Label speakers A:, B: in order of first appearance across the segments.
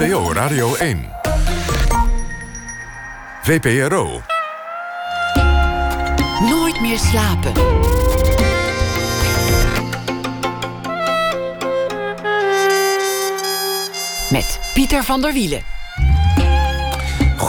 A: NPO Radio 1. VPRO.
B: Nooit meer slapen. Met Pieter van der Wielen.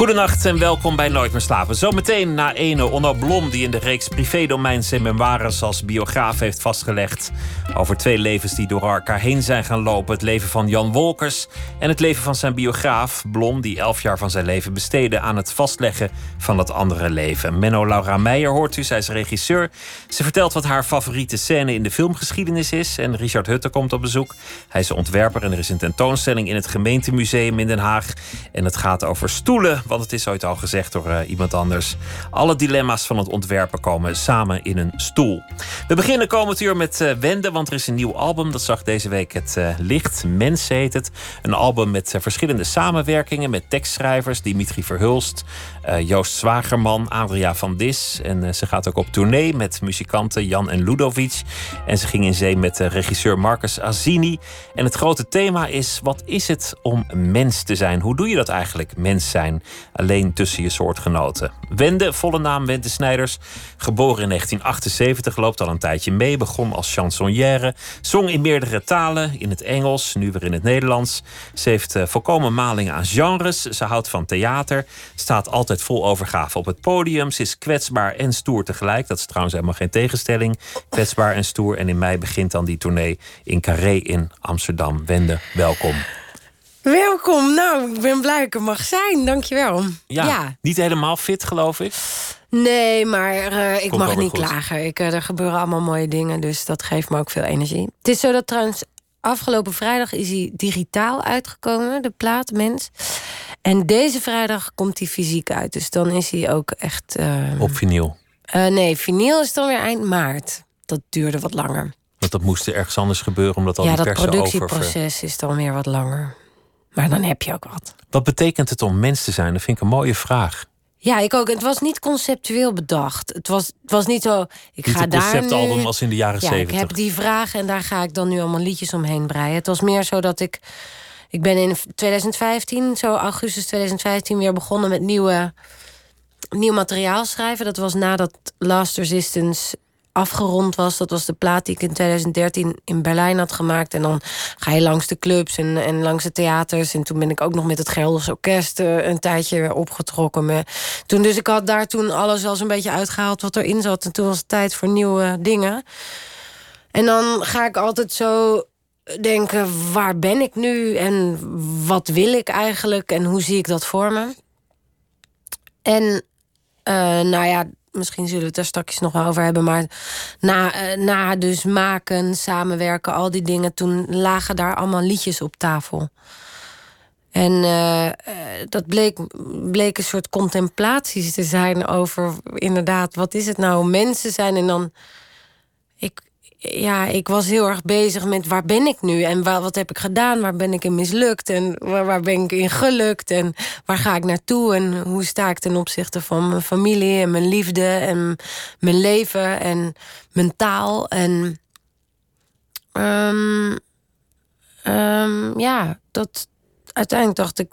C: Goedenacht en welkom bij Nooit meer slapen. Zometeen na ene Onno Blom die in de reeks privédomein zijn memoires als biograaf heeft vastgelegd over twee levens die door elkaar heen zijn gaan lopen. Het leven van Jan Wolkers en het leven van zijn biograaf Blom die elf jaar van zijn leven besteedde aan het vastleggen van het andere leven. Menno Laura Meijer hoort u, zij is regisseur. Ze vertelt wat haar favoriete scène in de filmgeschiedenis is en Richard Hutte komt op bezoek. Hij is ontwerper en er is een tentoonstelling in het gemeentemuseum in Den Haag en het gaat over stoelen want het is ooit al gezegd door uh, iemand anders. Alle dilemma's van het ontwerpen komen samen in een stoel. We beginnen komend uur met uh, Wende, want er is een nieuw album. Dat zag deze week het uh, licht. Mens heet het. Een album met verschillende samenwerkingen met tekstschrijvers. Dimitri Verhulst, Joost Zwagerman, Adria van Dis. En ze gaat ook op tournee met muzikanten Jan en Ludovic. En ze ging in zee met regisseur Marcus Azini. En het grote thema is: wat is het om mens te zijn? Hoe doe je dat eigenlijk, mens zijn? alleen tussen je soortgenoten. Wende, volle naam Wende Snijders, geboren in 1978, loopt al een tijdje mee, begon als chansonnière, zong in meerdere talen, in het Engels, nu weer in het Nederlands. Ze heeft volkomen malingen aan genres, ze houdt van theater, staat altijd vol overgave op het podium, ze is kwetsbaar en stoer tegelijk. Dat is trouwens helemaal geen tegenstelling, kwetsbaar en stoer. En in mei begint dan die tournee in Carré in Amsterdam. Wende, welkom.
D: Welkom. Nou, ik ben blij dat ik er mag zijn. Dankjewel.
C: Ja, ja. niet helemaal fit, geloof ik.
D: Nee, maar uh, ik mag niet goed. klagen. Ik, uh, er gebeuren allemaal mooie dingen, dus dat geeft me ook veel energie. Het is zo dat trouwens afgelopen vrijdag is hij digitaal uitgekomen, de plaat Mens. En deze vrijdag komt hij fysiek uit, dus dan is hij ook echt... Uh,
C: Op vinyl?
D: nee, vinyl is dan weer eind maart. Dat duurde wat langer.
C: Want dat moest er ergens anders gebeuren, omdat al
D: ja,
C: die
D: persen
C: over...
D: Ja, dat productieproces is dan weer wat langer. Maar dan heb je ook wat.
C: Wat betekent het om mens te zijn? Dat vind ik een mooie vraag.
D: Ja, ik ook. Het was niet conceptueel bedacht. Het was, het was niet zo. Ik
C: niet
D: ga
C: een conceptalbum
D: nu,
C: als in de jaren
D: ja,
C: zeventig.
D: Ik heb die vraag en daar ga ik dan nu allemaal liedjes omheen breien. Het was meer zo dat ik. Ik ben in 2015, zo augustus 2015, weer begonnen met nieuwe, nieuw materiaal schrijven. Dat was nadat Last Resistance afgerond was. Dat was de plaat die ik in 2013 in Berlijn had gemaakt. En dan ga je langs de clubs en, en langs de theaters. En toen ben ik ook nog met het Gelders Orkest uh, een tijdje opgetrokken. Toen, dus ik had daar toen alles wel een beetje uitgehaald wat erin zat. En toen was het tijd voor nieuwe dingen. En dan ga ik altijd zo denken, waar ben ik nu? En wat wil ik eigenlijk? En hoe zie ik dat voor me? En uh, nou ja, misschien zullen we het daar straks nog wel over hebben. Maar na, uh, na dus maken, samenwerken, al die dingen... toen lagen daar allemaal liedjes op tafel. En uh, dat bleek, bleek een soort contemplaties te zijn over... inderdaad, wat is het nou mensen zijn? En dan... Ik, ja, ik was heel erg bezig met waar ben ik nu en waar, wat heb ik gedaan, waar ben ik in mislukt en waar, waar, ben ik in gelukt en waar ga ik naartoe? En hoe sta ik ten opzichte van mijn familie en mijn liefde en mijn leven en mijn taal? En um, um, ja, dat uiteindelijk dacht ik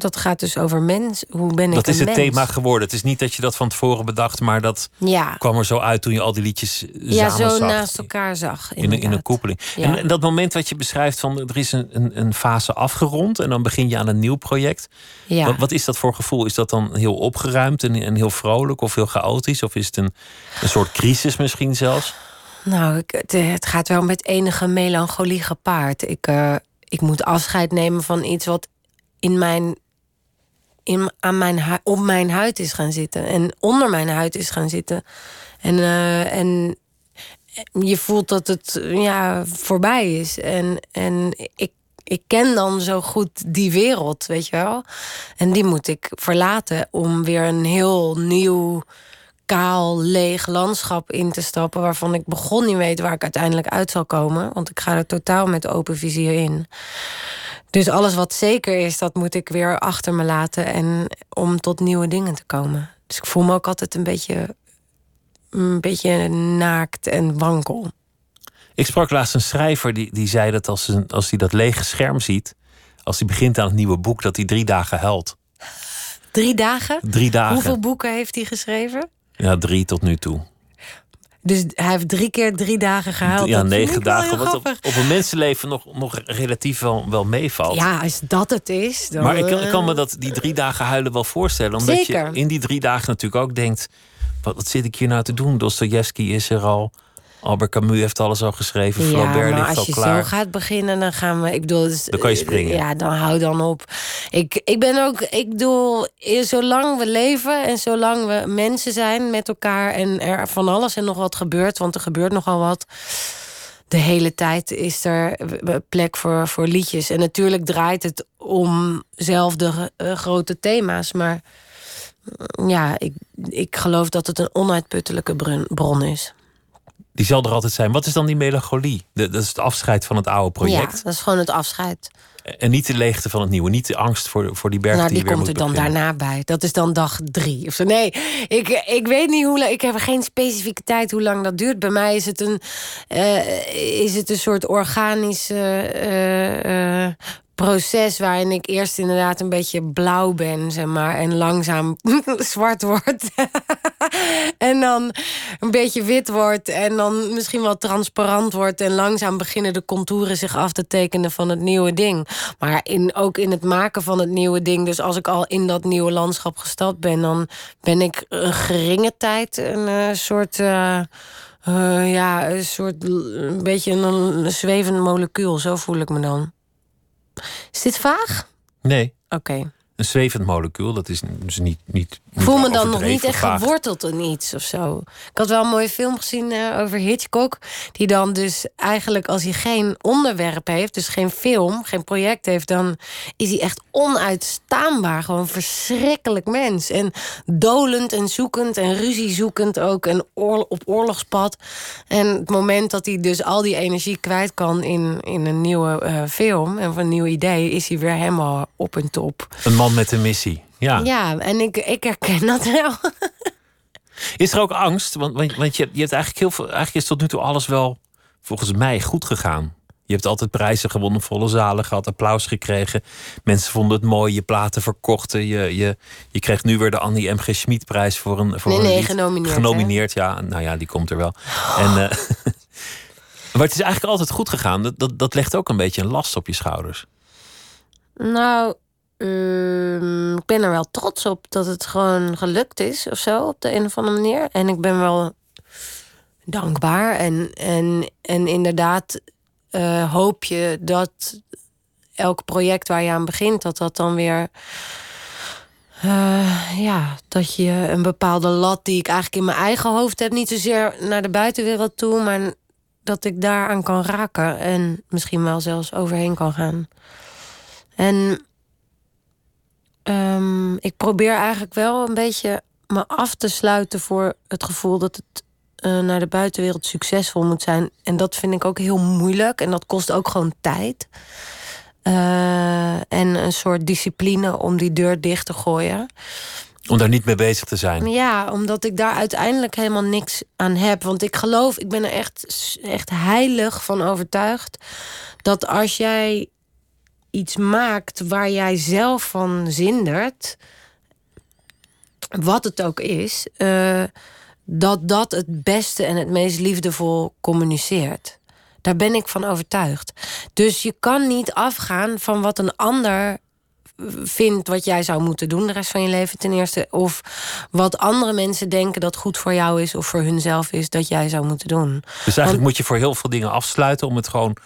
D: dat gaat dus over mens. Hoe ben ik
C: Dat is het
D: mens?
C: thema geworden. Het is niet dat je dat van tevoren bedacht, maar dat
D: ja.
C: kwam er zo uit toen je al die liedjes
D: ja,
C: samen
D: zo
C: zag.
D: naast elkaar zag.
C: In, een- in een koepeling.
D: Ja.
C: En, dat moment wat je beschrijft van er is een, een, een fase afgerond en dan begin je aan een nieuw project.
D: Ja.
C: Wat, wat is dat voor gevoel? Is dat dan heel opgeruimd en, en heel vrolijk of heel chaotisch? Of is het een, een soort crisis misschien zelfs?
D: Nou, het, het gaat wel met enige melancholie gepaard. Ik, uh, ik moet afscheid nemen van iets wat in mijn, in, aan mijn, op mijn huid is gaan zitten. En onder mijn huid is gaan zitten. En, uh, en je voelt dat het ja, voorbij is. En, en ik, ik ken dan zo goed die wereld, weet je wel. En die moet ik verlaten om weer een heel nieuw kaal, leeg landschap in te stappen... waarvan ik begon niet weet waar ik uiteindelijk uit zal komen. Want ik ga er totaal met open vizier in. Dus alles wat zeker is, dat moet ik weer achter me laten... En om tot nieuwe dingen te komen. Dus ik voel me ook altijd een beetje, een beetje naakt en wankel.
C: Ik sprak laatst een schrijver die, die zei dat als, een, als hij dat lege scherm ziet, als hij begint aan het nieuwe boek, dat hij drie dagen huilt.
D: Drie dagen?
C: Drie dagen.
D: Hoeveel boeken heeft hij geschreven?
C: Ja, drie tot nu toe.
D: Dus hij heeft drie keer drie dagen gehuild.
C: Ja,
D: Dat
C: negen dagen. Wat op, een mensenleven nog, nog relatief wel, wel meevalt.
D: Ja, als dat het is. Dan,
C: maar ik kan, ik kan me
D: eh,
C: dat, die drie dagen huilen wel voorstellen. Omdat
D: Zeker.
C: je in die drie dagen natuurlijk ook denkt... wat, wat zit ik hier nou te doen? Dostoevsky is er al. Albert Camus heeft alles al geschreven.
D: Ja,
C: Flaubert
D: maar
C: ligt al
D: als je
C: klaar.
D: zo gaat beginnen, dan gaan we. Ik bedoel, dus,
C: Dan kan je springen.
D: Ja, dan hou dan op. Ik, ik ben ook. Ik bedoel, eh, zolang we leven en zolang we mensen zijn met elkaar en er van alles en nog wat gebeurt, want er gebeurt nogal wat. De hele tijd is er eh, plek voor, voor liedjes. En natuurlijk draait het om zelfde eh, grote thema's. Maar mm, ja, ik, ik geloof dat het een onuitputtelijke bron, bron is.
C: Die zal er altijd zijn. Wat is dan die melancholie? De, dat is het afscheid van het oude project.
D: Ja, dat is gewoon het afscheid.
C: En niet de leegte van het nieuwe. Niet de angst voor, voor die berg
D: Nou,
C: die,
D: die
C: weer
D: komt er dan
C: beginnen.
D: daarna bij. Dat is dan dag drie of zo. Nee, ik, ik weet niet hoe lang. Ik heb geen specifieke tijd hoe lang dat duurt. Bij mij is het een, eh, is het een soort organisch eh, eh, proces waarin ik eerst inderdaad een beetje blauw ben, zeg maar, en langzaam zwart word. en dan een beetje wit wordt en dan misschien wel transparant wordt en langzaam beginnen de contouren zich af te tekenen van het nieuwe ding. Maar in, ook in het maken van het nieuwe ding, dus als ik al in dat nieuwe landschap gestapt ben, dan ben ik een geringe tijd een eh, soort. eh, eh, ja, een soort een beetje een, een zwevend molecuul, zo voel ik me dan. Is dit vaag?
C: Nee,
D: Oké.
C: Een zwevend molecuul. Dat is dus niet, niet,
D: voel me dan nog niet echt
C: vaag.
D: geworteld in iets of zo. Ik had wel een mooie film gezien eh, over Hitchcock. Die dan dus eigenlijk als hij geen onderwerp heeft, dus geen film, geen project heeft, dan is hij echt onuitstaanbaar. Gewoon een verschrikkelijk mens. En dolend en zoekend en ruziezoekend ook. En oorl- op oorlogspad. En het moment dat hij dus al die energie kwijt kan in, in een nieuwe eh, film en van een nieuw idee, is hij weer helemaal op en top.
C: Een man met een missie. Ja.
D: Ja, en ik, ik herken dat wel.
C: Is er ook angst? Want, want, want je, je hebt eigenlijk heel veel. Eigenlijk is tot nu toe alles wel volgens mij goed gegaan. Je hebt altijd prijzen gewonnen, volle zalen gehad, applaus gekregen. Mensen vonden het mooi, je platen verkochten. Je, je, je kreeg nu weer de Annie M. G. Schmid-prijs voor een. Voor
D: Nee,
C: een
D: nee,
C: lied.
D: genomineerd,
C: Genomineerd, ja. Nou ja, die komt er wel. En, eh, maar het is eigenlijk altijd goed gegaan. Dat, dat, dat legt ook een beetje een last op je schouders.
D: Nou, ehm, ik ben er wel trots op dat het gewoon gelukt is of zo, op de een of andere manier. En ik ben wel dankbaar. En, en, en inderdaad eh, hoop je dat elk project waar je aan begint, dat dat dan weer. eh, ja, dat je een bepaalde lat die ik eigenlijk in mijn eigen hoofd heb, niet zozeer naar de buitenwereld toe, maar dat ik daaraan kan raken en misschien wel zelfs overheen kan gaan. En ehm, ik probeer eigenlijk wel een beetje me af te sluiten voor het gevoel dat het eh, naar de buitenwereld succesvol moet zijn. En dat vind ik ook heel moeilijk en dat kost ook gewoon tijd. Eh, en een soort discipline om die deur dicht te gooien.
C: Om daar niet mee bezig te zijn.
D: Ja, omdat ik daar uiteindelijk helemaal niks aan heb. Want ik geloof, ik ben er echt, echt heilig van overtuigd. dat als jij iets maakt waar jij zelf van zindert. wat het ook is. eh, dat dat het beste en het meest liefdevol communiceert. Daar ben ik van overtuigd. Dus je kan niet afgaan van wat een ander vindt wat jij zou moeten doen de rest van je leven ten eerste. Of wat andere mensen denken dat goed voor jou is of voor hunzelf is dat jij zou moeten doen.
C: Dus eigenlijk moet je voor heel veel dingen afsluiten om het gewoon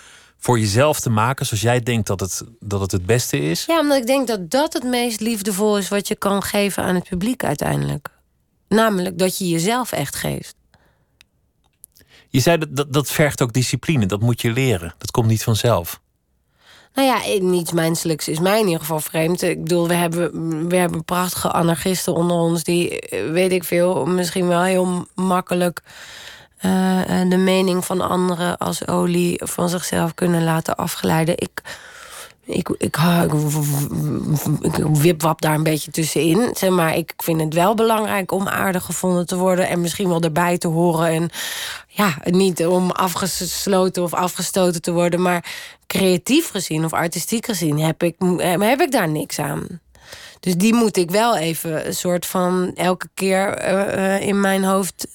C: voor jezelf te maken zoals jij denkt dat het dat het, het beste is.
D: Ja, omdat ik denk dat dat het meest liefdevol is wat je kan geven aan het publiek uiteindelijk. Namelijk dat je jezelf echt geeft.
C: Je zei dat, dat dat vergt ook discipline, dat moet je leren. Dat komt niet vanzelf.
D: Nou ja, eh, niets menselijks is mij in ieder geval vreemd. Ik bedoel, we hebben, we hebben prachtige anarchisten onder ons... die, eh, weet ik veel, misschien wel heel makkelijk... eh, eh, de mening van anderen als olie van zichzelf kunnen laten afglijden. Ik ik, ik, ik, wipwap daar een beetje tussenin. Zeg maar ik vind het wel belangrijk om aardig gevonden te worden. En misschien wel erbij te horen. En ja, niet om afgesloten of afgestoten te worden. Maar creatief gezien of artistiek gezien heb ik, heb ik daar niks aan. Dus die moet ik wel even een soort van elke keer uh, in mijn hoofd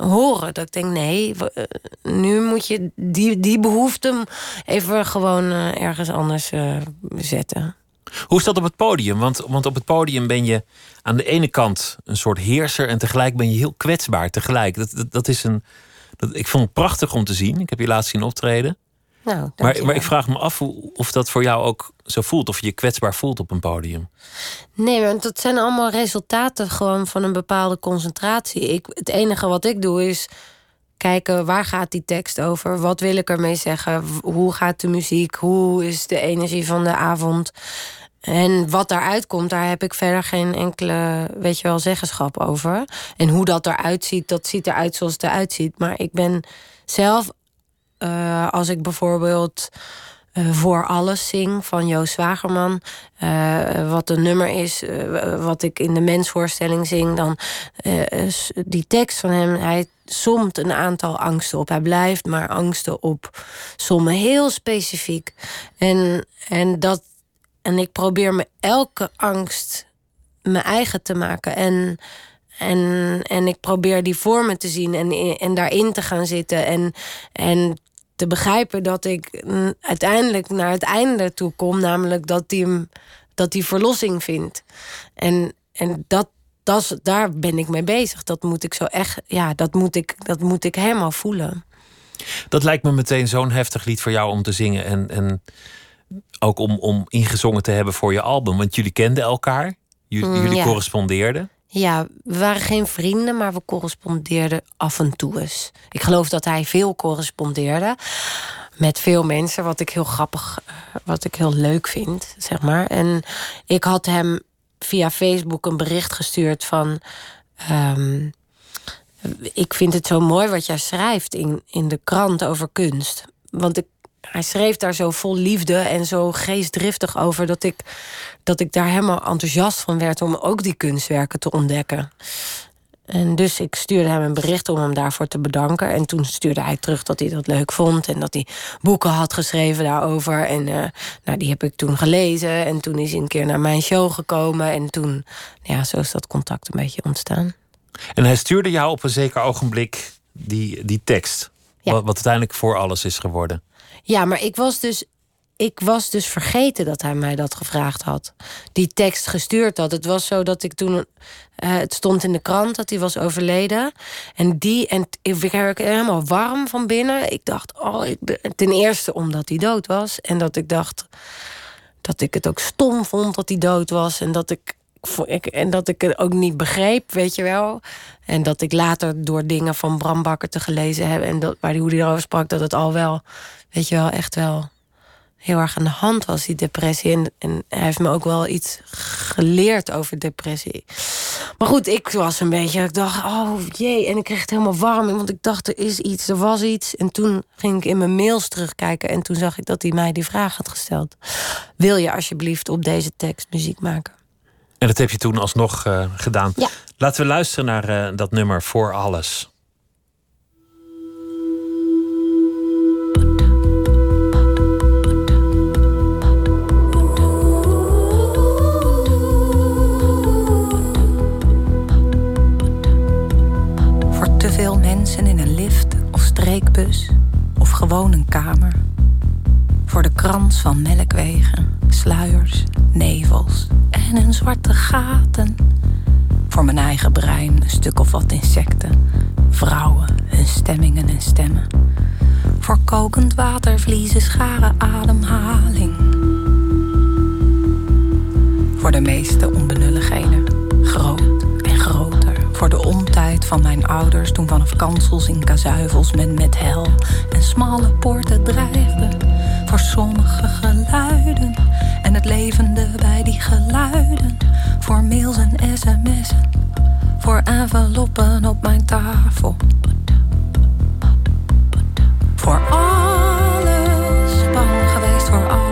D: horen. Dat ik denk, nee, uh, nu moet je die, die behoefte even gewoon ergens anders zetten.
C: Hoe is dat op het podium? Want, want op het podium ben je aan de ene kant een soort heerser en tegelijk ben je heel kwetsbaar tegelijk. Dat, dat, dat is een, dat, ik vond het prachtig om te zien. Ik heb je laatst zien optreden.
D: Nou,
C: maar, maar ik vraag me af of dat voor jou ook zo voelt. Of je je kwetsbaar voelt op een podium.
D: Nee, want dat zijn allemaal resultaten gewoon van een bepaalde concentratie. Ik, het enige wat ik doe is kijken waar gaat die tekst over? Wat wil ik ermee zeggen? Hoe gaat de muziek? Hoe is de energie van de avond? En wat daaruit komt, daar heb ik verder geen enkele, weet je wel, zeggenschap over. En hoe dat eruit ziet, dat ziet eruit zoals het eruit ziet. Maar ik ben zelf, uh, als ik bijvoorbeeld uh, voor alles zing van Joost Zwagerman, uh, wat een nummer is, wat ik in de mensvoorstelling zing, dan die tekst van hem, hij somt een aantal angsten op. Hij blijft maar angsten op sommen, heel specifiek. En, en dat en ik probeer me elke angst mijn eigen te maken. En, en, en ik probeer die vormen te zien en, en daarin te gaan zitten. En, en te begrijpen dat ik uiteindelijk naar het einde toe kom. Namelijk dat die, dat die verlossing vindt. En, en dat, dat, daar ben ik mee bezig. Dat moet ik zo echt, ja, dat moet ik, dat moet ik helemaal voelen.
C: Dat lijkt me meteen zo'n heftig lied voor jou om te zingen. En, en ook om, om ingezongen te hebben voor je album. Want jullie kenden elkaar. Mm, jullie correspondeerden.
D: Ja, we waren geen vrienden, maar we correspondeerden af en toe eens. Ik geloof dat hij veel correspondeerde met veel mensen, wat ik heel grappig, eh, wat ik heel leuk vind, zeg maar. En ik had hem via Facebook een bericht gestuurd van. Um, ik vind het zo mooi wat jij schrijft in, in de krant over kunst. Want ik hij schreef daar zo vol liefde en zo geestdriftig over dat ik, dat ik daar helemaal enthousiast van werd om ook die kunstwerken te ontdekken. En dus ik stuurde hem een bericht om hem daarvoor te bedanken. En toen stuurde hij terug dat hij dat leuk vond. En dat hij boeken had geschreven daarover. En uh, nou, die heb ik toen gelezen. En toen is hij een keer naar mijn show gekomen. En toen, ja, zo is dat contact een beetje ontstaan.
C: En hij stuurde jou op een zeker ogenblik die, die tekst. Wat, wat uiteindelijk voor alles is geworden.
D: Ja, maar ik was dus ik was dus vergeten dat hij mij dat gevraagd had. Die tekst gestuurd had. Het was zo dat ik toen. Uh, het stond in de krant dat hij was overleden. En die. En ik werd helemaal warm van binnen. Ik dacht, oh, ik, ten eerste omdat hij dood was. En dat ik dacht. Dat ik het ook stom vond dat hij dood was. En dat ik. ik en dat ik het ook niet begreep, weet je wel. En dat ik later door dingen van Bram Bakker te gelezen heb. En dat, waar die, hoe hij erover sprak, dat het al wel weet je wel, echt wel heel erg aan de hand was, die depressie. En, en hij heeft me ook wel iets geleerd over depressie. Maar goed, ik was een beetje, ik dacht, oh jee. En ik kreeg het helemaal warm, want ik dacht, er is iets, er was iets. En toen ging ik in mijn mails terugkijken en toen zag ik dat hij mij die vraag had gesteld. Wil je alsjeblieft op deze tekst muziek maken?
C: En dat heb je toen alsnog uh, gedaan.
D: Ja.
C: Laten we luisteren naar uh, dat nummer Voor Alles.
E: Streekbus of gewoon een kamer. Voor de krans van melkwegen, sluiers, nevels en hun zwarte gaten. Voor mijn eigen brein een stuk of wat insecten, vrouwen, hun stemmingen en stemmen. Voor kokend water, vliezen, scharen, ademhaling. Voor de meeste onbenulligheden, groot voor de ontijd van mijn ouders toen vanaf kansels in kazuivels men met hel en smalle poorten dreigde. Voor sommige geluiden en het levende bij die geluiden. Voor mails en sms'en, voor enveloppen op mijn tafel. Voor alles, bang geweest voor alles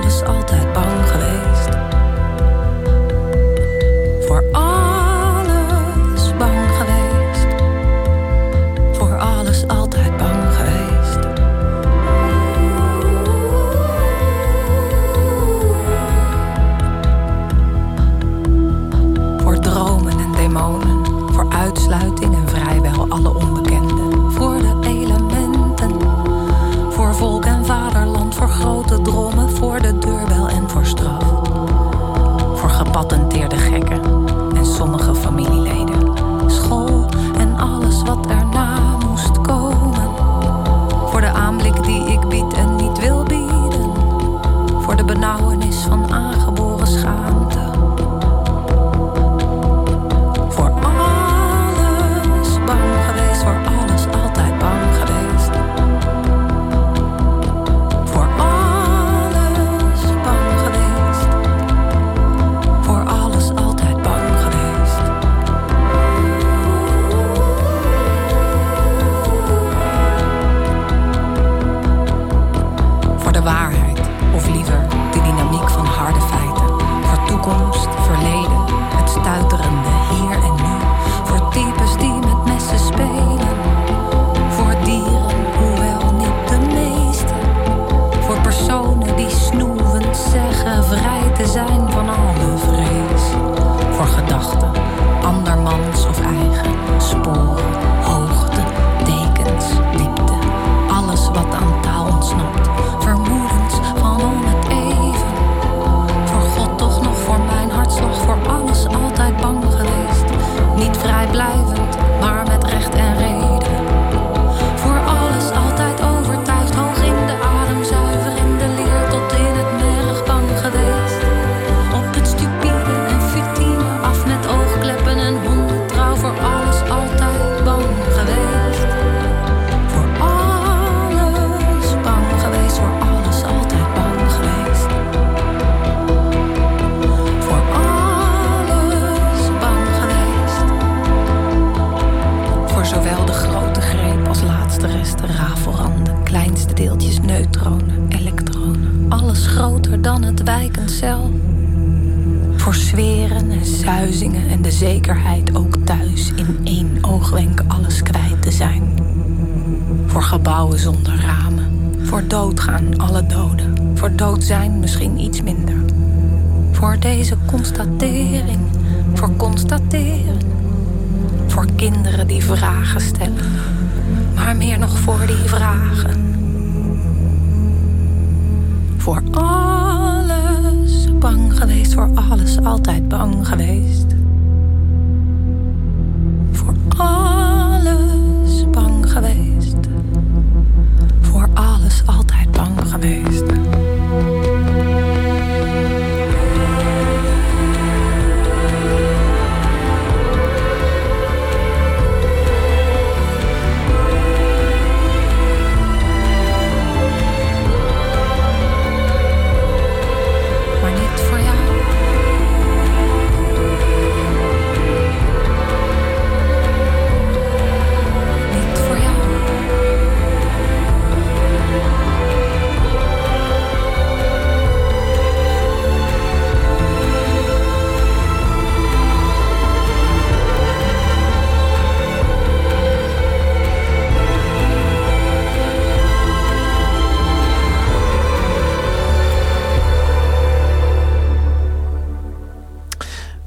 E: constatering. Voor constateren. Voor kinderen die vragen stellen. Maar meer nog voor die vragen.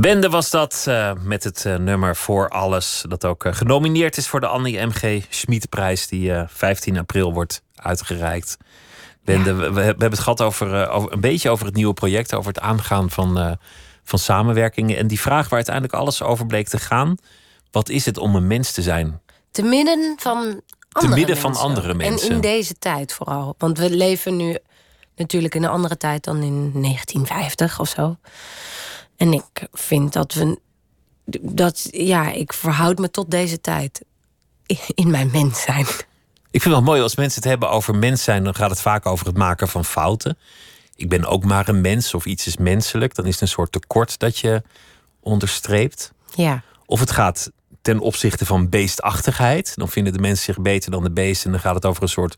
C: Bende was dat eh, met het eh, nummer Voor Alles. Dat ook eh, genomineerd is voor de Annie M.G. Schmidprijs. Die eh, 15 april wordt uitgereikt. Bende, we, we hebben het gehad over, over, een beetje over het nieuwe project. Over het aangaan van, van samenwerkingen. En die vraag waar uiteindelijk alles over bleek te gaan. Wat is het om een mens te zijn?
D: Te midden van andere
C: midden van andere mensen.
D: En in deze tijd vooral. Want we leven nu natuurlijk in een andere tijd dan in 1950 of zo. En ik vind dat we. Dat, ja, ik verhoud me tot deze tijd. In mijn mens zijn.
C: Ik vind het wel mooi als mensen het hebben over mens zijn. Dan gaat het vaak over het maken van fouten. Ik ben ook maar een mens of iets is menselijk. Dan is het een soort tekort dat je onderstreept.
D: Ja.
C: Of het gaat ten opzichte van beestachtigheid. Dan vinden de mensen zich beter dan de beesten. En dan gaat het over een soort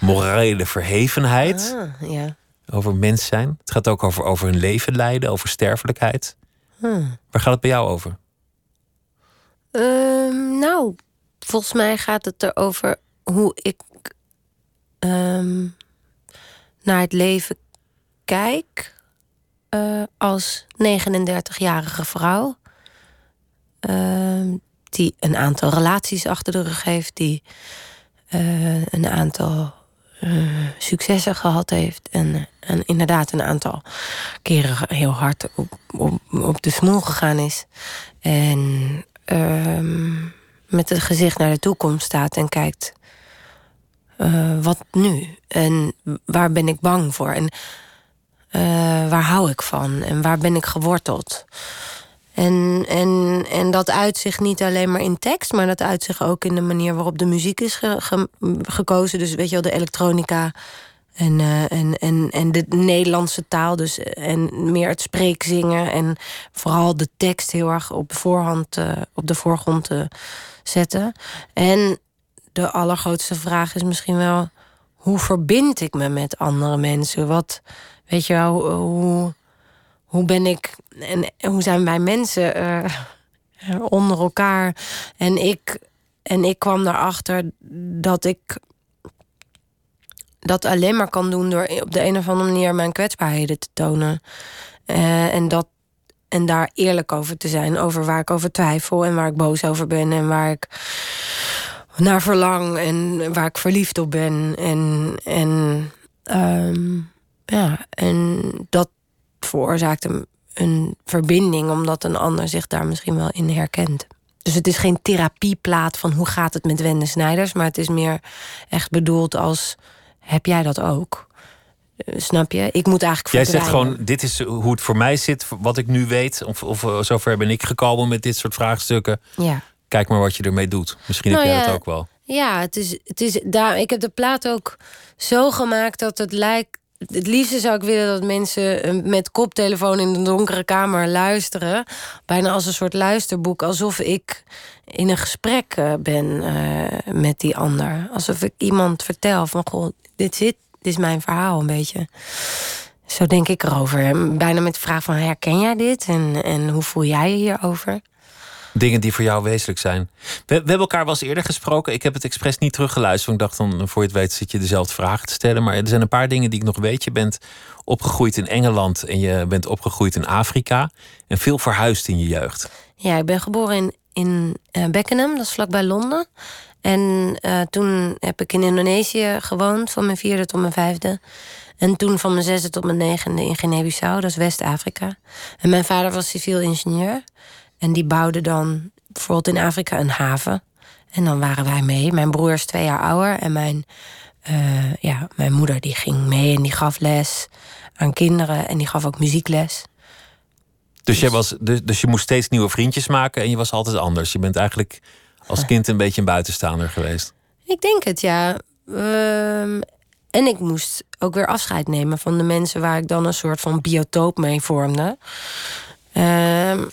C: morele verhevenheid.
D: Ah, ja.
C: Over mens zijn. Het gaat ook over, over hun leven leiden, over sterfelijkheid.
D: Hmm.
C: Waar gaat het bij jou over?
D: Ehm, nou, volgens mij gaat het erover hoe ik ehm, naar het leven kijk eh, als 39-jarige vrouw. Ehm, die een aantal relaties achter de rug heeft, die eh, een aantal eh, successen gehad heeft. En, en inderdaad een aantal keren heel hard op, op, de smoel gegaan is. En ehm, met het gezicht naar de toekomst staat en kijkt. eh, wat nu? En waar ben ik bang voor? En waar hou ik van en waar ben ik geworteld? En, en, en dat uitzicht niet alleen maar in tekst, maar dat uitzicht ook in de manier waarop de muziek is gekozen. Dus weet je wel, de elektronica en, uh, en, en, en de Nederlandse taal. Dus, en meer het spreekzingen en vooral de tekst heel erg op de, voorhand, uh, op de voorgrond te zetten. En de allergrootste vraag is misschien wel: hoe verbind ik me met andere mensen? Wat, weet je wel, hoe, hoe ben ik en hoe zijn wij mensen onder elkaar? En ik, en ik kwam erachter dat ik dat alleen maar kan doen door op de een of andere manier mijn kwetsbaarheden te tonen. Uh, en, dat, en daar eerlijk over te zijn. Over waar ik over twijfel en waar ik boos over ben en waar ik naar verlang en waar ik verliefd op ben. En, en, um, ja, en dat veroorzaakt een, een verbinding, omdat een ander zich daar misschien wel in herkent. Dus het is geen therapieplaat van hoe gaat het met Wende Snijders, maar het is meer echt bedoeld als heb jij dat ook? Eh, snap je? Ik moet eigenlijk.
C: Jij zegt gewoon: dit is hoe het voor mij zit, wat ik nu weet. Of, of eh, zover ben ik gekomen met dit soort vraagstukken.
D: Ja.
C: Kijk maar wat je ermee doet. Misschien heb nou jij dat ook wel.
D: Ja, het is, het is daar. Ik heb de plaat ook zo gemaakt dat het lijkt. Het liefste zou ik willen dat mensen eh, met koptelefoon in de donkere kamer luisteren. Bijna als een soort luisterboek. Alsof ik in een gesprek ben met die ander. Alsof ik iemand vertel van goh, dit zit, dit is mijn verhaal een beetje. Zo denk ik erover. Bijna met de vraag van herken jij dit? En, en hoe voel jij je hierover?
C: Dingen die voor jou wezenlijk zijn. We, we hebben elkaar wel eens eerder gesproken. Ik heb het expres niet teruggeluisterd. Want ik dacht dan, voor je het weet, zit je dezelfde vragen te stellen. Maar er zijn een paar dingen die ik nog weet. Je bent opgegroeid in Engeland en je bent opgegroeid in Afrika. En veel verhuisd in je jeugd.
D: Ja, ik ben geboren in, in uh, Beckenham, dat is vlakbij Londen. En uh, toen heb ik in Indonesië gewoond, van mijn vierde tot mijn vijfde. En toen van mijn zesde tot mijn negende in Guinea-Bissau, dat is West-Afrika. En mijn vader was civiel ingenieur. En die bouwde dan bijvoorbeeld in Afrika een haven. En dan waren wij mee. Mijn broer is twee jaar ouder. En mijn, uh, ja, mijn moeder die ging mee en die gaf les aan kinderen. En die gaf ook muziekles.
C: Dus, jij was, dus, dus je moest steeds nieuwe vriendjes maken en je was altijd anders. Je bent eigenlijk als kind een beetje een buitenstaander geweest?
D: Ik denk het, ja. Ehm, en ik moest ook weer afscheid nemen van de mensen waar ik dan een soort van biotoop mee vormde. Ehm,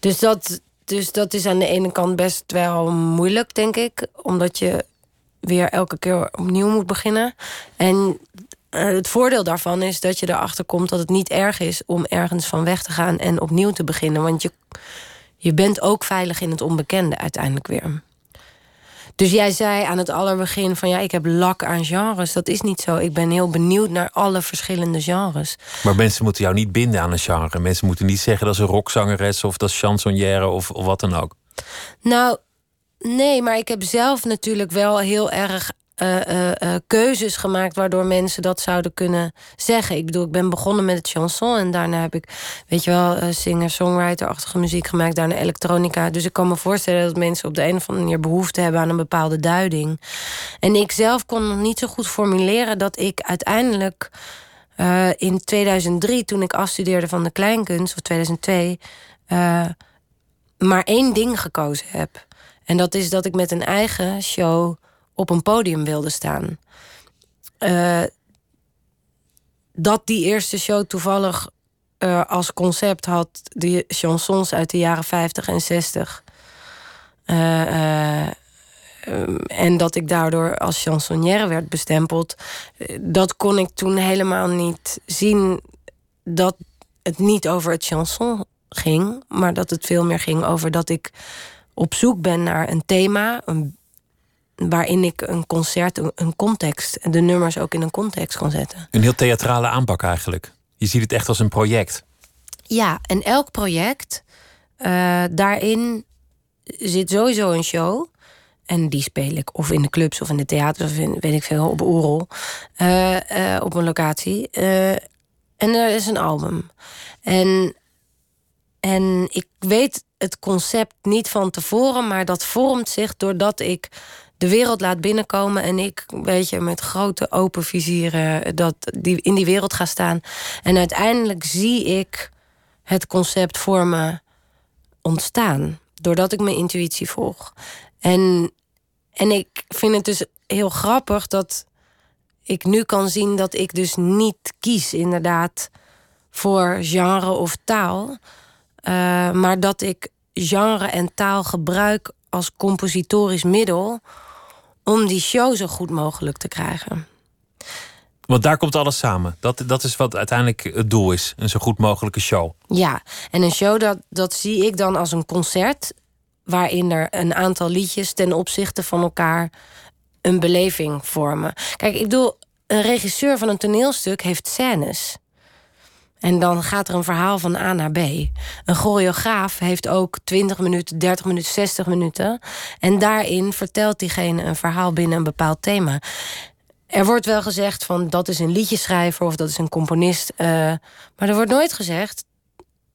D: dus, dat, dus dat is aan de ene kant best wel moeilijk, denk ik. Omdat je weer elke keer opnieuw moet beginnen. En eh, het voordeel daarvan is dat je erachter komt dat het niet erg is om ergens van weg te gaan en opnieuw te beginnen. Want je je bent ook veilig in het onbekende uiteindelijk weer. Dus jij zei aan het allerbegin van ja, ik heb lak aan genres. Dat is niet zo. Ik ben heel benieuwd naar alle verschillende genres.
C: Maar mensen moeten jou niet binden aan een genre. Mensen moeten niet zeggen dat een rockzangeres of dat is chansonnière of, of wat dan ook.
D: Nou, nee, maar ik heb zelf natuurlijk wel heel erg uh, keuzes gemaakt waardoor mensen dat zouden kunnen zeggen. Ik bedoel, ik ben begonnen met het chanson en daarna heb ik, weet je wel, singer-songwriter-achtige muziek gemaakt, daarna elektronica. Dus ik kan me voorstellen dat mensen op de een of andere manier behoefte hebben aan een bepaalde duiding. En ik zelf kon nog niet zo goed formuleren dat ik uiteindelijk in 2003, toen ik afstudeerde van de kleinkunst, of 2002, maar één ding gekozen heb. En dat is dat ik met een eigen show op een podium wilde staan. Uh, dat die eerste show toevallig uh, als concept had de chansons uit de jaren 50 en 60. Uh, eh, en dat ik daardoor als chansonnière werd bestempeld. Dat kon ik toen helemaal niet zien dat het niet over het chanson ging, maar dat het veel meer ging over dat ik op zoek ben naar een thema, een waarin ik een concert, een context, en de nummers ook in een context kon zetten.
C: Een heel theatrale aanpak eigenlijk. Je ziet het echt als een project.
D: Ja, en elk project, uh, daarin zit sowieso een show. En die speel ik of in de clubs of in de theaters of in, weet ik veel, op Oerol. Uh, uh, op een locatie. en er is een album. En, en ik weet het concept niet van tevoren, maar dat vormt zich doordat ik de wereld laat binnenkomen en ik, weet je, met grote open vizieren dat, die, in die wereld ga staan. En uiteindelijk zie ik het concept voor me ontstaan, doordat ik mijn intuïtie volg. En, en ik vind het dus heel grappig dat ik nu kan zien dat ik dus niet kies, inderdaad, voor genre of taal. Uh, maar dat ik genre en taal gebruik als compositorisch middel om die show zo goed mogelijk te krijgen.
C: Want daar komt alles samen. Dat, dat is wat uiteindelijk het doel is. Een zo goed mogelijke show.
D: Ja, en een show dat, dat zie ik dan als een concert. waarin er een aantal liedjes ten opzichte van elkaar een beleving vormen. Kijk, ik bedoel, een regisseur van een toneelstuk heeft scènes. En dan gaat er een verhaal van A naar B. Een choreograaf heeft ook 20 minuten, 30 minuten, 60 minuten. En daarin vertelt diegene een verhaal binnen een bepaald thema. Er wordt wel gezegd van dat is een liedjeschrijver of dat is een componist. Uh, maar er wordt nooit gezegd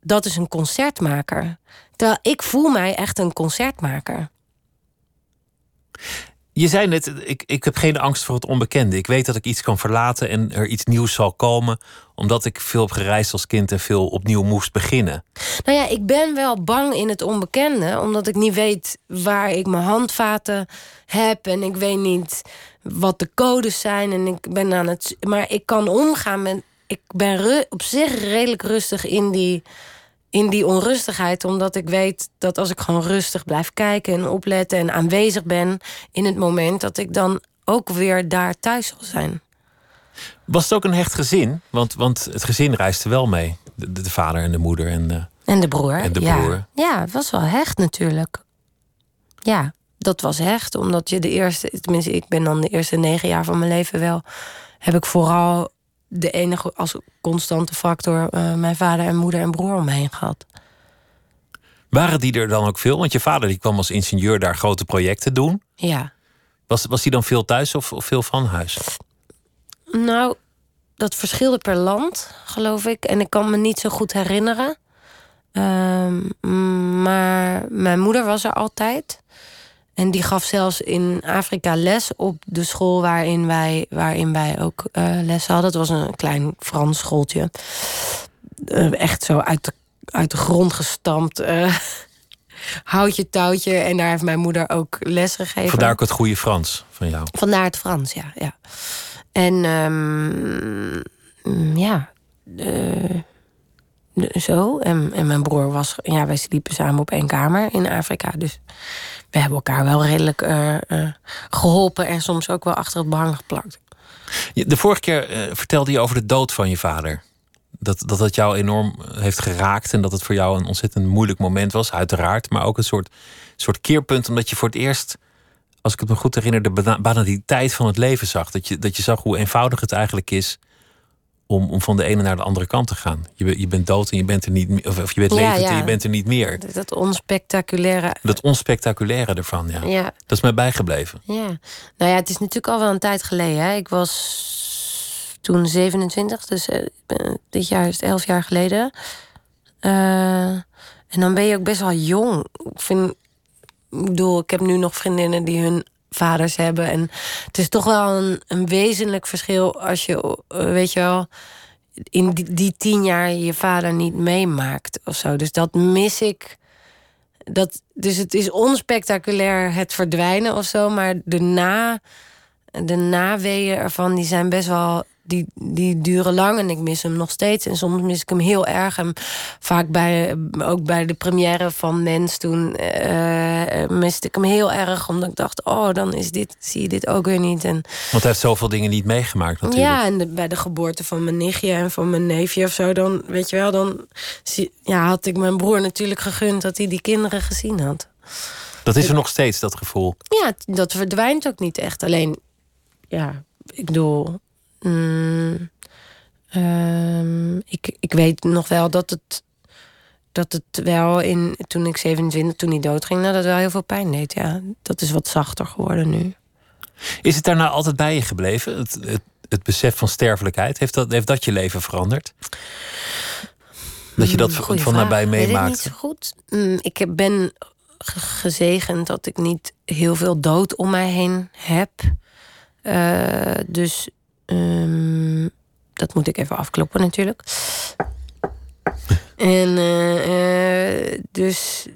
D: dat is een concertmaker. Terwijl ik voel mij echt een concertmaker.
C: Je zei net, ik, ik heb geen angst voor het onbekende. Ik weet dat ik iets kan verlaten en er iets nieuws zal komen. Omdat ik veel heb gereisd als kind en veel opnieuw moest beginnen.
D: Nou ja, ik ben wel bang in het onbekende. Omdat ik niet weet waar ik mijn handvaten heb. En ik weet niet wat de codes zijn. En ik ben aan het. Maar ik kan omgaan met. Ik ben op zich redelijk rustig in die in die onrustigheid, omdat ik weet dat als ik gewoon rustig blijf kijken en opletten en aanwezig ben in het moment, dat ik dan ook weer daar thuis zal zijn.
C: Was het ook een hecht gezin? Want, want het gezin reisde wel mee. De, de vader en de moeder en de,
D: en de broer.
C: En de broer.
D: Ja. ja, het was wel hecht natuurlijk. Ja, dat was hecht. Omdat je de eerste, tenminste, ik ben dan de eerste negen jaar van mijn leven wel, heb ik vooral de enige als constante factor uh, mijn vader en moeder en broer om me heen gehad.
C: Waren die er dan ook veel? Want je vader die kwam als ingenieur daar grote projecten doen.
D: Ja.
C: Was, was hij dan veel thuis of, of veel van huis?
D: Nou, dat verschilde per land, geloof ik. En ik kan me niet zo goed herinneren. Uh, maar mijn moeder was er altijd. En die gaf zelfs in Afrika les op de school waarin wij, waarin wij ook uh, les hadden. Het was een klein Frans schooltje. Uh, echt zo uit de, uit de grond gestampt. Uh, houtje touwtje. En daar heeft mijn moeder ook les gegeven.
C: Vandaar ook het goede Frans van jou.
D: Vandaar het Frans, ja. ja. En um, ja, zo. En, en mijn broer was... Ja, wij sliepen samen op één kamer in Afrika. Dus we hebben elkaar wel redelijk uh, uh, geholpen en soms ook wel achter het behang geplakt.
C: De vorige keer uh, vertelde je over de dood van je vader. Dat, dat dat jou enorm heeft geraakt en dat het voor jou een ontzettend moeilijk moment was, uiteraard. Maar ook een soort, soort keerpunt, omdat je voor het eerst, als ik het me goed herinner, de banaliteit van het leven zag. Dat je, dat je zag hoe eenvoudig het eigenlijk is om, om van de ene naar de andere kant te gaan. Je, je bent dood en je bent er niet meer. Of je bent levend en je bent er niet meer.
D: Dat onspectaculaire.
C: Dat onspectaculaire ervan, ja. ja. Dat is mij bijgebleven.
D: Ja. Nou ja, het is natuurlijk al wel een tijd geleden. Hè. Ik was toen 27, dus uh, dit jaar is het 11 jaar geleden. Uh, en dan ben je ook best wel jong. Ik vind. Ik bedoel, ik heb nu nog vriendinnen die hun vaders hebben. En het is toch wel een, een wezenlijk verschil als je, weet je wel, in die, die tien jaar je vader niet meemaakt of zo. Dus dat mis ik. Dat, dus het is onspectaculair het verdwijnen of zo, maar de, na, de naweeën ervan die zijn best wel die, die duren lang en ik mis hem nog steeds. En soms mis ik hem heel erg. En vaak bij, ook bij de première van Mens toen uh, miste ik hem heel erg. Omdat ik dacht, oh, dan is dit, zie je dit ook weer niet. En,
C: Want hij heeft zoveel dingen niet meegemaakt natuurlijk.
D: Ja, en bij de geboorte van mijn nichtje en van mijn neefje of zo... dan, weet je wel, dan ja, had ik mijn broer natuurlijk gegund... dat hij die kinderen gezien had.
C: Dat is er nog steeds, dat gevoel?
D: Ja, dat verdwijnt ook niet echt. Alleen, ja, ik bedoel Mm, um, ik, ik weet nog wel dat het, dat het wel in, toen ik 27, toen hij doodging, dat het wel heel veel pijn deed. Ja, dat is wat zachter geworden nu.
C: Is het daarna altijd bij je gebleven? Het, het, het besef van sterfelijkheid, heeft dat, heeft dat je leven veranderd? Dat je dat mm, van nabij meemaakt?
D: Niet zo goed. Mm, ik ben gezegend dat ik niet heel veel dood om mij heen heb. Uh, dus um, dat moet ik even afkloppen natuurlijk. en uh, dus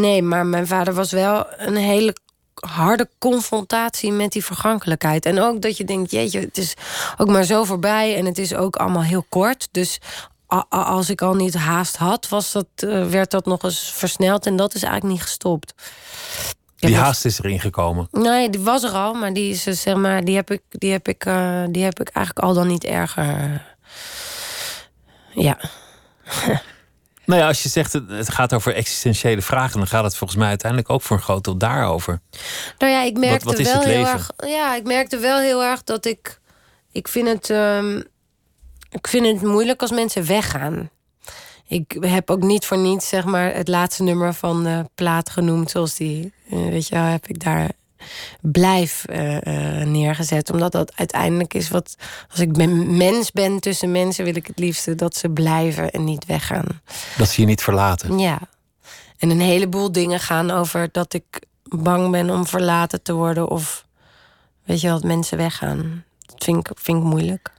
D: nee, maar mijn vader was wel een hele harde confrontatie met die vergankelijkheid. En ook dat je denkt, jeetje, het is ook maar zo voorbij en het is ook allemaal heel kort. Dus als ik al niet haast had, was dat, uh, werd dat nog eens versneld en dat is eigenlijk niet gestopt.
C: Die haast is erin gekomen?
D: Nee, die was er al, maar die, is, zeg maar, die, heb, ik, die, heb, ik, uh, die heb ik eigenlijk al dan niet erger. Ja.
C: Nou ja, als je zegt het gaat over existentiële vragen, dan gaat het volgens mij uiteindelijk ook voor een groot deel daarover.
D: Nou ja, ik merkte wat, wat wel heel erg. Ja, ik merkte wel heel erg dat ik. Ik vind het. Um, ik vind het moeilijk als mensen weggaan. Ik heb ook niet voor niets zeg maar, het laatste nummer van de plaat genoemd. Zoals die, uh, weet je wel, heb ik daar blijf uh, uh, neergezet. Omdat dat uiteindelijk is wat. Als ik ben, mens ben tussen mensen, wil ik het liefste dat ze blijven en niet weggaan.
C: Dat ze je niet verlaten.
D: Ja. En een heleboel dingen gaan over dat ik bang ben om verlaten te worden. Of weet je wel, dat mensen weggaan. Dat vind ik, vind ik moeilijk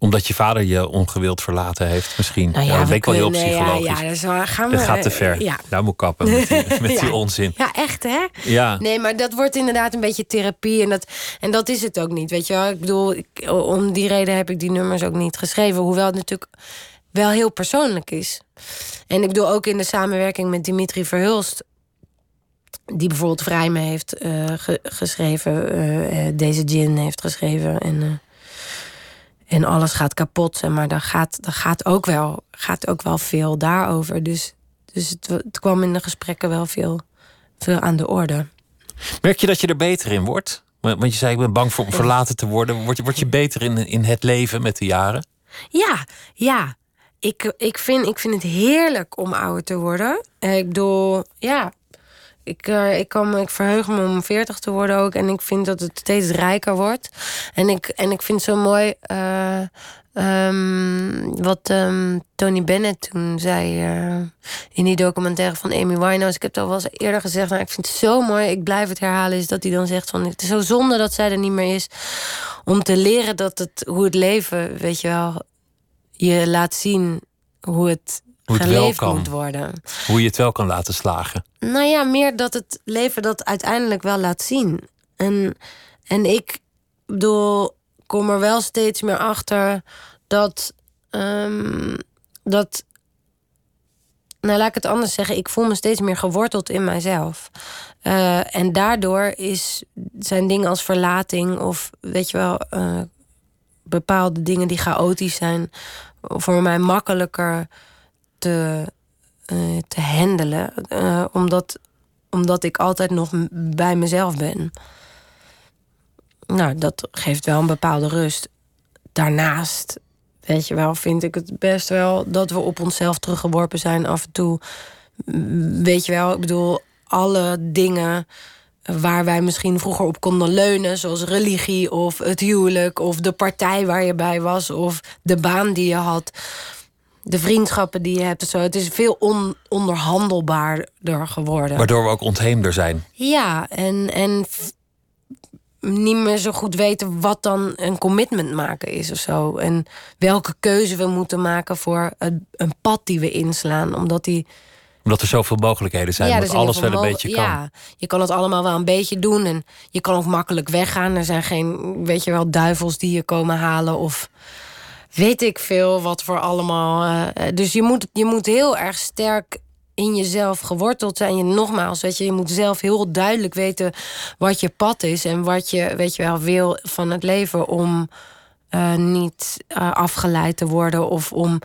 C: omdat je vader je ongewild verlaten heeft, misschien. Nou ja, dat wel heel psychologisch. Ja, ja, dus gaan we, dat gaat te ver. Ja. Daar moet kappen met die, met die onzin.
D: Ja, echt hè?
C: Ja.
D: Nee, maar dat wordt inderdaad een beetje therapie. En dat, en dat is het ook niet, weet je wel. Ik bedoel, ik, om die reden heb ik die nummers ook niet geschreven. Hoewel het natuurlijk wel heel persoonlijk is. En ik bedoel, ook in de samenwerking met Dimitri Verhulst... die bijvoorbeeld Vrijme heeft uh, geschreven... Uh, deze gin heeft geschreven en en alles gaat kapot. Maar dan gaat, dan gaat, ook, wel, gaat ook wel veel daarover. Dus, dus het, het kwam in de gesprekken wel veel, veel aan de orde.
C: Merk je dat je er beter in wordt? Want je zei, ik ben bang voor om verlaten te worden. Word je, word je beter in, in het leven met de jaren?
D: Ja, ja. Ik, ik, vind, ik vind het heerlijk om ouder te worden. Eh, ik bedoel, ja, ik, uh, ik, kan, ik verheug me om 40 te worden ook. En ik vind dat het steeds rijker wordt. En ik, en ik vind zo mooi uh, um, wat um, Tony Bennett toen zei uh, in die documentaire van Amy Winehouse. Ik heb het al wel eens eerder gezegd. Maar ik vind het zo mooi. Ik blijf het herhalen. Is dat hij dan zegt van het is zo zonde dat zij er niet meer is. Om te leren dat het, hoe het leven, weet je wel, je laat zien hoe het hoe het wel kan. moet worden.
C: Hoe je het wel kan laten slagen.
D: Nou ja, meer dat het leven dat uiteindelijk wel laat zien. En, en ik bedoel, kom er wel steeds meer achter dat. Um, dat nou, laat ik het anders zeggen. Ik voel me steeds meer geworteld in mijzelf. Uh, en daardoor is, zijn dingen als verlating of weet je wel, uh, bepaalde dingen die chaotisch zijn, voor mij makkelijker te, uh, te handelen. Uh, omdat, omdat ik altijd nog bij mezelf ben. Nou, dat geeft wel een bepaalde rust. Daarnaast, weet je wel, vind ik het best wel dat we op onszelf teruggeworpen zijn af en toe. Weet je wel, ik bedoel, alle dingen waar wij misschien vroeger op konden leunen, zoals religie of het huwelijk of de partij waar je bij was of de baan die je had de vriendschappen die je hebt. Zo. Het is veel on onderhandelbaarder geworden.
C: Waardoor we ook ontheemder zijn.
D: Ja, en, en niet meer zo goed weten wat dan een commitment maken is of zo. En welke keuze we moeten maken voor een, een pad die we inslaan. Omdat die
C: omdat er zoveel mogelijkheden zijn, ja, dat alles wel een beetje kan. Ja,
D: je kan het allemaal wel een beetje doen. En je kan ook makkelijk weggaan. Er zijn geen, weet je wel, duivels die je komen halen. Of weet ik veel wat voor allemaal. Uh, dus je moet, je moet heel erg sterk in jezelf geworteld zijn. Je, nogmaals, weet je, je moet zelf heel duidelijk weten wat je pad is en wat je, weet je wel, wil van het leven om uh, niet afgeleid te worden of om,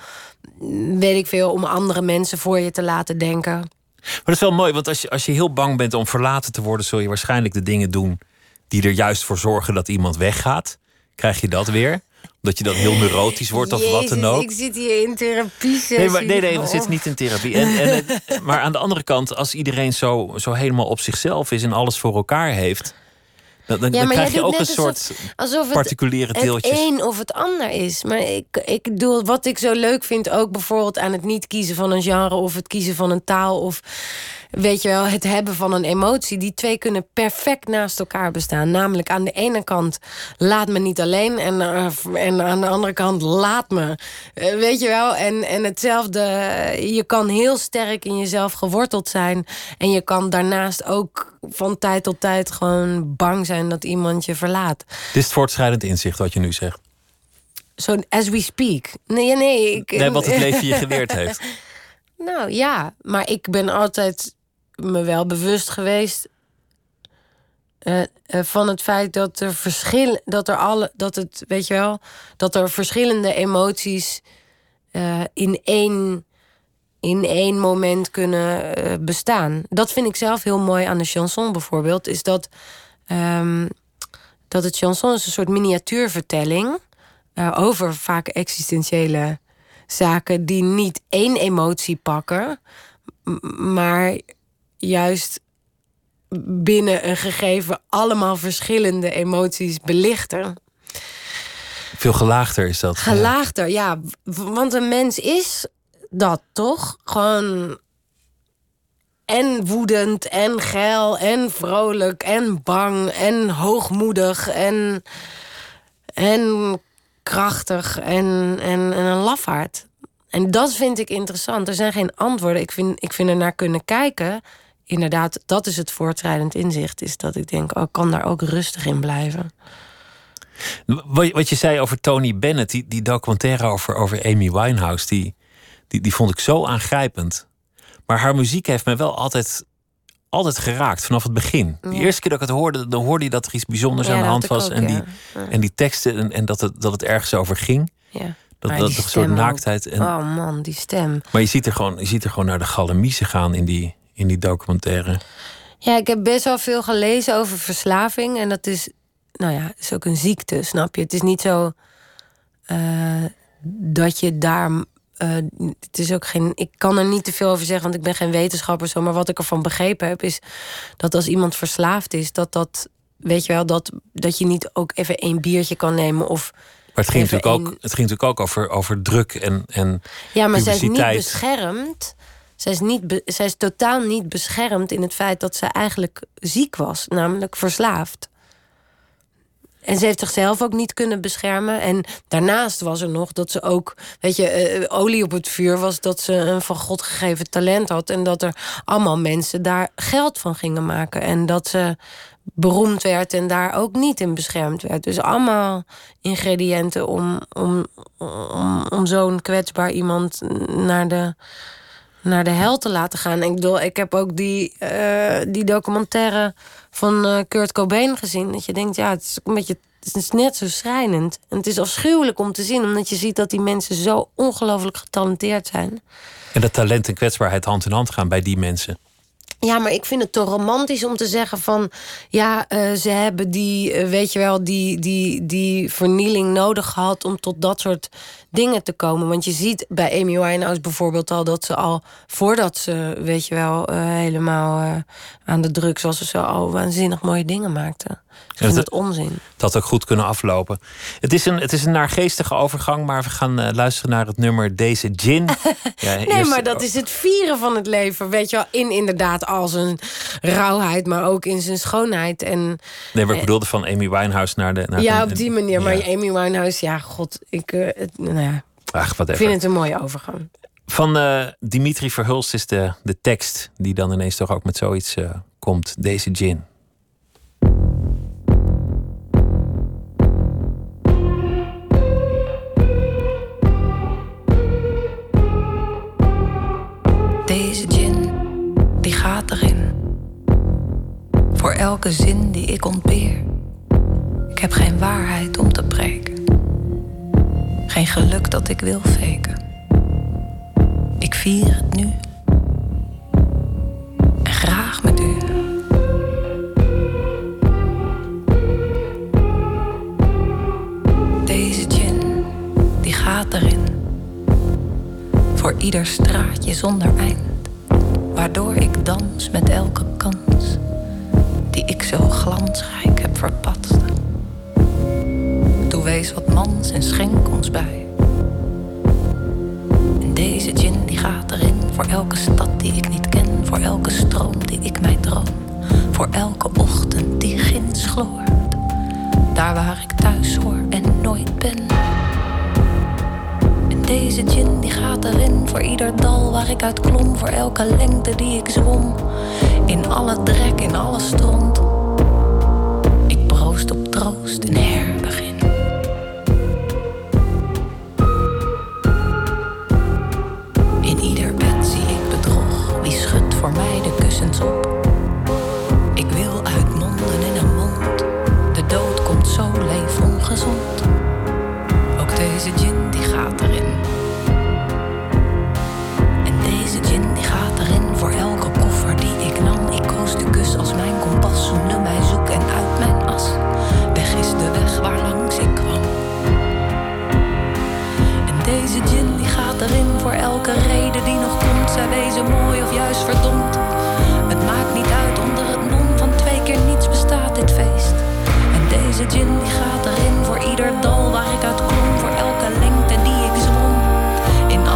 D: weet ik veel, om andere mensen voor je te laten denken.
C: Maar dat is wel mooi, want als je, als je heel bang bent om verlaten te worden, zul je waarschijnlijk de dingen doen die er juist voor zorgen dat iemand weggaat. Krijg je dat weer? Dat je dan heel neurotisch wordt of wat dan ook.
D: Ik zit hier in therapie.
C: Nee, maar, nee, nee, we zitten niet in therapie. En, en, maar aan de andere kant, als iedereen zo, zo helemaal op zichzelf is en alles voor elkaar heeft, Dan, dan,
D: Ja,
C: dan
D: maar
C: krijg je ook een soort
D: alsof- alsof het
C: particuliere
D: het
C: deeltjes.
D: een of het ander is. Maar ik, ik bedoel, wat ik zo leuk vind, ook bijvoorbeeld aan het niet kiezen van een genre of het kiezen van een taal of weet je wel, het hebben van een emotie. Die twee kunnen perfect naast elkaar bestaan. Namelijk aan de ene kant laat me niet alleen en, eh, en aan de andere kant laat me. Eh, weet je wel, en, en hetzelfde, je kan heel sterk in jezelf geworteld zijn en je kan daarnaast ook van tijd tot tijd gewoon bang zijn dat iemand je verlaat.
C: Dit is het voortschrijdend inzicht wat je nu zegt.
D: Zo, as we speak. Nee, nee. Ik,
C: Nee, wat het leven je geleerd heeft.
D: Nou ja, maar ik ben altijd me wel bewust geweest eh, eh, van het feit dat er verschil, dat er alle, dat het, weet je wel, dat er verschillende emoties eh, in één in één moment kunnen bestaan. Dat vind ik zelf heel mooi aan de chanson bijvoorbeeld, is dat ehm, dat het chanson is een soort miniatuurvertelling over vaak existentiële zaken die niet één emotie pakken, maar juist binnen een gegeven allemaal verschillende emoties belichten.
C: Veel gelaagder is dat.
D: Gelaagder, ja. Want een mens is dat toch? Gewoon en woedend en geil en vrolijk en bang en hoogmoedig en, en krachtig en, en, en een lafaard. En dat vind ik interessant. Er zijn geen antwoorden. Ik vind, ik vind er naar kunnen kijken. Inderdaad, dat is het voortschrijdend inzicht. Is dat ik denk, oh, ik kan daar ook rustig in blijven.
C: Wat je zei over Tony Bennett, die, die documentaire over, over Amy Winehouse, die, die, die vond ik zo aangrijpend. Maar haar muziek heeft mij wel altijd, altijd geraakt vanaf het begin. De eerste keer dat ik het hoorde, dan hoorde je dat er iets bijzonders
D: Ja,
C: aan de hand was.
D: ook,
C: en, die,
D: ja.
C: En die teksten en, en dat, het, dat het ergens over ging.
D: Ja.
C: Dat, dat, een soort naaktheid. En,
D: Oh man, die stem.
C: Maar je ziet, er gewoon, je ziet er gewoon naar de galamiezen gaan in die, in die documentaire.
D: Ja, ik heb best wel veel gelezen over verslaving. En dat is, nou ja, is ook een ziekte, snap je? Het is niet zo eh, dat je daar. eh, het is ook geen. Ik kan er niet te veel over zeggen, want ik ben geen wetenschapper. Zo, maar wat ik ervan begrepen heb, is dat als iemand verslaafd is, dat dat. Weet je wel, dat, dat je niet ook even één biertje kan nemen. Of
C: Maar het ging, natuurlijk ook, het ging natuurlijk ook over, over druk en, en
D: Ja, maar zij is niet beschermd. Zij is, niet zij is totaal niet beschermd in het feit dat ze eigenlijk ziek was, namelijk verslaafd. En ze heeft zichzelf ook niet kunnen beschermen. En daarnaast was er nog dat ze ook, weet je, eh, olie op het vuur was dat ze een van God gegeven talent had. En dat er allemaal mensen daar geld van gingen maken. En dat ze beroemd werd en daar ook niet in beschermd werd. Dus allemaal ingrediënten om, om, om, om zo'n kwetsbaar iemand naar de, naar de hel te laten gaan. Ik bedoel, ik heb ook die, eh, die documentaire van eh, Kurt Cobain gezien. Dat je denkt, ja, het is een beetje. Het is net zo schrijnend. En het is afschuwelijk om te zien, omdat je ziet dat die mensen zo ongelooflijk getalenteerd zijn.
C: En dat talent en kwetsbaarheid hand in hand gaan bij die mensen.
D: Ja, maar ik vind het toch romantisch om te zeggen van... ja, eh, ze hebben die, weet je wel, die, die, die vernieling nodig gehad... om tot dat soort dingen te komen. Want je ziet bij Amy Winehouse bijvoorbeeld al... dat ze al voordat ze, weet je wel, eh, helemaal eh, aan de drugs was... zo al waanzinnig mooie dingen maakte. Vind
C: dat-
D: het onzin.
C: Dat ook goed kunnen aflopen. Het is een, het is een naargeestige overgang, maar we gaan eh, luisteren naar het nummer Deze Gin. Ja,
D: Nee,
C: eerst-
D: maar dat is het vieren van het leven. Weet je wel, in inderdaad al zijn rauwheid... maar ook in zijn schoonheid en...
C: Nee, maar ik bedoelde van Amy Winehouse naar de. Naar
D: ja,
C: de-
D: op die manier. Maar. Amy Winehouse, ja, god, ik, nou ja,
C: Ach, wat
D: ik vind het een mooie overgang.
C: Van eh, Dimitri Verhulst is de, de tekst die dan ineens toch ook met zoiets eh, komt. Deze gin.
E: Deze gin, die gaat erin. Voor elke zin die ik ontbeer. Ik heb geen waarheid om. Geen geluk dat ik wil faken. Ik vier het nu. En graag met u. Deze gin, die gaat erin voor ieder straatje zonder eind, waardoor ik dans met elke kans die ik zo glansrijk heb verpatst. Wees wat mans en schenk ons bij. En deze gin die gaat erin voor elke stad die ik niet ken, voor elke stroom die ik mij droom, voor elke ochtend die ginds gloort, daar waar ik thuis hoor en nooit ben. En deze gin die gaat erin voor ieder dal waar ik uit klom, voor elke lengte die ik zwom, in alle drek, in alle stront. Ik proost op troost en herbegin. Voor elke reden die nog komt. Zij wezen mooi of juist verdomd. Het maakt niet uit onder het mom van twee keer niets bestaat dit feest. En deze gin die gaat erin voor ieder dal waar ik uit klom. Voor elke lengte die ik zwom. In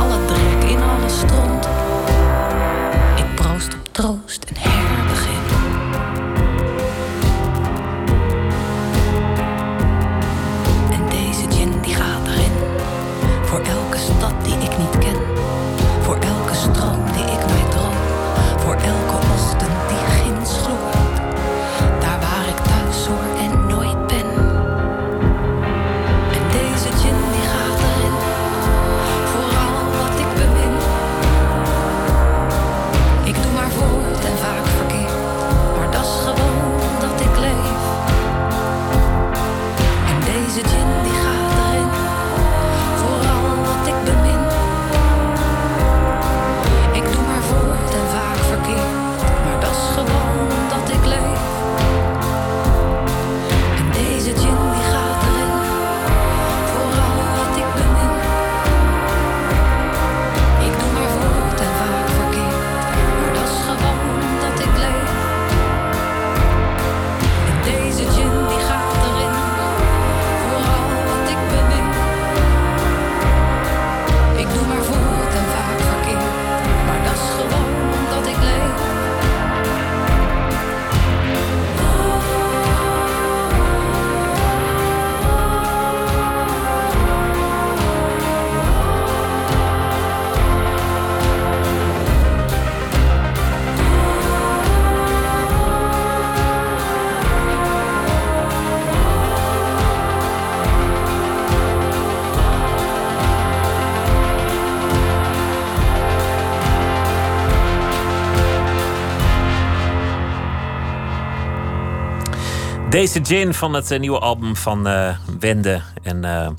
E: Deze gin
C: van het eh, nieuwe album van eh, Wende. En eh,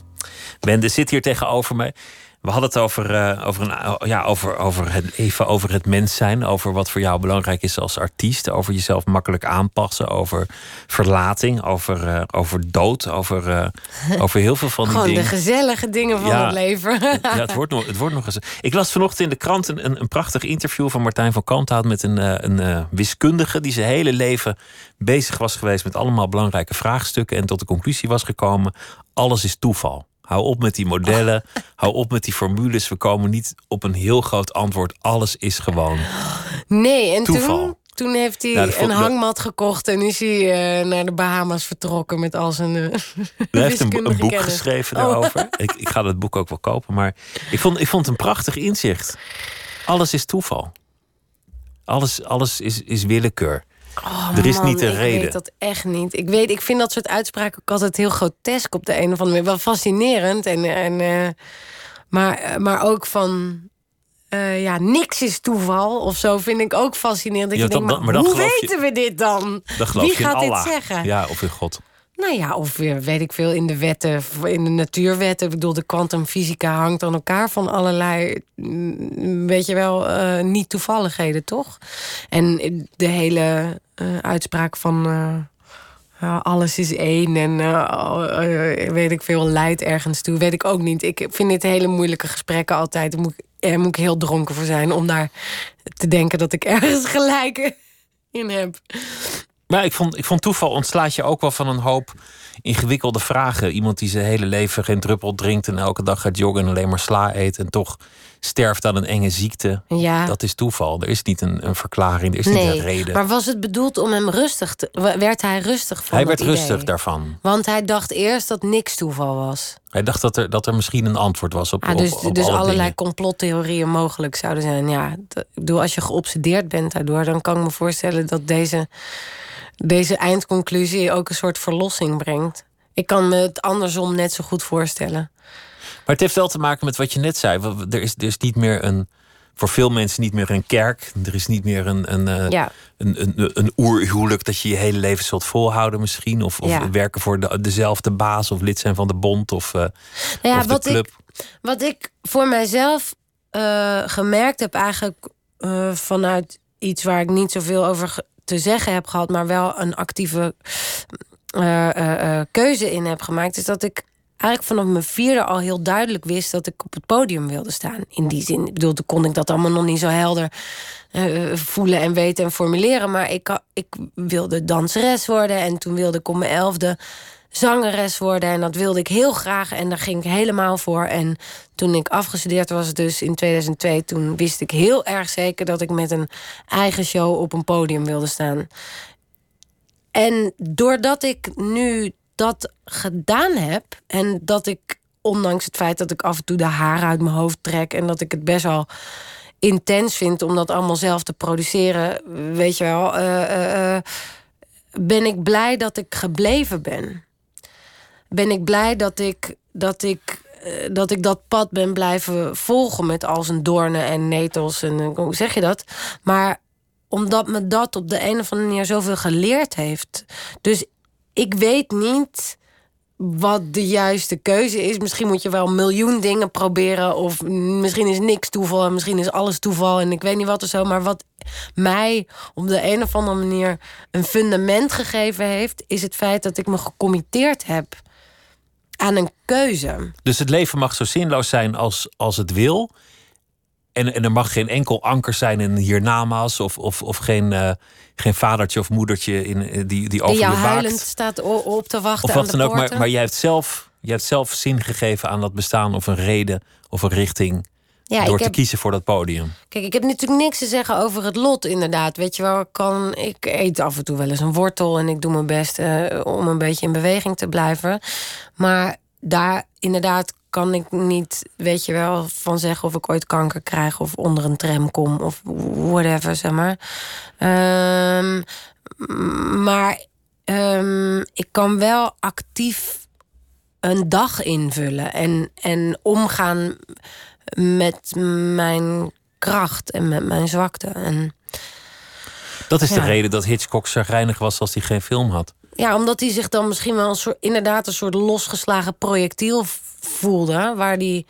C: Wende zit hier tegenover me. We hadden het over, eh, over, een, ja, over, over het, even over het mens zijn. Over wat voor jou belangrijk is als artiest. Over jezelf makkelijk aanpassen. Over verlating. Over, eh, over dood. Over, eh, over heel veel van die
D: Gewoon
C: dingen.
D: de gezellige dingen van
C: Ja.
D: het leven.
C: Ja, het wordt nog, het wordt nog eens. Ik las vanochtend in de krant een, een, een prachtig interview van Martijn van Kanthout met een, eh, een eh, wiskundige die zijn hele leven bezig was geweest met allemaal belangrijke vraagstukken en tot de conclusie was gekomen: alles is toeval. Hou op met die modellen, hou op met die formules. We komen niet op een heel groot antwoord. Alles is gewoon.
D: Nee, en
C: Toeval.
D: toen, toen heeft hij
C: vond-
D: een hangmat gekocht en is hij eh, naar de Bahama's vertrokken met al zijn. eh,
C: Hij heeft een, boek
D: kennis.
C: geschreven
D: Oh.
C: daarover. Ik, ik ga dat boek ook wel kopen. Maar ik vond, ik vond het een prachtig inzicht. Alles is toeval. Alles, alles is, is willekeur.
D: Oh,
C: Er is
D: man,
C: niet een
D: ik
C: reden.
D: weet dat echt niet. Ik, weet, ik vind dat soort uitspraken ook altijd heel grotesk op de een of andere manier. Wel fascinerend. En, en, eh, maar, maar ook van. eh, ja, niks is toeval of zo vind ik ook fascinerend. Dat
C: Ja,
D: je
C: dan-
D: denkt,
C: dan-
D: maar, hoe
C: je-
D: weten we dit dan? Wie gaat dit zeggen?
C: Ja, of in God.
D: Nou ja, of weet ik veel, in de wetten, in de natuurwetten. Ik bedoel, de kwantumfysica hangt aan elkaar van allerlei, mm, weet je wel, eh, niet toevalligheden, toch? En de hele eh, uitspraak van eh, alles is één en weet ik veel, leidt ergens toe, weet ik ook niet. Ik vind dit hele moeilijke gesprekken altijd. Daar moet ik, er moet ik heel dronken voor zijn om daar te denken dat ik ergens gelijk in heb.
C: Maar ik vond, ik vond toeval ontslaat je ook wel van een hoop ingewikkelde vragen. Iemand die zijn hele leven geen druppel drinkt en elke dag gaat joggen en alleen maar sla eet en toch sterft aan een enge ziekte.
D: Ja.
C: Dat is toeval. Er is niet een, een verklaring, er is niet een reden.
D: maar was het bedoeld om hem rustig te... Werd hij rustig van
C: Hij werd
D: idee?
C: rustig daarvan.
D: Want hij dacht eerst dat niks toeval was.
C: Hij dacht dat er, dat er misschien een antwoord was op,
D: Ah, dus
C: op, op
D: dus
C: alle
D: allerlei
C: dingen.
D: complottheorieën mogelijk zouden zijn. Ja, ik bedoel, als je geobsedeerd bent daardoor, dan kan ik me voorstellen dat deze, deze eindconclusie ook een soort verlossing brengt. Ik kan me het andersom net zo goed voorstellen.
C: Maar het heeft wel te maken met wat je net zei. Er is, er is niet meer een, voor veel mensen niet meer een kerk. Er is niet meer een, een, eh,
D: Ja.
C: een, een, een oerhuwelijk dat je je hele leven zult volhouden misschien. Of, of
D: Ja.
C: werken voor de, dezelfde baas of lid zijn van de bond of, eh,
D: Nou ja,
C: of de
D: wat
C: club.
D: ik, wat ik voor mijzelf eh, gemerkt heb, eigenlijk vanuit iets waar ik niet zoveel over te zeggen heb gehad, maar wel een actieve eh, eh, eh, keuze in heb gemaakt, is dat ik eigenlijk vanaf mijn vierde al heel duidelijk wist dat ik op het podium wilde staan. In die zin, ik bedoel, toen kon ik dat allemaal nog niet zo helder voelen en weten en formuleren. Maar ik, ik wilde danseres worden en toen wilde ik om mijn elfde zangeres worden. En dat wilde ik heel graag en daar ging ik helemaal voor. En toen ik afgestudeerd was, dus in 2002, toen wist ik heel erg zeker dat ik met een eigen show op een podium wilde staan. En doordat ik nu dat gedaan heb en dat ik, ondanks het feit dat ik af en toe de haren uit mijn hoofd trek en dat ik het best wel intens vind om dat allemaal zelf te produceren, weet je wel, eh, eh, eh, ben ik blij dat ik gebleven ben. Ben ik blij dat ik dat ik eh, dat ik dat pad ben blijven volgen met al zijn doornen en netels en eh, hoe zeg je dat? Maar omdat me dat op de een of andere manier zoveel geleerd heeft. Dus ik weet niet wat de juiste keuze is. Misschien moet je wel een miljoen dingen proberen. Of misschien is niks toeval en misschien is alles toeval. En ik weet niet wat of zo. Maar wat mij op de een of andere manier een fundament gegeven heeft... is het feit dat ik me gecommitteerd heb aan een keuze.
C: Dus het leven mag zo zinloos zijn als, als het wil. En, en er mag geen enkel anker zijn in hiernamaals. Of, of, of geen, eh, geen vadertje of moedertje in, eh, die, die
D: Die
C: over
D: jou
C: je
D: huilend staat op te wachten
C: Of wat dan ook. Maar, maar jij, hebt zelf, jij hebt zelf zin gegeven aan dat bestaan. Of een reden of een richting.
D: Ja,
C: door
D: ik
C: te
D: heb-
C: kiezen voor dat podium.
D: Kijk, ik heb natuurlijk niks te zeggen over het lot, inderdaad. Weet je wel, ik, kan, ik eet af en toe wel eens een wortel en ik doe mijn best eh, om een beetje in beweging te blijven. Maar daar inderdaad kan ik niet, weet je wel, van zeggen of ik ooit kanker krijg of onder een tram kom of whatever, zeg maar. Ehm, maar ehm, ik kan wel actief een dag invullen en, en omgaan met mijn kracht en met mijn zwakte. En
C: Dat is de reden dat Hitchcock zagrijnig was als hij geen film had.
D: ja, omdat hij zich dan misschien wel een soort, inderdaad een soort losgeslagen projectiel voelde, waar hij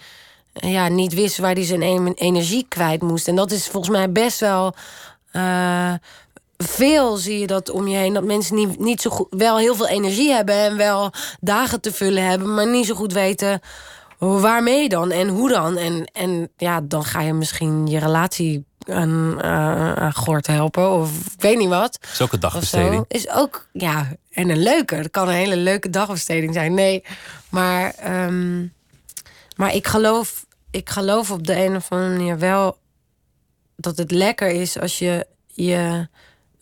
D: ja, niet wist waar hij zijn en- energie kwijt moest. En dat is volgens mij best wel. eh, veel zie je dat om je heen. Dat mensen niet, niet zo goed. wel heel veel energie hebben en wel dagen te vullen hebben, maar niet zo goed weten waarmee dan en hoe dan. En, en ja, dan ga je misschien je relatie aan, eh, aan gort helpen of ik weet niet wat.
C: Dat is ook een dagbesteding.
D: Is ook, ja, en een leuke. Het kan een hele leuke dagbesteding zijn. Nee, maar, ehm, maar ik, geloof, ik geloof op de een of andere manier wel dat het lekker is als je je.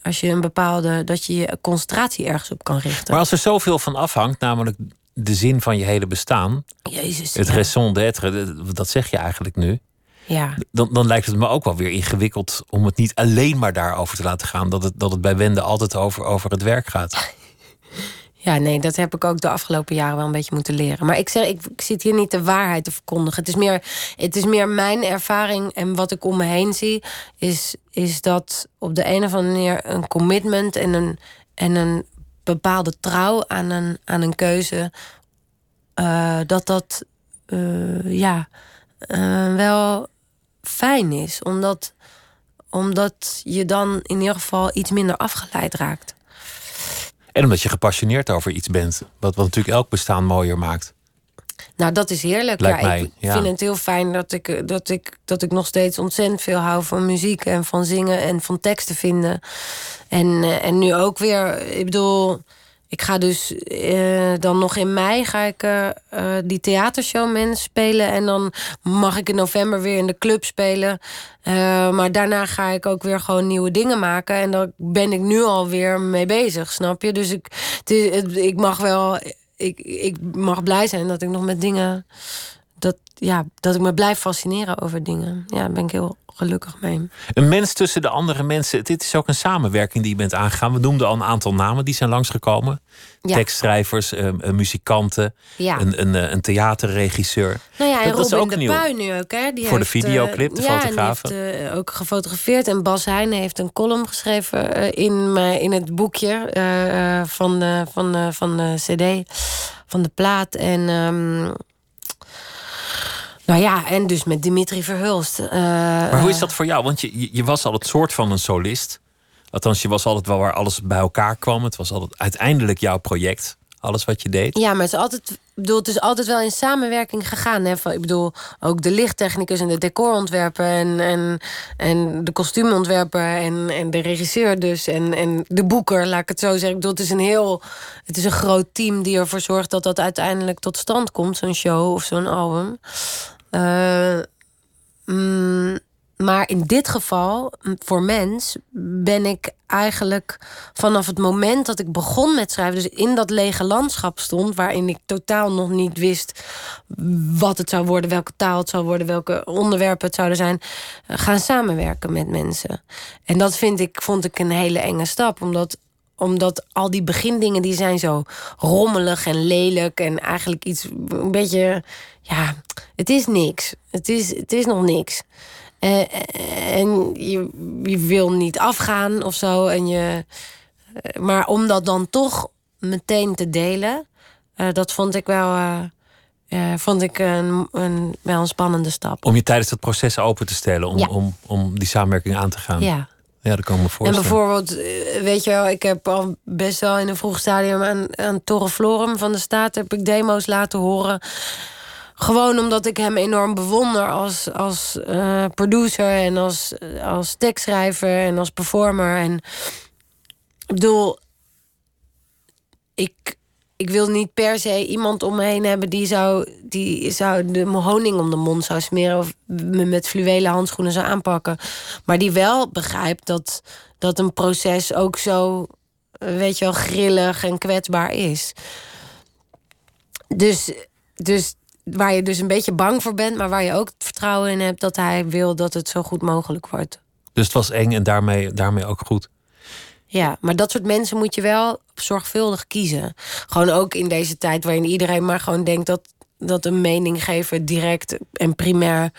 D: Als je een bepaalde. dat je je concentratie ergens op kan richten.
C: Maar als er zoveel van afhangt, namelijk de zin van je hele bestaan,
D: Jezus.
C: het
D: ja.
C: raison d'être, dat- zeg je eigenlijk nu.
D: Ja.
C: Dan, dan lijkt het me ook wel weer ingewikkeld om het niet alleen maar daarover te laten gaan. Dat het, dat het bij Wende altijd over, over het werk gaat.
D: Ja, nee, dat heb ik ook de afgelopen jaren wel een beetje moeten leren. Maar ik zeg, ik, ik zit hier niet de waarheid te verkondigen. Het is meer, het is meer mijn ervaring en wat ik om me heen zie, is, is dat op de een of andere manier een commitment en een, en een bepaalde trouw aan een, aan een keuze, eh, dat dat eh, ja, eh, wel fijn is. Omdat, omdat je dan in ieder geval iets minder afgeleid raakt.
C: En omdat je gepassioneerd over iets bent. Wat, wat natuurlijk elk bestaan mooier maakt.
D: Nou, dat is heerlijk.
C: Lijkt
D: ja,
C: mij,
D: ik
C: ja.
D: vind het heel fijn dat ik, dat, ik, dat ik nog steeds ontzettend veel hou van muziek en van zingen en van teksten vinden. En, eh, en nu ook weer, ik bedoel, ik ga dus eh, dan nog in mei ga ik eh, die theatershow mensen spelen. En dan mag ik in november weer in de club spelen. Maar daarna ga ik ook weer gewoon nieuwe dingen maken. En daar ben ik nu alweer mee bezig, snap je? Dus ik, het- ik mag wel. Ik, ik mag blij zijn dat ik nog met dingen. Dat, ja, dat ik me blijf fascineren over dingen. Ja, daar ben ik heel gelukkig mee.
C: Een mens tussen de andere mensen. Dit is ook een samenwerking die je bent aangegaan. We noemden al een aantal namen die zijn langsgekomen.
D: Ja.
C: Tekstschrijvers, eh, eh, muzikanten,
D: Ja.
C: een, een, eh, een theaterregisseur.
D: Nou ja, en
C: Dat- dat is
D: Robin
C: ook
D: de
C: nieuw.
D: Nu ook, hè? Die
C: Voor de
D: heeft, eh,
C: videoclip, de
D: ja, die heeft ook gefotografeerd. En Bas Heijnen heeft een column geschreven in, mijn, in het boekje van, de, van, de, van de cd, van de plaat. En... ehm, nou ja, en dus met Dimitri Verhulst. eh,
C: Maar hoe is dat voor jou? Want je, je- was al het soort van een solist. Althans, je was altijd wel waar alles bij elkaar kwam. Het was altijd uiteindelijk jouw project. Alles wat je deed.
D: Ja, maar het is altijd, bedoel, het is altijd wel in samenwerking gegaan. Hè? Van, ik bedoel, ook de lichttechnicus en de decorontwerper en, en, en de kostuumontwerper en, en de regisseur dus. En, en de boeker, laat ik het zo zeggen. Ik bedoel, het is een heel, het is een groot team die ervoor zorgt dat dat uiteindelijk tot stand komt, zo'n show of zo'n album. Eh, mm, maar in dit geval, voor mens, ben ik eigenlijk vanaf het moment dat ik begon met schrijven, dus in dat lege landschap stond, waarin ik totaal nog niet wist wat het zou worden, welke taal het zou worden, welke onderwerpen het zouden zijn, eh, gaan samenwerken met mensen. En dat vind ik, vond ik een hele enge stap, omdat omdat al die begindingen die zijn zo rommelig en lelijk en eigenlijk iets een beetje ja, het is niks. Het is, het is nog niks. Eh, en je, je wil niet afgaan of zo. En je, eh, maar om dat dan toch meteen te delen, dat vond ik wel, vond ik een, een, wel een spannende stap.
C: Om je tijdens dat proces open te stellen. Om,
D: Ja.
C: om, om die samenwerking aan te gaan.
D: Ja.
C: Ja, dat kan ik me
D: En bijvoorbeeld, eh, weet je wel, ik heb al best wel in een vroeg stadium aan, aan Torre Florum van de Staat heb ik demo's laten horen. Gewoon omdat ik hem enorm bewonder als, als eh, producer en als, als tekstschrijver en als performer. En ik bedoel, ik, ik wil niet per se iemand om me heen hebben die zou, die zou de honing om de mond zou smeren of me met fluwelen handschoenen zou aanpakken. Maar die wel begrijpt dat, dat een proces ook zo, weet je wel, grillig en kwetsbaar is. Dus, dus waar je dus een beetje bang voor bent, maar waar je ook vertrouwen in hebt dat hij wil dat het zo goed mogelijk wordt.
C: Dus het was eng en daarmee, daarmee ook goed.
D: Ja, maar dat soort mensen moet je wel zorgvuldig kiezen. Gewoon ook in deze tijd waarin iedereen maar gewoon denkt dat, dat een mening geven direct en primair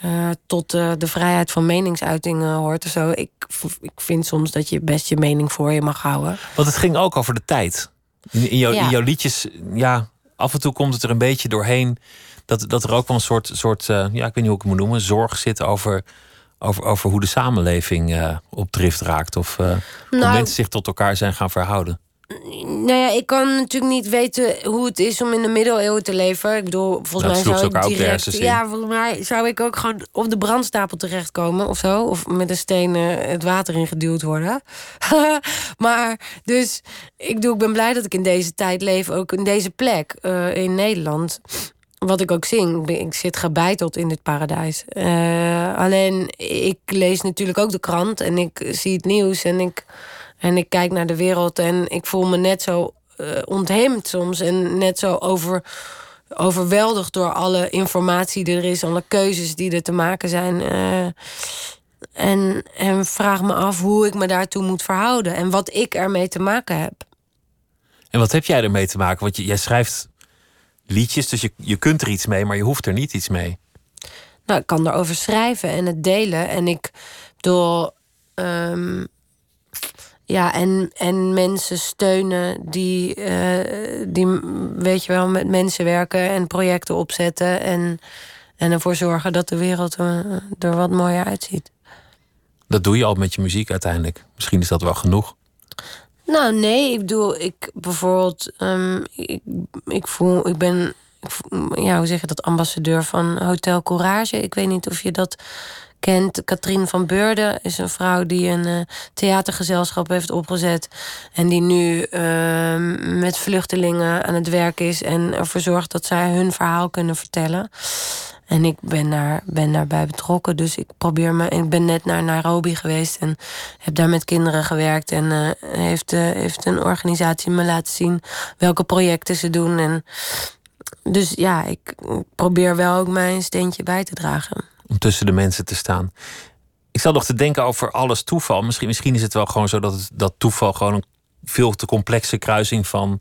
D: eh, tot eh, de vrijheid van meningsuiting hoort of zo. Ik, ik vind soms dat je best je mening voor je mag houden.
C: Want het ging ook over de tijd. In, in, jou-
D: Ja.
C: in jouw liedjes, ja, af en toe komt het er een beetje doorheen. Dat, dat er ook wel een soort, soort eh, ja, ik weet niet hoe ik het moet noemen, zorg zit over, over, over hoe de samenleving eh, op drift raakt. Of eh, hoe
D: Nou-
C: mensen zich tot elkaar zijn gaan verhouden.
D: Nou ja, ik kan natuurlijk niet weten hoe het is om in de middeleeuwen te leven. Ik bedoel, volgens
C: Nou,
D: mij zou ik direct...
C: in.
D: Ja, volgens mij zou ik ook gewoon op de brandstapel terechtkomen of zo. Of met een steen het water ingeduwd worden. maar dus, ik, bedoel, ik ben blij dat ik in deze tijd leef. Ook in deze plek eh, in Nederland. Wat ik ook zing, ik zit gebeiteld in dit paradijs. Eh, alleen, ik lees natuurlijk ook de krant en ik zie het nieuws en ik, en ik kijk naar de wereld en ik voel me net zo eh, ontheemd soms en net zo over, overweldigd door alle informatie die er is, alle keuzes die er te maken zijn. eh, en, en vraag me af hoe ik me daartoe moet verhouden en wat ik ermee te maken heb.
C: En wat heb jij ermee te maken? Want jij schrijft liedjes, dus je, je kunt er iets mee, maar je hoeft er niet iets mee.
D: Nou, ik kan erover schrijven en het delen. En ik bedoel. ehm, ja, en, en mensen steunen die, eh, die, weet je wel, met mensen werken en projecten opzetten. En, en ervoor zorgen dat de wereld eh, er wat mooier uitziet.
C: Dat doe je al met je muziek uiteindelijk. Misschien is dat wel genoeg.
D: Nou, nee, ik bedoel, ik bijvoorbeeld, ehm, ik, ik voel, ik ben ja, hoe zeg je dat, ambassadeur van Hotel Courage. Ik weet niet of je dat kent. Katrien van Beurden is een vrouw die een uh, theatergezelschap heeft opgezet. En die nu uh, met vluchtelingen aan het werk is en ervoor zorgt dat zij hun verhaal kunnen vertellen. En ik ben, daar, ben daarbij betrokken. Dus ik probeer me. Ik ben net naar Nairobi geweest en heb daar met kinderen gewerkt. En uh, heeft, uh, heeft een organisatie me laten zien welke projecten ze doen. En dus ja, ik probeer wel ook mijn steentje bij te dragen.
C: Om tussen de mensen te staan. Ik zal nog te denken over alles toeval. Misschien, misschien is het wel gewoon zo dat, dat toeval gewoon een veel te complexe kruising van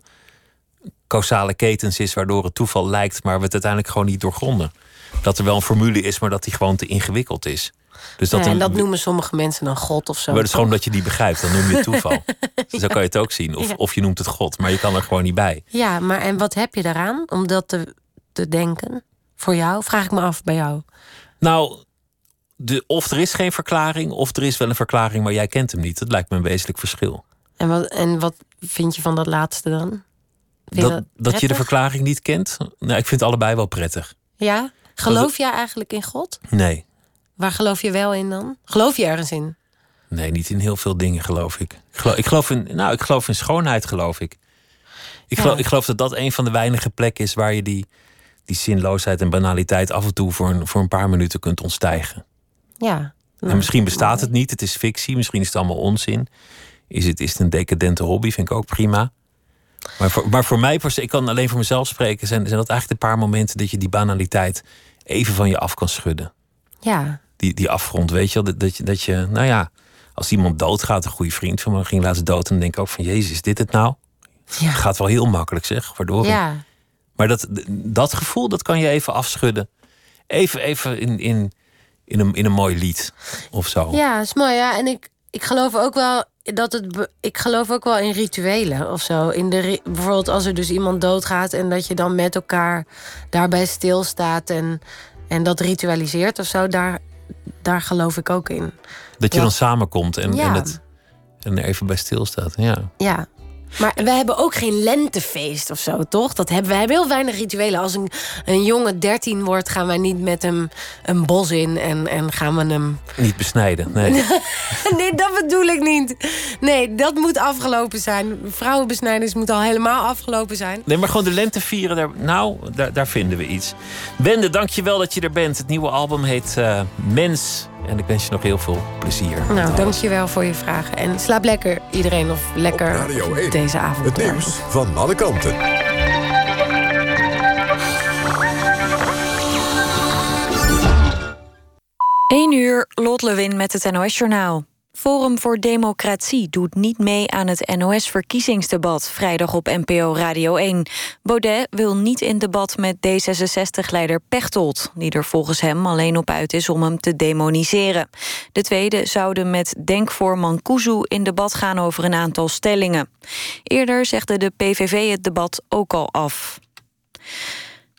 C: causale ketens is, waardoor het toeval lijkt, maar we het uiteindelijk gewoon niet doorgronden. Dat er wel een formule is, maar dat die gewoon te ingewikkeld is.
D: Dus dat ja, en dat noemen sommige mensen dan God of zo.
C: Maar het is gewoon dat je die begrijpt, dan noem je het toeval. dus zo kan je het ook zien. Of, of je noemt het God, maar je kan er gewoon niet bij.
D: Ja, maar en wat heb je daaraan om dat te, te denken? Voor jou? Vraag ik me af bij jou.
C: Nou, de, of er is geen verklaring, of er is wel een verklaring, maar jij kent hem niet. Dat lijkt me een wezenlijk verschil.
D: En wat, en wat vind je van dat laatste dan?
C: Dat, dat, dat, je de verklaring niet kent? Nou, ik vind allebei wel prettig.
D: Ja? Geloof jij eigenlijk in God?
C: Nee.
D: Waar geloof je wel in dan? Geloof je ergens in?
C: Nee, niet in heel veel dingen geloof ik. Ik geloof, ik geloof in, nou, ik geloof in schoonheid, geloof ik. Ik, geloof, ik geloof dat dat een van de weinige plekken is waar je die, die zinloosheid en banaliteit af en toe voor een, voor een paar minuten kunt ontstijgen.
D: Ja.
C: En misschien bestaat het niet, het is fictie, misschien is het allemaal onzin. Is het, is het een decadente hobby, vind ik ook prima. Maar voor, maar voor mij, ik kan alleen voor mezelf spreken, zijn, zijn dat eigenlijk de paar momenten dat je die banaliteit even van je af kan schudden.
D: Ja.
C: Die, die afgrond, weet je wel, dat, dat, je, dat je, nou ja, als iemand doodgaat, een goede vriend van me ging laatst dood, en dan denk ik ook van, Jezus, is dit het nou? Ja. Gaat wel heel makkelijk, zeg, waardoor.
D: Ja.
C: Maar dat, dat gevoel, dat kan je even afschudden. Even, even in, in, in, een, in een mooi lied of zo.
D: Ja, is mooi. Ja, en ik, ik geloof ook wel dat het. Ik geloof ook wel in rituelen of zo. In de, bijvoorbeeld als er dus iemand doodgaat en dat je dan met elkaar daarbij stilstaat en, en dat ritualiseert of zo. Daar, daar geloof ik ook in.
C: Dat je dan samenkomt en, en, het, en er even bij stilstaat. Ja.
D: ja, maar we hebben ook geen lentefeest of zo, toch? Dat hebben, we hebben heel weinig rituelen. Als een, een jongen 13 wordt, gaan wij niet met hem een bos in en, en gaan we hem.
C: Niet besnijden, nee.
D: nee, dat bedoel ik niet. Nee, dat moet afgelopen zijn. Vrouwenbesnijders moet al helemaal afgelopen zijn.
C: Nee, maar gewoon de lente vieren, daar, nou, daar, daar vinden we iets. Wende, dank je wel dat je er bent. Het nieuwe album heet uh, Mens. En ik wens je nog heel veel plezier.
D: Nou, dankjewel voor je vragen. En slaap lekker iedereen of lekker deze avond.
A: Het nieuws van alle kanten.
F: 1 uur, Lot Lewin met het NOS Journaal. Forum voor Democratie doet niet mee aan het NOS-verkiezingsdebat... vrijdag op NPO Radio 1. Baudet wil niet in debat met D66-leider Pechtold... die er volgens hem alleen op uit is om hem te demoniseren. De tweede zouden met denkvoorman Kuzu in debat gaan over een aantal stellingen. Eerder zegde de PVV het debat ook al af.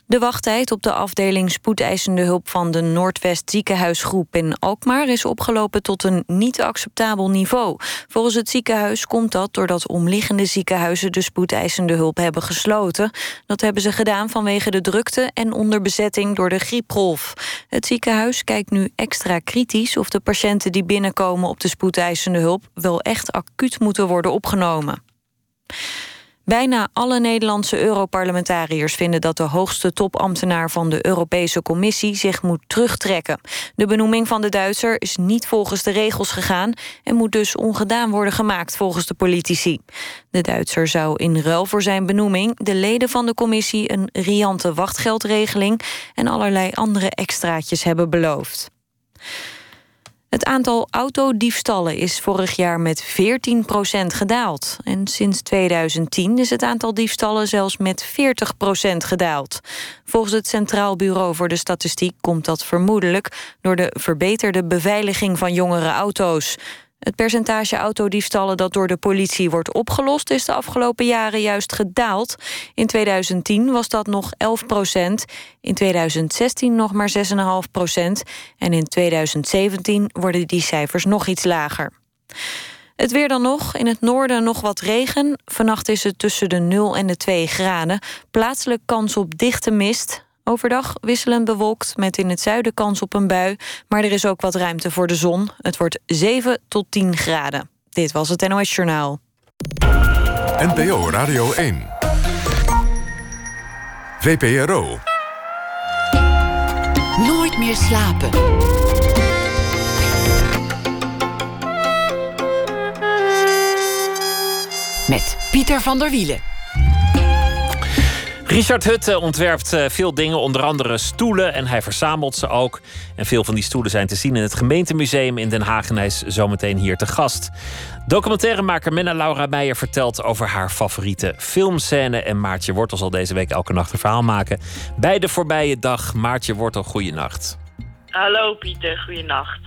F: De wachttijd op de afdeling spoedeisende hulp van de Noordwest ziekenhuisgroep in Alkmaar is opgelopen tot een niet acceptabel niveau. Volgens het ziekenhuis komt dat doordat omliggende ziekenhuizen de spoedeisende hulp hebben gesloten. Dat hebben ze gedaan vanwege de drukte en onderbezetting door de grieprolf. Het ziekenhuis kijkt nu extra kritisch of de patiënten die binnenkomen op de spoedeisende hulp wel echt acuut moeten worden opgenomen. Bijna alle Nederlandse Europarlementariërs vinden dat de hoogste topambtenaar van de Europese Commissie zich moet terugtrekken. De benoeming van de Duitser is niet volgens de regels gegaan en moet dus ongedaan worden gemaakt volgens de politici. De Duitser zou in ruil voor zijn benoeming de leden van de commissie een riante wachtgeldregeling en allerlei andere extraatjes hebben beloofd. Het aantal autodiefstallen is vorig jaar met 14% gedaald. En sinds 2010 is het aantal diefstallen zelfs met 40% gedaald. Volgens het Centraal Bureau voor de Statistiek komt dat vermoedelijk... door de verbeterde beveiliging van jongere auto's. Het percentage autodiefstallen dat door de politie wordt opgelost... is de afgelopen jaren juist gedaald. In 2010 was dat nog 11 procent. In 2016 nog maar 6,5 procent. En in 2017 worden die cijfers nog iets lager. Het weer dan nog. In het noorden nog wat regen. Vannacht is het tussen de 0 en de 2 graden. Plaatselijk kans op dichte mist. Overdag wisselend bewolkt met in het zuiden kans op een bui. Maar er is ook wat ruimte voor de zon. Het wordt 7 tot 10 graden. Dit was het NOS Journaal.
A: NPO Radio 1. VPRO.
B: Nooit meer slapen. Met Pieter van der Wielen.
C: Richard Hutte ontwerpt eh, veel dingen, onder andere stoelen. En hij verzamelt ze ook. En veel van die stoelen zijn te zien in het gemeentemuseum in Den Haag. En hij is zometeen hier te gast. Documentairemaker Menna Laura Meijer vertelt over haar favoriete filmscène. En Maartje Wortel zal deze week elke nacht een verhaal maken. Bij de voorbije dag. Maartje Wortel, goeienacht.
G: Hallo Pieter, goeienacht.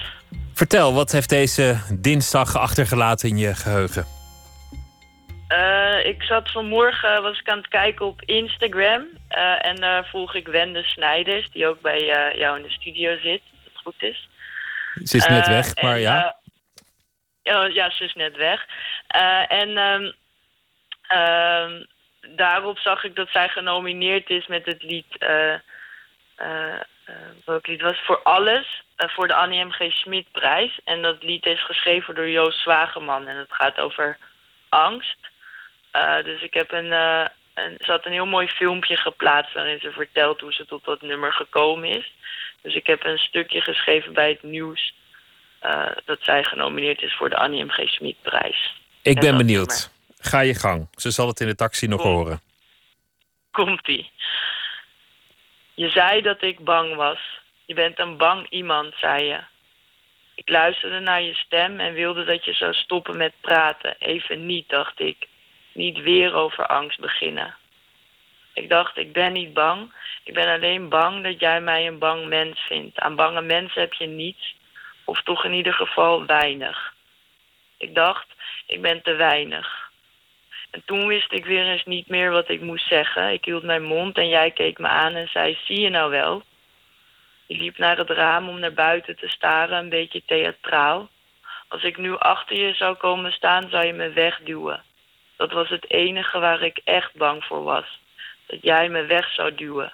C: Vertel, wat heeft deze dinsdag achtergelaten in je geheugen?
G: Uh, ik zat vanmorgen, was ik aan het kijken op Instagram. Uh, en daar volg ik Wende Snijders, die ook bij uh, jou in de studio zit, als het goed is.
C: Ze is net weg, maar
G: en,
C: ja.
G: ja. Ja, ze is net weg. en um, daarop zag ik dat zij genomineerd is met het lied... welk lied was? Voor Alles, voor de Annie M. G. Schmid-prijs. En dat lied is geschreven door Joost Zwageman. En het gaat over angst. Uh, dus ik heb een, uh, een, ze had een heel mooi filmpje geplaatst waarin ze vertelt hoe ze tot dat nummer gekomen is. Dus ik heb een stukje geschreven bij het nieuws uh, dat zij genomineerd is voor de Annie M. G. Schmid-prijs.
C: Ik ben benieuwd. Ga je gang. Ze zal het in de taxi nog horen.
G: Komt-ie. Je zei dat ik bang was. Je bent een bang iemand, zei je. Ik luisterde naar je stem en wilde dat je zou stoppen met praten. Even niet, dacht ik niet weer over angst beginnen. Ik dacht, ik ben niet bang. Ik ben alleen bang dat jij mij een bang mens vindt. Aan bange mensen heb je niets, of toch in ieder geval weinig. Ik dacht, ik ben te weinig. En toen wist ik weer eens niet meer wat ik moest zeggen. Ik hield mijn mond en jij keek me aan en zei, zie je nou wel? Je liep naar het raam om naar buiten te staren, een beetje theatraal. Als ik nu achter je zou komen staan, zou je me wegduwen. Dat was het enige waar ik echt bang voor was. Dat jij me weg zou duwen.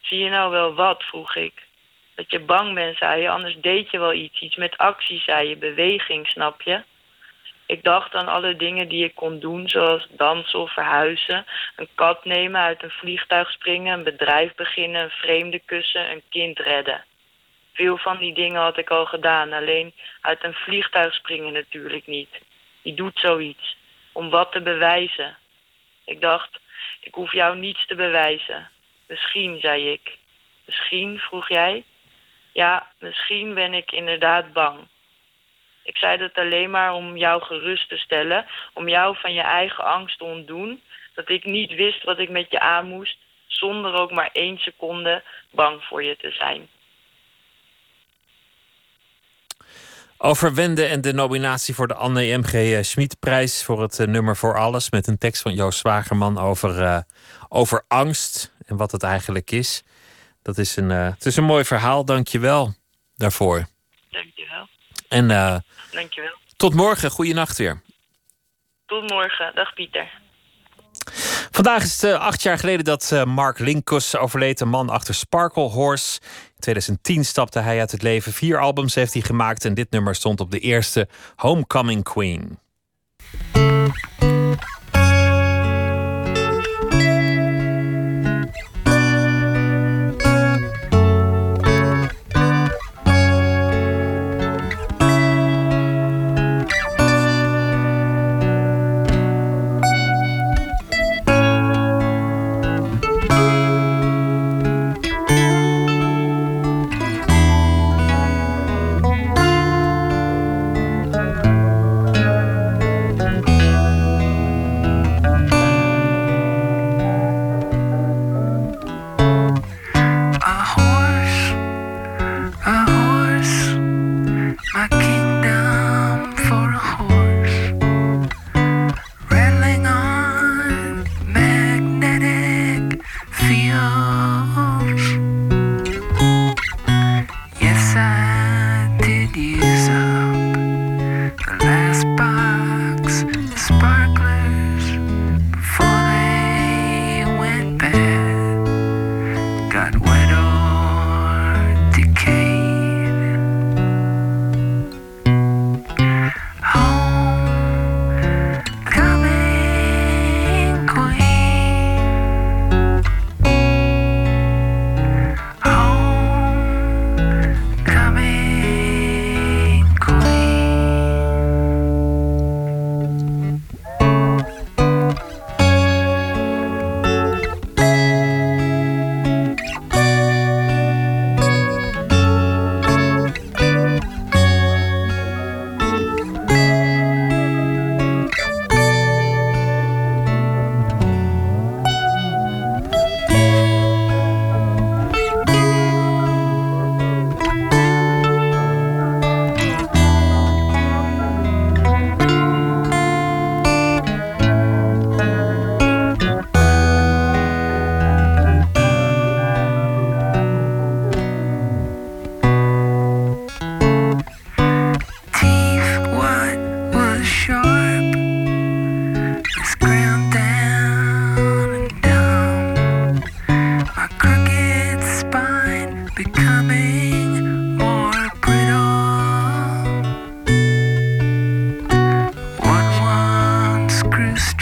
G: Zie je nou wel wat, vroeg ik. Dat je bang bent, zei je, anders deed je wel iets. Iets met actie, zei je, beweging, snap je? Ik dacht aan alle dingen die ik kon doen, zoals dansen of verhuizen, een kat nemen, uit een vliegtuig springen, een bedrijf beginnen, een vreemde kussen, een kind redden. Veel van die dingen had ik al gedaan, alleen uit een vliegtuig springen natuurlijk niet. Die doet zoiets om wat te bewijzen. Ik dacht, ik hoef jou niets te bewijzen. Misschien, zei ik. Misschien, vroeg jij. Ja, misschien ben ik inderdaad bang. Ik zei dat alleen maar om jou gerust te stellen, om jou van je eigen angst te ontdoen, dat ik niet wist wat ik met je aan moest, zonder ook maar één seconde bang voor je te zijn.
C: Over Wende en de nominatie voor de Anne M.G. Schmid-prijs voor het uh, nummer Voor Alles. Met een tekst van Joost Zwagerman over, uh, over angst en wat het eigenlijk is. Dat is een, uh, het is een mooi verhaal, dank je wel daarvoor.
G: Dank je wel.
C: En
G: dank je wel.
C: tot morgen, goeienacht weer.
G: Tot morgen, dag Pieter.
C: Vandaag is het acht jaar geleden dat Mark Linkus overleed, een man achter Sparkle Horse. In 2010 stapte hij uit het leven. Vier albums heeft hij gemaakt en dit nummer stond op de eerste Homecoming Queen.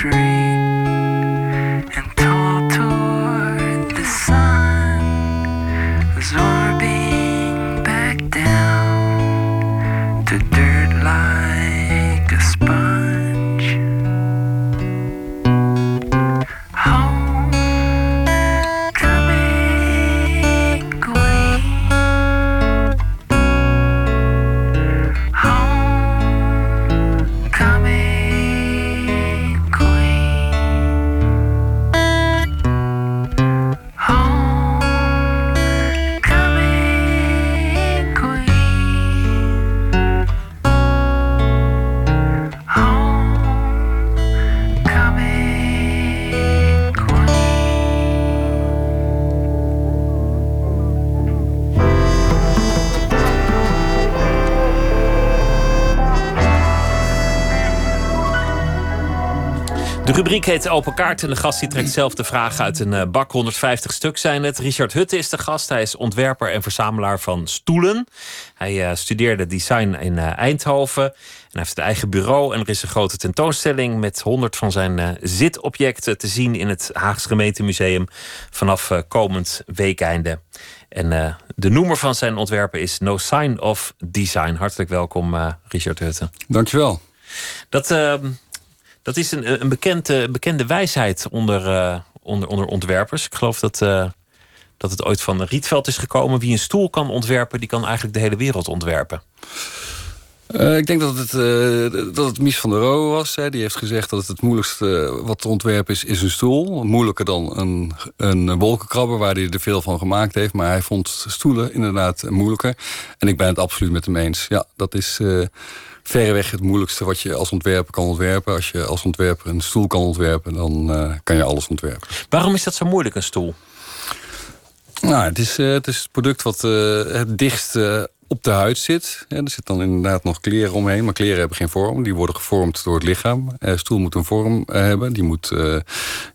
C: free. Rubriek heet Open Kaart en de gast die trekt zelf de vragen uit een eh, bak. 150 stuk zijn het. Richard Hutte is de gast. Hij is ontwerper en verzamelaar van stoelen. Hij uh, studeerde design in uh, Eindhoven. En hij heeft een eigen bureau. En er is een grote tentoonstelling met 100 van zijn zitobjecten te zien in het Haagse Gemeentemuseum vanaf komend weekeinde. En de noemer van zijn ontwerpen is No Sign of Design. Hartelijk welkom, Richard Hutte.
H: Dankjewel.
C: Dat ehm, dat is een, een bekende, bekende wijsheid onder, uh, onder, onder ontwerpers. Ik geloof dat, uh, dat het ooit van Rietveld is gekomen. Wie een stoel kan ontwerpen, die kan eigenlijk de hele wereld ontwerpen.
H: Uh, ik denk dat het, dat het Mies van der Rohe was. Hè. Die heeft gezegd dat het het moeilijkste wat te ontwerpen is, is een stoel. Moeilijker dan een, een wolkenkrabber, waar hij er veel van gemaakt heeft. Maar hij vond stoelen inderdaad moeilijker. En ik ben het absoluut met hem eens. Ja, dat is verreweg het moeilijkste wat je als ontwerper kan ontwerpen. Als je als ontwerper een stoel kan ontwerpen, dan uh, kan je alles ontwerpen.
C: Waarom is dat zo moeilijk, een stoel?
H: Nou, het is, uh, het, is het product wat uh, het dichtst op de huid zit. Ja, er zit dan inderdaad nog kleren omheen, maar kleren hebben geen vorm. Die worden gevormd door het lichaam. Een stoel moet een vorm hebben. Die moet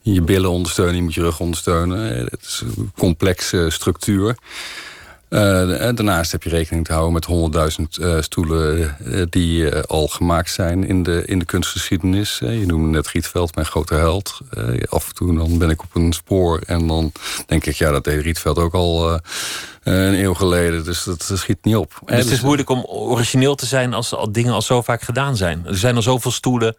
H: je billen ondersteunen, die moet je rug ondersteunen. Het is een complexe structuur. Uh, daarnaast heb je rekening te houden met 100.000 uh, stoelen uh, die al gemaakt zijn in de, in de kunstgeschiedenis. je noemde net Rietveld, mijn grote held. af en toe dan ben ik op een spoor en dan denk ik, ja, dat deed Rietveld ook al een eeuw geleden. Dus dat schiet niet op.
C: Dus het is moeilijk om origineel te zijn als dingen al zo vaak gedaan zijn. Er zijn al zoveel stoelen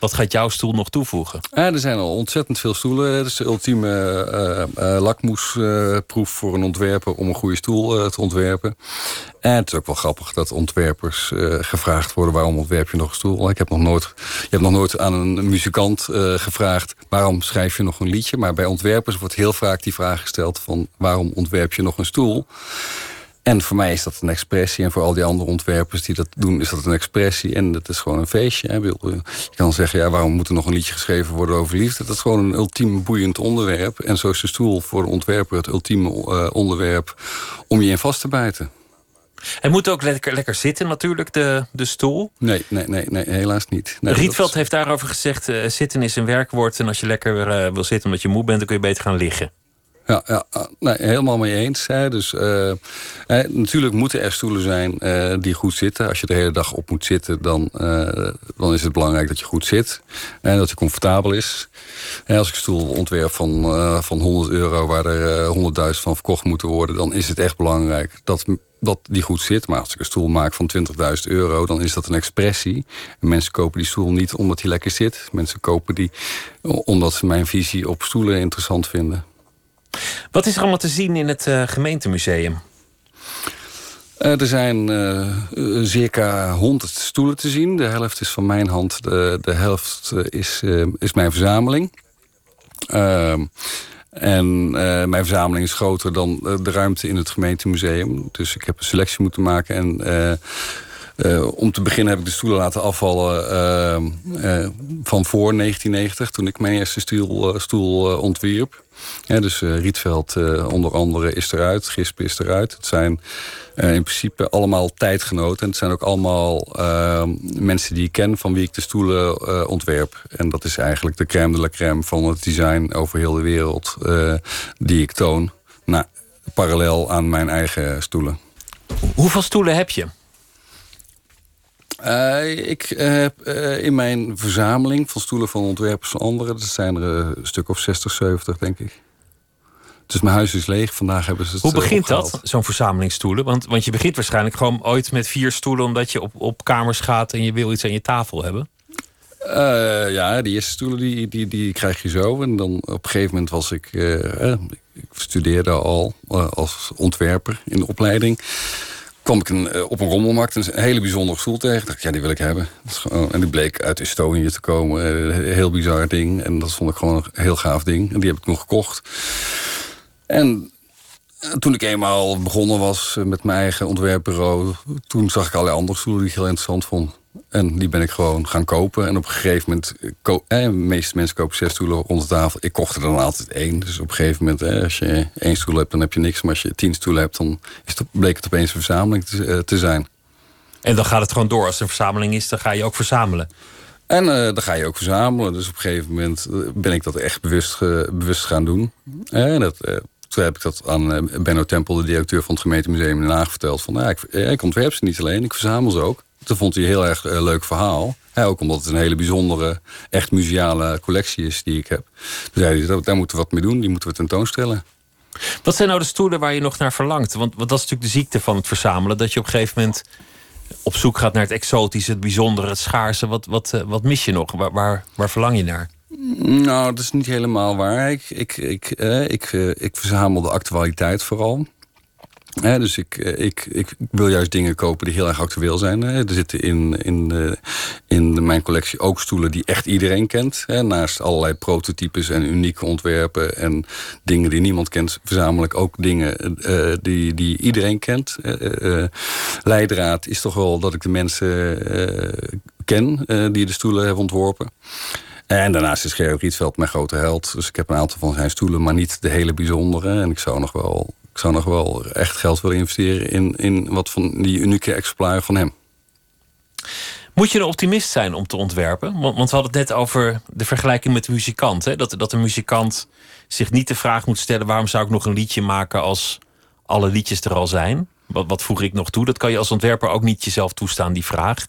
C: wat gaat jouw stoel nog toevoegen?
H: Ja, er zijn al ontzettend veel stoelen. Het is de ultieme uh, uh, lakmoesproef voor een ontwerper om een goede stoel te ontwerpen. En het is ook wel grappig dat ontwerpers gevraagd worden: waarom ontwerp je nog een stoel? Ik heb nog nooit, je hebt nog nooit aan een muzikant gevraagd: waarom schrijf je nog een liedje? Maar bij ontwerpers wordt heel vaak die vraag gesteld: van waarom ontwerp je nog een stoel? En voor mij is dat een expressie. En voor al die andere ontwerpers die dat doen, is dat een expressie. En dat is gewoon een feestje. Hè. Je kan zeggen, ja, waarom moet er nog een liedje geschreven worden over liefde? Dat is gewoon een ultiem boeiend onderwerp. En zo is de stoel voor de ontwerper het ultieme uh, onderwerp om je in vast te bijten.
C: Hij moet ook lekker, lekker zitten natuurlijk, de, de stoel.
H: Nee, nee, nee, nee helaas niet. Nee,
C: Rietveld is... heeft daarover gezegd, uh, zitten is een werkwoord. En als je lekker uh, wil zitten omdat je moe bent, dan kun je beter gaan liggen
H: ja, ja nee, helemaal mee eens. Dus, uh, natuurlijk moeten er stoelen zijn uh, die goed zitten. Als je de hele dag op moet zitten, dan, dan is het belangrijk dat je goed zit. En dat je comfortabel is. En als ik een stoel ontwerp van, van 100 euro... waar er 100.000 van verkocht moeten worden... dan is het echt belangrijk dat, dat die goed zit. Maar als ik een stoel maak van 20.000 euro... dan is dat een expressie. En mensen kopen die stoel niet omdat die lekker zit. Mensen kopen die omdat ze mijn visie op stoelen interessant vinden.
C: Wat is er allemaal te zien in het uh, gemeentemuseum?
H: Uh, er zijn uh, circa 100 stoelen te zien. De helft is van mijn hand, de, de helft is, is mijn verzameling. Ehm, en mijn verzameling is groter dan de ruimte in het gemeentemuseum. Dus ik heb een selectie moeten maken. En om te beginnen heb ik de stoelen laten afvallen ehm, van voor 1990... toen ik mijn eerste stoel, stoel ontwierp. Dus Rietveld onder andere is eruit, Gisp is eruit. Het zijn in principe allemaal tijdgenoten. En het zijn ook allemaal mensen die ik ken van wie ik de stoelen ontwerp. En dat is eigenlijk de crème de la crème van het design over heel de wereld die ik toon. Parallel aan mijn eigen stoelen.
C: Hoeveel stoelen heb je?
H: Uh, ik heb uh, in mijn verzameling van stoelen van ontwerpers van anderen... dat zijn er een stuk of 60, 70, denk ik. Dus mijn huis is leeg. Vandaag hebben ze het
C: Hoe begint dat, zo'n verzameling stoelen? Want, want je begint waarschijnlijk gewoon ooit met vier stoelen... omdat je op, op kamers gaat en je wil iets aan je tafel hebben.
H: Uh, ja, die eerste stoelen die, die, die krijg je zo. En dan op een gegeven moment was ik... ik studeerde al als ontwerper in de opleiding kwam ik een, eh, op een rommelmarkt een hele bijzondere stoel tegen. dacht ja, die wil ik hebben. en die bleek uit Estonië te komen. Een heel bizar ding. En dat vond ik gewoon een heel gaaf ding. En die heb ik nog gekocht. En eh, toen ik eenmaal begonnen was met mijn eigen ontwerpbureau... toen zag ik allerlei andere stoelen die ik heel interessant vond. En die ben ik gewoon gaan kopen. En op een gegeven moment... Eh, eh, de meeste mensen kopen zes stoelen rond de tafel. Ik kocht er dan altijd één. Dus op een gegeven moment, eh, als je één stoel hebt, dan heb je niks. Maar als je tien stoelen hebt, dan is het, bleek het opeens een verzameling te, eh, te zijn.
C: En dan gaat het gewoon door. Als het een verzameling is, dan ga je ook verzamelen.
H: En uh, dan ga je ook verzamelen. Dus op een gegeven moment ben ik dat echt bewust, bewust gaan doen. En dat, toen heb ik dat aan Benno Tempel, de directeur van het gemeentemuseum in Den Haag, verteld. Van, nou, ik, ik ontwerp ze niet alleen, ik verzamel ze ook. Toen vond hij een heel erg leuk verhaal. ook omdat het een hele bijzondere, echt museale collectie is die ik heb. Toen zei hij, daar moeten we wat mee doen, die moeten we tentoonstellen.
C: Wat zijn nou de stoelen waar je nog naar verlangt? Want, want dat is natuurlijk de ziekte van het verzamelen. Dat je op een gegeven moment op zoek gaat naar het exotische, het bijzondere, het schaarse. Wat, wat, eh, wat mis je nog? Waar, waar, waar verlang je naar?
H: Nou, dat is niet helemaal waar. Ik, ik, ik, eh, ik, eh, ik verzamel de actualiteit vooral dus ik, eh, ik, ik wil juist dingen kopen die heel erg actueel zijn. Er zitten in, in, in mijn collectie ook stoelen die echt iedereen kent. Naast allerlei prototypes en unieke ontwerpen en dingen die niemand kent, verzamel ik ook dingen eh, die, die iedereen kent. Leidraad is toch wel dat ik de mensen ken die de stoelen hebben ontworpen. En daarnaast is Gerrit Rietveld mijn grote held. Dus ik heb een aantal van zijn stoelen, maar niet de hele bijzondere. En ik zou nog wel zou nog wel echt geld willen investeren in, in wat van die unieke exemplaren van hem.
C: Moet je een optimist zijn om te ontwerpen? Want, want we hadden het net over de vergelijking met de muzikant. Hè? Dat, dat een muzikant zich niet de vraag moet stellen: waarom zou ik nog een liedje maken als alle liedjes er al zijn? Wat, wat voeg ik nog toe? Dat kan je als ontwerper ook niet jezelf toestaan, die vraag.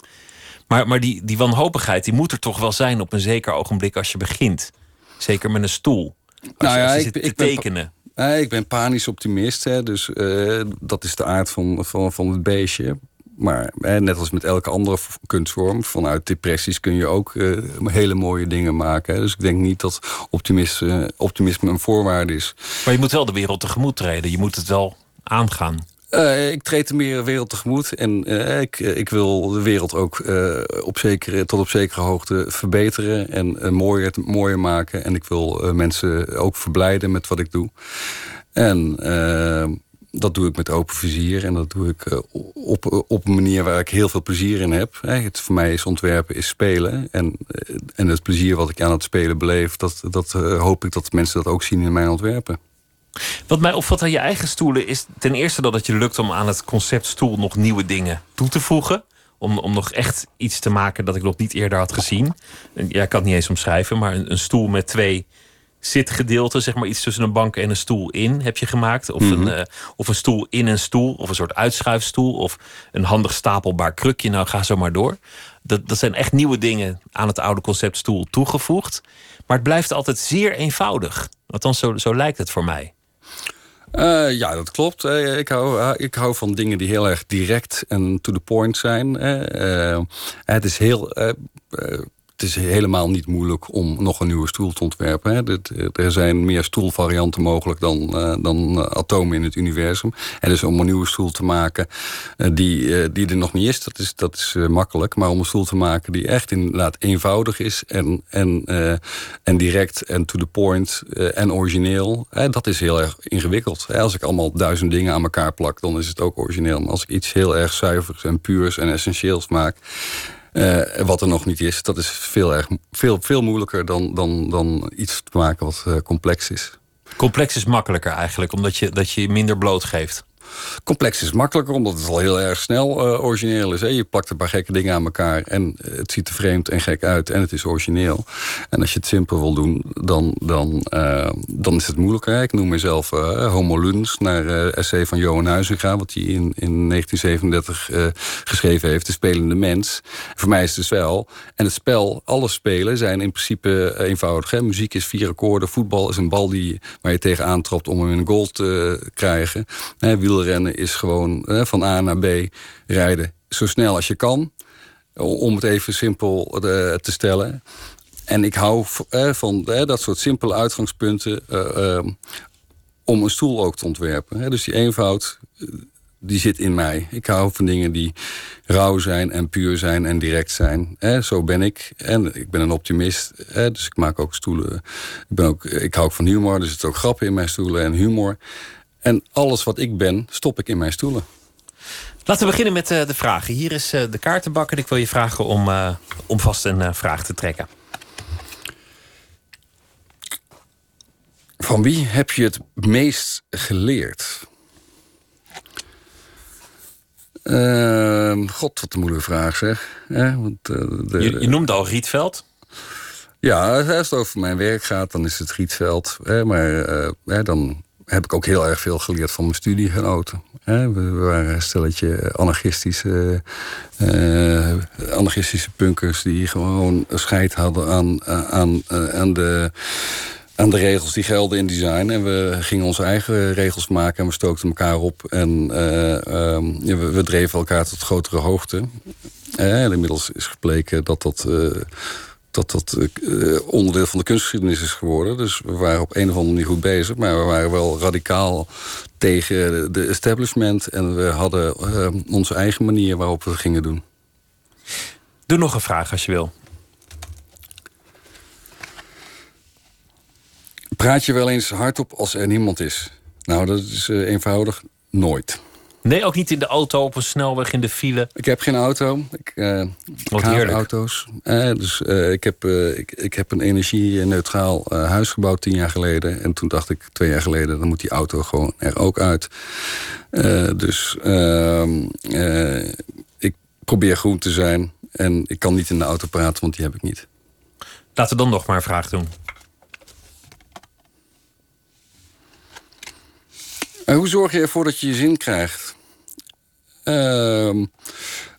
C: Maar, maar die, die wanhopigheid die moet er toch wel zijn op een zeker ogenblik als je begint. Zeker met een stoel. Als, nou ja, je ik, ik tekenen.
H: Ik ben panisch optimist, hè, dus uh, dat is de aard van, van, van het beestje. Maar hè, net als met elke andere kunstvorm, vanuit depressies kun je ook hele mooie dingen maken. Dus ik denk niet dat optimisme, optimisme een voorwaarde is.
C: Maar je moet wel de wereld tegemoet treden. Je moet het wel aangaan.
H: Uh, ik treed de meer wereld tegemoet. En uh, ik, ik wil de wereld ook op zekere, tot op zekere hoogte verbeteren. En mooier, mooier maken. En ik wil mensen ook verblijden met wat ik doe. En dat doe ik met open vizier. En dat doe ik op, op een manier waar ik heel veel plezier in heb. Het, voor mij is ontwerpen is spelen. En, en het plezier wat ik aan het spelen beleef... dat, dat hoop ik dat mensen dat ook zien in mijn ontwerpen.
C: Wat mij opvalt aan je eigen stoelen is ten eerste dat het je lukt om aan het concept stoel nog nieuwe dingen toe te voegen. Om, om nog echt iets te maken dat ik nog niet eerder had gezien. Ja, ik kan het niet eens omschrijven, maar een, een stoel met twee zitgedeelten, zeg maar iets tussen een bank en een stoel in, heb je gemaakt. Of, een, uh, of een stoel in een stoel, of een soort uitschuifstoel, of een handig stapelbaar krukje. Nou, ga zo maar door. Dat, dat zijn echt nieuwe dingen aan het oude concept stoel toegevoegd. Maar het blijft altijd zeer eenvoudig. Althans, zo, zo lijkt het voor mij.
H: Uh, ja, dat klopt. Uh, ik, hou, uh, ik hou van dingen die heel erg direct en to the point zijn. het is heel het is helemaal niet moeilijk om nog een nieuwe stoel te ontwerpen. Hè. Er zijn meer stoelvarianten mogelijk dan, uh, dan atomen in het universum. En dus om een nieuwe stoel te maken die, die er nog niet is, dat is, dat is makkelijk. Maar om een stoel te maken die echt inderdaad eenvoudig is... en, en, en direct en to the point en origineel, dat is heel erg ingewikkeld. Als ik allemaal duizend dingen aan elkaar plak, dan is het ook origineel. Als ik iets heel erg zuivers en puurs en essentieels maak... Uh, wat er nog niet is, dat is veel, erg, veel, veel moeilijker dan, dan, dan iets te maken wat uh, complex is.
C: Complex is makkelijker eigenlijk, omdat je, dat je minder bloot geeft.
H: Complex is makkelijker, omdat het al heel erg snel uh, origineel is. Hè? Je plakt een paar gekke dingen aan elkaar en het ziet er vreemd en gek uit en het is origineel. En als je het simpel wil doen, dan, dan, uh, dan is het moeilijker. Ik noem mezelf uh, Homo Luns, naar uh, essay van Johan Huizinga, wat hij in, in 1937 geschreven heeft, De Spelende Mens. Voor mij is het dus wel. En het spel, alle spelen zijn in principe eenvoudig. Hè? Muziek is vier akkoorden, voetbal is een bal die, waar je tegenaan trapt om hem in een goal te krijgen. Hè, wielrennen is gewoon van A naar B rijden zo snel als je kan. Om het even simpel te stellen. En ik hou van dat soort simpele uitgangspunten uh, om een stoel ook te ontwerpen. Dus die eenvoud, eh, die zit in mij. Ik hou van dingen die rauw zijn en puur zijn en direct zijn. Zo ben ik. En ik ben een optimist, dus ik maak ook stoelen. Ik, ook, ik hou ook van humor, dus er zitten ook grappen in mijn stoelen en humor. En alles wat ik ben, stop ik in mijn stoelen.
C: Laten we beginnen met uh, de vragen. Hier is uh, de kaartenbak en ik wil je vragen om, uh, om vast een vraag te trekken.
H: Van wie heb je het meest geleerd? Ehm, God, wat een moeilijke vraag zeg. want,
C: de, je, je noemde al Rietveld.
H: Ja, als het over mijn werk gaat, dan is het Rietveld. Hè, maar dan heb ik ook heel erg veel geleerd van mijn studiegenoten. We waren een stelletje anarchistische, uh, anarchistische punkers... die gewoon scheid hadden aan, aan, aan, de, aan de regels die gelden in design. En we gingen onze eigen regels maken en we stookten elkaar op. En uh, we, dreven elkaar tot grotere hoogte. inmiddels is gebleken dat dat dat dat uh, onderdeel van de kunstgeschiedenis is geworden. Dus we waren op een of andere manier goed bezig. Maar we waren wel radicaal tegen de establishment. En we hadden uh, onze eigen manier waarop we het gingen doen.
C: Doe nog een vraag als je wil.
H: Praat je wel eens hardop als er niemand is? Nou, dat is uh, eenvoudig nooit.
C: Nee, ook niet in de auto, op een snelweg, in de file?
H: Ik heb geen auto. Ik, uh,
C: Wat ik
H: auto's. Uh, dus uh, ik, heb, ik, ik heb een energie-neutraal huis gebouwd tien jaar geleden. En toen dacht ik twee jaar geleden, dan moet die auto gewoon er ook uit. dus ehm, ik probeer groen te zijn. En ik kan niet in de auto praten, want die heb ik niet.
C: Laten we dan nog maar een vraag doen.
H: Hoe zorg je ervoor dat je je zin krijgt? Ehm,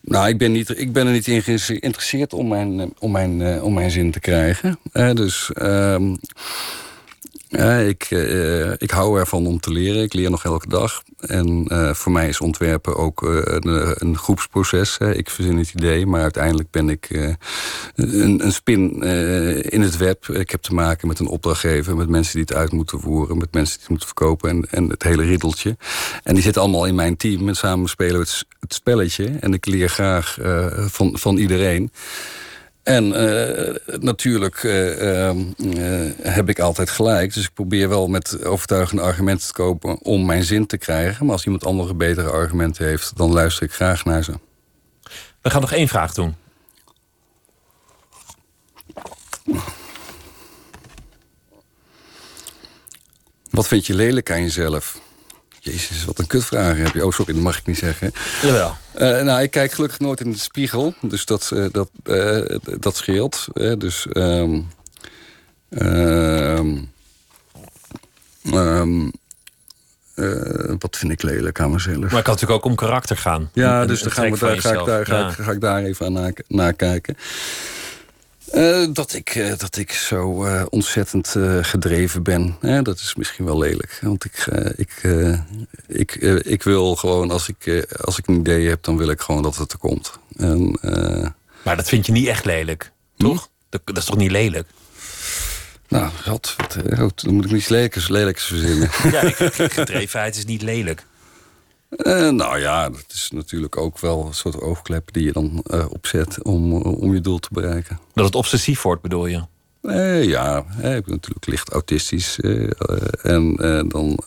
H: nou, ik ben, niet, ik ben er niet in geïnteresseerd om mijn, om mijn, eh, om mijn zin te krijgen. dus ehm, ik, uh, ik hou ervan om te leren. Ik leer nog elke dag. En uh, voor mij is ontwerpen ook uh, een, een, groepsproces. Hè. Ik verzin het idee, maar uiteindelijk ben ik een, een, spin in het web. Ik heb te maken met een opdrachtgever, met mensen die het uit moeten voeren, met mensen die het moeten verkopen en, en het hele riddeltje. En die zitten allemaal in mijn team en samen spelen we het, het spelletje. En ik leer graag van, van iedereen. En uh, natuurlijk uh, uh, heb ik altijd gelijk. Dus ik probeer wel met overtuigende argumenten te kopen om mijn zin te krijgen. Maar als iemand andere betere argumenten heeft, dan luister ik graag naar ze.
C: We gaan nog één vraag doen.
H: Wat vind je lelijk aan jezelf? Jezus, wat een kutvraag heb je. Oh, sorry, dat mag ik niet zeggen.
C: Jawel.
H: Uh, nou, ik kijk gelukkig nooit in de spiegel. Dus dat, uh, dat, uh, dat scheelt. dus... Um, um, wat vind ik lelijk aan mezelf? Maar
C: het kan natuurlijk ook om karakter gaan.
H: Ja, dus dan gaan we daar, ga, ik daar, ga, ik, ga ik daar even aan nakijken. Uh, dat, ik, uh, dat ik zo uh, ontzettend gedreven ben. dat is misschien wel lelijk. Want ik, ik, ik, ik wil gewoon, als ik, als ik een idee heb, dan wil ik gewoon dat het er komt. En,
C: maar dat vind je niet echt lelijk, toch? Dat, dat, is toch niet lelijk?
H: Nou, god, dan moet ik niet lelijks, lelijks verzinnen.
C: ja, ik, gedrevenheid is niet lelijk.
H: Uh, nou ja, dat is natuurlijk ook wel een soort oogklep die je dan uh, opzet om, om je doel te bereiken.
C: Dat het obsessief wordt, bedoel je?
H: Uh, ja, ik ben natuurlijk licht autistisch. en dan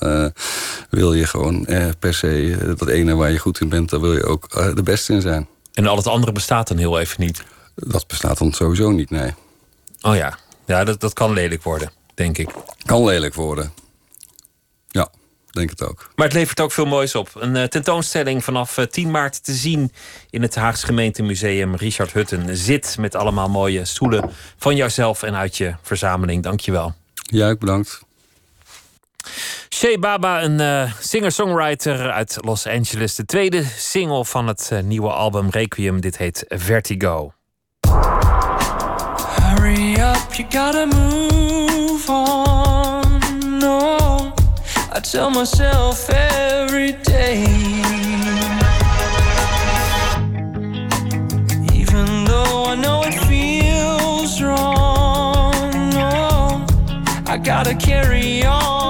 H: wil je gewoon per se dat ene waar je goed in bent, daar wil je ook de beste in zijn.
C: En al het andere bestaat dan heel even niet?
H: Dat bestaat dan sowieso niet, nee.
C: Oh ja, ja dat, dat kan lelijk worden, denk ik.
H: Kan lelijk worden, denk het ook.
C: Maar het levert ook veel moois op. Een uh, tentoonstelling vanaf uh, eh, 10 maart te zien in het Haagse gemeentemuseum. Richard Hutten zit met allemaal mooie stoelen van jouzelf en uit je verzameling. Dankjewel.
H: Ja, ik bedankt.
C: Shea Baba, een uh, singer-songwriter uit Los Angeles. De tweede single van het nieuwe album Requiem. Dit heet Vertigo. Hurry up, you gotta move on. I tell myself every day. Even though I know it feels wrong, no, I gotta carry on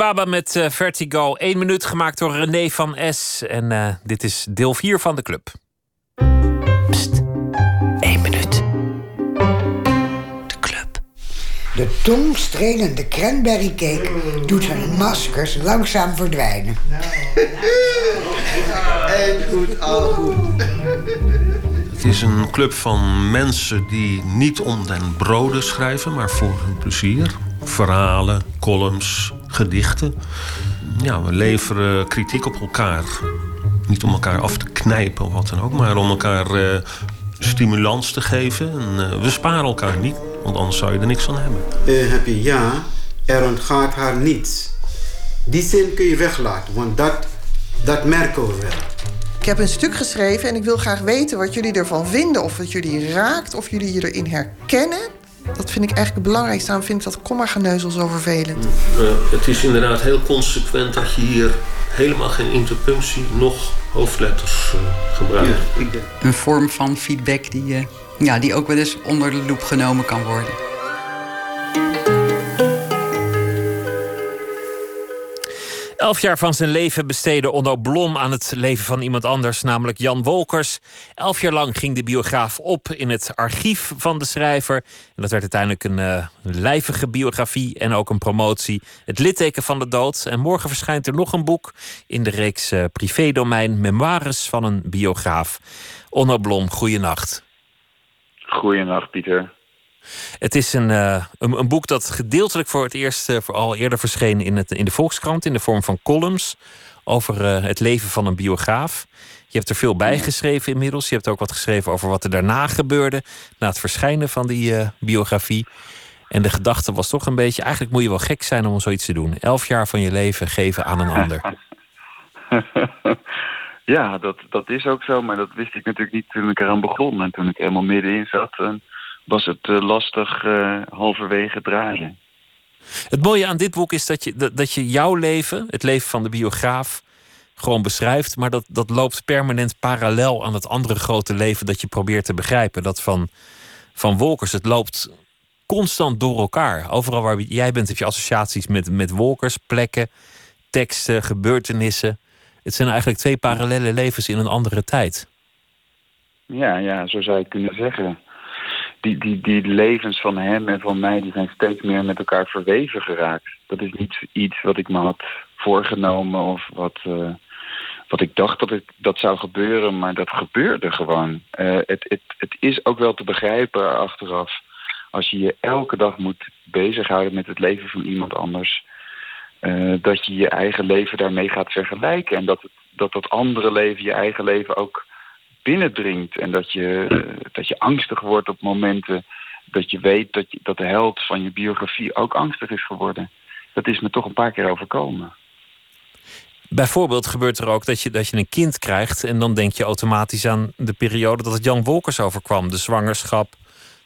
C: Baba met eh, Vertigo. 1 minuut gemaakt door René van S. En eh, dit is deel 4 van de club.
B: 1 minuut.
I: De tongstrelende cranberry cake doet zijn maskers langzaam verdwijnen.
J: En goed, al goed. Het is een club van mensen die niet om den broden schrijven, maar voor hun plezier. Verhalen, columns, gedichten. Ja, we leveren kritiek op elkaar. Niet om elkaar af te knijpen of wat dan ook, maar om elkaar eh, stimulans te geven. En, eh, we sparen elkaar niet, want anders zou je er niks van hebben.
K: Eh, heb je ja, er ontgaat haar niets. Die zin kun je weglaten, want dat, dat merken we wel.
L: Ik heb een stuk geschreven en ik wil graag weten wat jullie ervan vinden. Of het jullie raakt, of jullie je erin herkennen. Dat vind ik eigenlijk het belangrijkste. Daarom vind ik dat kommageneuzel zo vervelend.
J: Eh, het is inderdaad heel consequent dat je hier helemaal geen interpunctie nog hoofdletters eh, gebruikt.
M: Een vorm van feedback die, eh, ja, die ook wel eens onder de loep genomen kan worden.
C: Elf jaar van zijn leven besteedde Onno Blom aan het leven van iemand anders, namelijk Jan Wolkers. Elf jaar lang ging de biograaf op in het archief van de schrijver. En dat werd uiteindelijk een uh, lijvige biografie en ook een promotie. Het litteken van de dood. En morgen verschijnt er nog een boek in de reeks uh, Privédomein Memoires van een biograaf. Onno Blom, goeienacht.
N: Goeienacht, Pieter.
C: Het is een, uh, een, een, boek dat gedeeltelijk voor het eerst uh, voor al eerder verscheen in, het, in de Volkskrant in de vorm van columns over uh, het leven van een biograaf. Je hebt er veel bij geschreven inmiddels. Je hebt ook wat geschreven over wat er daarna gebeurde na het verschijnen van die biografie. En de gedachte was toch een beetje: eigenlijk moet je wel gek zijn om zoiets te doen. Elf jaar van je leven geven aan een ander.
N: ja, dat, dat is ook zo, maar dat wist ik natuurlijk niet toen ik eraan begon. En toen ik helemaal middenin zat. En was het uh, lastig uh, halverwege draaien.
C: Het mooie aan dit boek is dat je, dat, dat je jouw leven, het leven van de biograaf, gewoon beschrijft. Maar dat, dat loopt permanent parallel aan het andere grote leven dat je probeert te begrijpen. Dat van, van Wolkers. Het loopt constant door elkaar. Overal waar jij bent heb je associaties met, met Wolkers, plekken, teksten, gebeurtenissen. Het zijn eigenlijk twee parallele levens in een andere tijd.
N: Ja, ja, zo zou je kunnen zeggen die, die, die levens van hem en van mij die zijn steeds meer met elkaar verweven geraakt. Dat is niet iets wat ik me had voorgenomen of wat, uh, wat ik dacht dat, het, dat zou gebeuren, maar dat gebeurde gewoon. Uh, het, het, het is ook wel te begrijpen achteraf. Als je je elke dag moet bezighouden met het leven van iemand anders, uh, dat je je eigen leven daarmee gaat vergelijken. En dat dat dat andere leven, je eigen leven ook binnendringt. En dat je, eh, dat je angstig wordt op momenten dat je weet dat, je, dat de held van je biografie ook angstig is geworden. Dat is me toch een paar keer overkomen.
C: Bijvoorbeeld gebeurt er ook dat je, dat je een kind krijgt en dan denk je automatisch aan de periode dat het Jan Wolkers overkwam. De zwangerschap,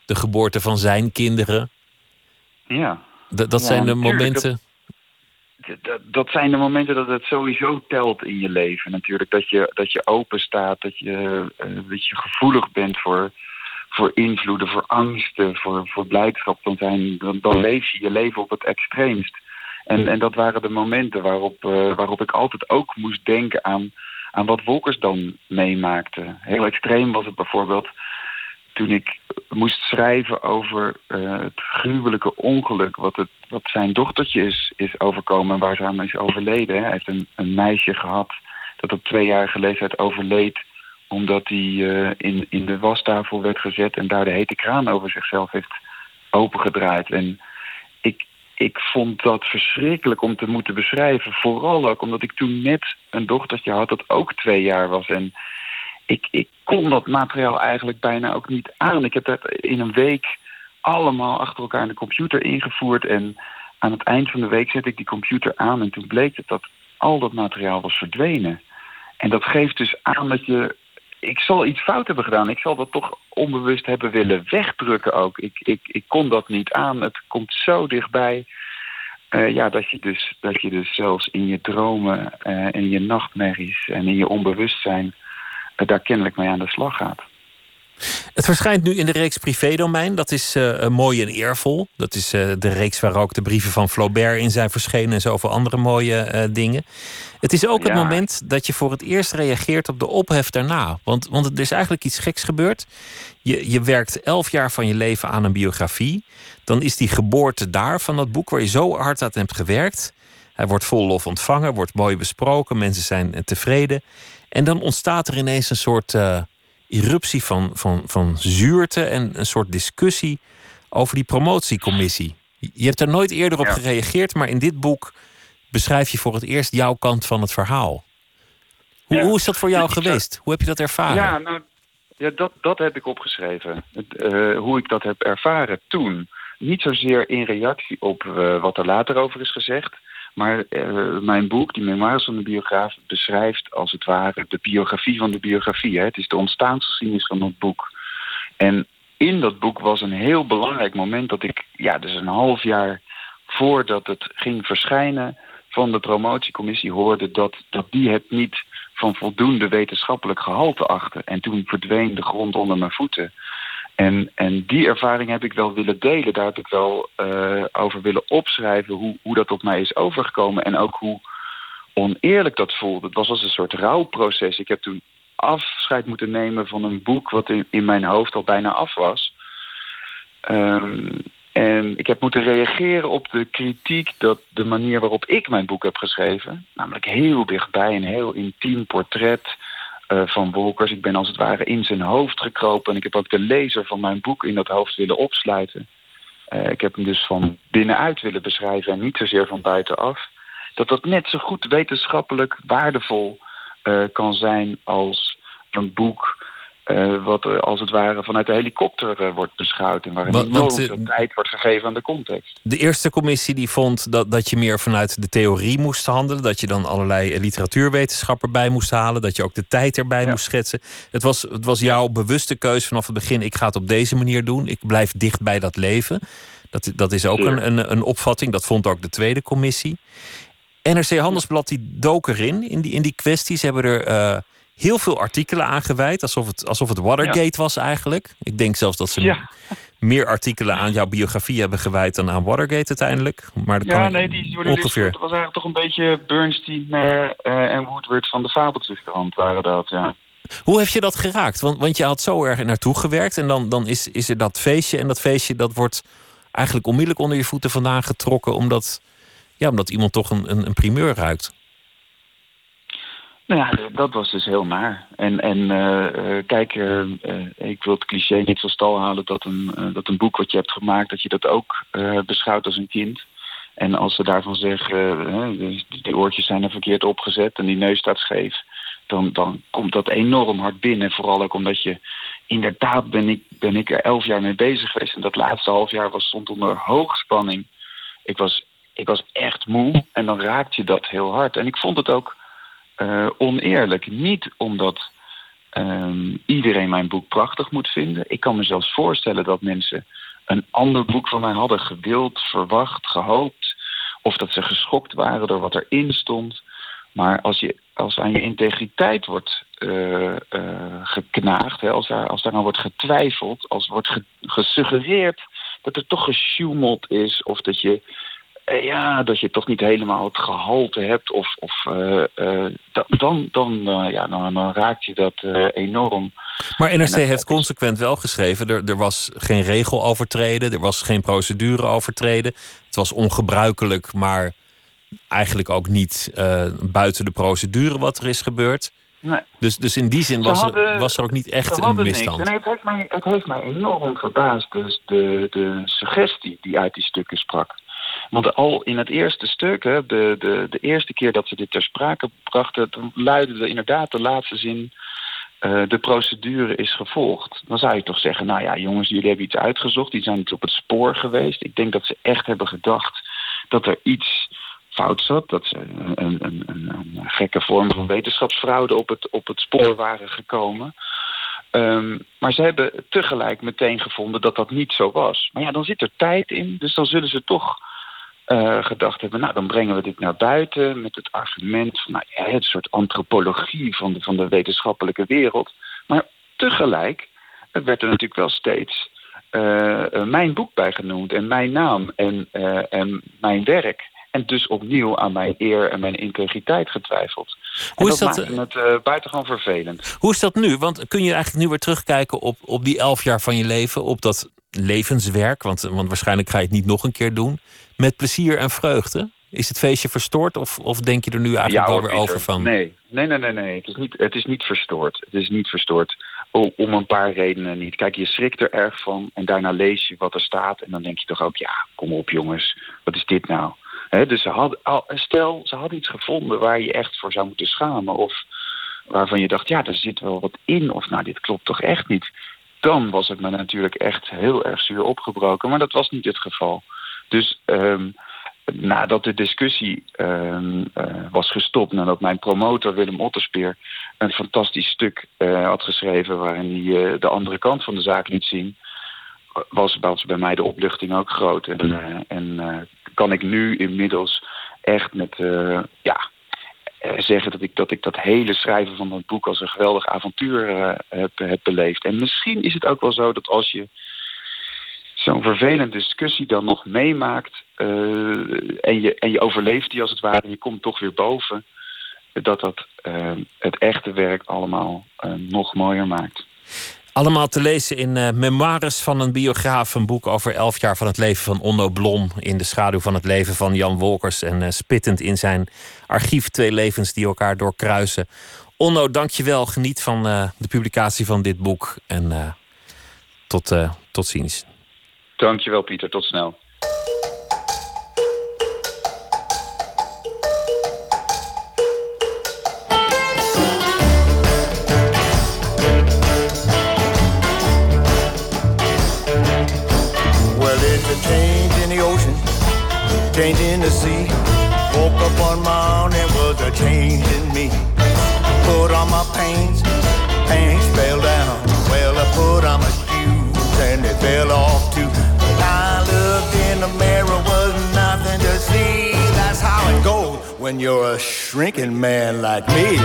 C: de geboorte van zijn kinderen.
N: Ja.
C: Dat, dat
N: Ja,
C: zijn de momenten.
N: Dat, dat zijn de momenten dat het sowieso telt in je leven. Natuurlijk dat je, dat je open staat, dat je, eh, dat je gevoelig bent voor, voor invloeden, voor angsten, voor, voor blijdschap. Dan, zijn, dan, dan leef je je leven op het extreemst. En, en dat waren de momenten waarop, eh, waarop ik altijd ook moest denken aan, aan wat Wolkers dan meemaakte. Heel extreem was het bijvoorbeeld toen ik moest schrijven over eh, het gruwelijke ongeluk wat, het, wat zijn dochtertje is, is overkomen en waar ze aan is overleden. Hij heeft een, een meisje gehad dat op tweejarige leeftijd overleed omdat hij eh, in, in de wastafel werd gezet en daar de hete kraan over zichzelf heeft opengedraaid. En ik, ik vond dat verschrikkelijk om te moeten beschrijven. Vooral ook omdat ik toen net een dochtertje had dat ook twee jaar was. En ik, ik kon dat materiaal eigenlijk bijna ook niet aan. Ik heb dat in een week allemaal achter elkaar in de computer ingevoerd. En aan het eind van de week zette ik die computer aan. En toen bleek het dat al dat materiaal was verdwenen. En dat geeft dus aan dat je. Ik zal iets fout hebben gedaan. Ik zal dat toch onbewust hebben willen wegdrukken ook. Ik, ik, ik kon dat niet aan. Het komt zo dichtbij. eh, ja, dat je, dus, dat je dus zelfs in je dromen eh, en je nachtmerries en in je onbewustzijn daar kennelijk mee aan de slag gaat.
C: Het verschijnt nu in de reeks Privédomein. Dat is eh, mooi en eervol. Dat is eh, de reeks waar ook de brieven van Flaubert in zijn verschenen en zoveel andere mooie eh, dingen. Het is ook het moment dat je voor het eerst reageert op de ophef daarna. Want, want er is eigenlijk iets geks gebeurd. Je, je werkt elf jaar van je leven aan een biografie. Dan is die geboorte daar van dat boek waar je zo hard aan hebt gewerkt. Hij wordt vol lof ontvangen, wordt mooi besproken, mensen zijn eh, tevreden. En dan ontstaat er ineens een soort eh, eruptie van, van, van zuurte en een soort discussie over die promotiecommissie. Je hebt er nooit eerder op gereageerd, maar in dit boek beschrijf je voor het eerst jouw kant van het verhaal. Hoe, hoe is dat voor jou geweest? Hoe heb je dat ervaren?
N: Ja, nou, ja dat, dat heb ik opgeschreven. Het, eh, hoe ik dat heb ervaren toen. Niet zozeer in reactie op eh, wat er later over is gezegd. Maar eh, mijn boek, die memoires van de biograaf, beschrijft als het ware de biografie van de biografie. Hè. Het is de ontstaansgeschiedenis van dat boek. En in dat boek was een heel belangrijk moment dat ik, ja, dus een half jaar voordat het ging verschijnen, van de promotiecommissie hoorde dat, dat die het niet van voldoende wetenschappelijk gehalte achten. En toen verdween de grond onder mijn voeten. En, en die ervaring heb ik wel willen delen. Daar heb ik wel eh, over willen opschrijven hoe, hoe dat op mij is overgekomen. En ook hoe oneerlijk dat voelde. Het was als een soort rouwproces. Ik heb toen afscheid moeten nemen van een boek wat in, in mijn hoofd al bijna af was. Ehm, en ik heb moeten reageren op de kritiek dat de manier waarop ik mijn boek heb geschreven, namelijk heel dichtbij, een heel intiem portret van Wolkers. Ik ben als het ware in zijn hoofd gekropen en ik heb ook de lezer van mijn boek in dat hoofd willen opsluiten. Eh, ik heb hem dus van binnenuit willen beschrijven en niet zozeer van buitenaf. Dat dat net zo goed wetenschappelijk waardevol eh, kan zijn als een boek eh, wat er als het ware vanuit de helikopter eh, wordt beschouwd. En waarin
C: Want- eh,
N: veel tijd wordt gegeven aan de context.
C: De eerste commissie die vond dat, dat je meer vanuit de theorie moest handelen. Dat je dan allerlei eh, literatuurwetenschapper bij moest halen. Dat je ook de tijd erbij moest schetsen. Het was, het was jouw bewuste keuze vanaf het begin. Ik ga het op deze manier doen. Ik blijf dicht bij dat leven. Dat, dat is ook een, een, een opvatting. Dat vond ook de tweede commissie. NRC Handelsblad die dook erin, in die, in die kwestie. Ze hebben er eh, heel veel artikelen aan gewijd. Alsof het, alsof het Watergate was eigenlijk. Ik denk zelfs dat ze
N: Ja.
C: meer artikelen aan jouw biografie hebben gewijd dan aan Watergate uiteindelijk. Maar dat
N: Ja,
C: kan
N: nee, die journalist
C: ongeveer.
N: dat was eigenlijk toch een beetje Bernstein eh, en Woodward van de Fabeltjeskrant waren dat, ja.
C: Hoe heb je dat geraakt? Want, want je had zo erg naartoe gewerkt en dan, dan is, is er dat feestje. En dat feestje dat wordt eigenlijk onmiddellijk onder je voeten vandaan getrokken. Omdat, ja, omdat iemand toch een, een, een primeur ruikt.
N: Nou ja, dat was dus heel naar. En, en eh, eh, kijk, eh, ik wil het cliché niet van stal halen dat een, dat een boek wat je hebt gemaakt, dat je dat ook beschouwt als een kind. En als ze daarvan zeggen, dus die oortjes zijn er verkeerd opgezet en die neus staat scheef, dan, dan komt dat enorm hard binnen. Vooral ook omdat je, inderdaad ben ik, ben ik er elf jaar mee bezig geweest. En dat laatste half jaar was, stond onder hoogspanning. Ik was, ik was echt moe en dan raakt je dat heel hard. En ik vond het ook eh, oneerlijk. Niet omdat ehm, iedereen mijn boek prachtig moet vinden. Ik kan me zelfs voorstellen dat mensen een ander boek van mij hadden gewild, verwacht, gehoopt. Of dat ze geschokt waren door wat erin stond. Maar als, je, als aan je integriteit wordt eh, eh, geknaagd, hè, als, daar, als daaraan wordt getwijfeld, als wordt ge- gesuggereerd dat er toch gesjoemeld is, of dat je, ja, dat je toch niet helemaal het gehalte hebt, of, of eh, eh, da- dan, dan, eh, ja, dan, dan raakt je dat eh, enorm.
C: Maar NRC heeft consequent wel geschreven: er, er was geen regel overtreden, er was geen procedure overtreden. Het was ongebruikelijk, maar eigenlijk ook niet eh, buiten de procedure wat er is gebeurd.
N: Nee.
C: Dus, dus in die zin was, er, was er ook niet echt een misstand.
N: het heeft, mij, het heeft mij enorm verbaasd, dus de, de suggestie die uit die stukken sprak. Want al in het eerste stuk, hè, de, de, de eerste keer dat ze dit ter sprake brachten, luidde inderdaad de laatste zin. eh, de procedure is gevolgd. Dan zou je toch zeggen, nou ja, jongens, jullie hebben iets uitgezocht, die zijn iets op het spoor geweest. Ik denk dat ze echt hebben gedacht dat er iets fout zat. Dat ze een, een, een, een, een gekke vorm van wetenschapsfraude op het, op het spoor waren gekomen. Ehm, maar ze hebben tegelijk meteen gevonden dat dat niet zo was. Maar ja, dan zit er tijd in, dus dan zullen ze toch eh, gedacht hebben... nou, dan brengen we dit naar buiten met het argument van... Nou, ja, het soort antropologie van de, van de wetenschappelijke wereld. Maar tegelijk werd er natuurlijk wel steeds eh, eh, mijn boek bij genoemd... en mijn naam en, en mijn werk... En dus opnieuw aan mijn eer en mijn integriteit getwijfeld.
C: Hoe is
N: dat,
C: dat,
N: het uh, buitengewoon vervelend.
C: Hoe is dat nu? Want kun je eigenlijk nu weer terugkijken op, op die elf jaar van je leven, op dat levenswerk? Want, want waarschijnlijk ga je het niet nog een keer doen. Met plezier en vreugde? Is het feestje verstoord of, of denk je er nu eigenlijk
N: Ja,
C: wel weer over van?
N: Nee, nee, nee, nee. nee. Het, is niet, het is niet verstoord. Het is niet verstoord. O- om een paar redenen niet. Kijk, je schrikt er erg van en daarna lees je wat er staat. En dan denk je toch ook, ja, kom op jongens, wat is dit nou? Dus ze hadden, al- stel, ze hadden iets gevonden waar je echt voor zou moeten schamen. Of waarvan je dacht, ja, er zit wel wat in. Of nou, dit klopt toch echt niet. Dan was het me natuurlijk echt heel erg zuur opgebroken. Maar dat was niet het geval. Dus ehm, nadat de discussie ehm, eh, was gestopt... nadat mijn promotor Willem Otterspeer een fantastisch stuk eh, had geschreven... waarin hij eh, de andere kant van de zaak liet zien... was, was bij mij de opluchting ook groot. En, eh, en kan ik nu inmiddels echt met... ja, zeggen dat ik, dat ik dat hele schrijven van dat boek... als een geweldig avontuur heb, heb beleefd. En misschien is het ook wel zo dat als je zo'n vervelende discussie dan nog meemaakt... eh, en, je, en je overleeft die als het ware je komt toch weer boven... dat dat eh, het echte werk allemaal eh, nog mooier maakt.
C: Allemaal te lezen in Memoires van een biograaf. Een boek over elf jaar van het leven van Onno Blom. In de schaduw van het leven van Jan Wolkers. En spittend in zijn archief twee levens die elkaar doorkruisen. Onno, dank je wel. Geniet van de publicatie van dit boek. En tot, tot ziens.
N: Dankjewel Pieter, tot snel.
O: Well, change in the sea. Woke up one morning, was a change in me. Put on my pants when you're a shrinking man like me.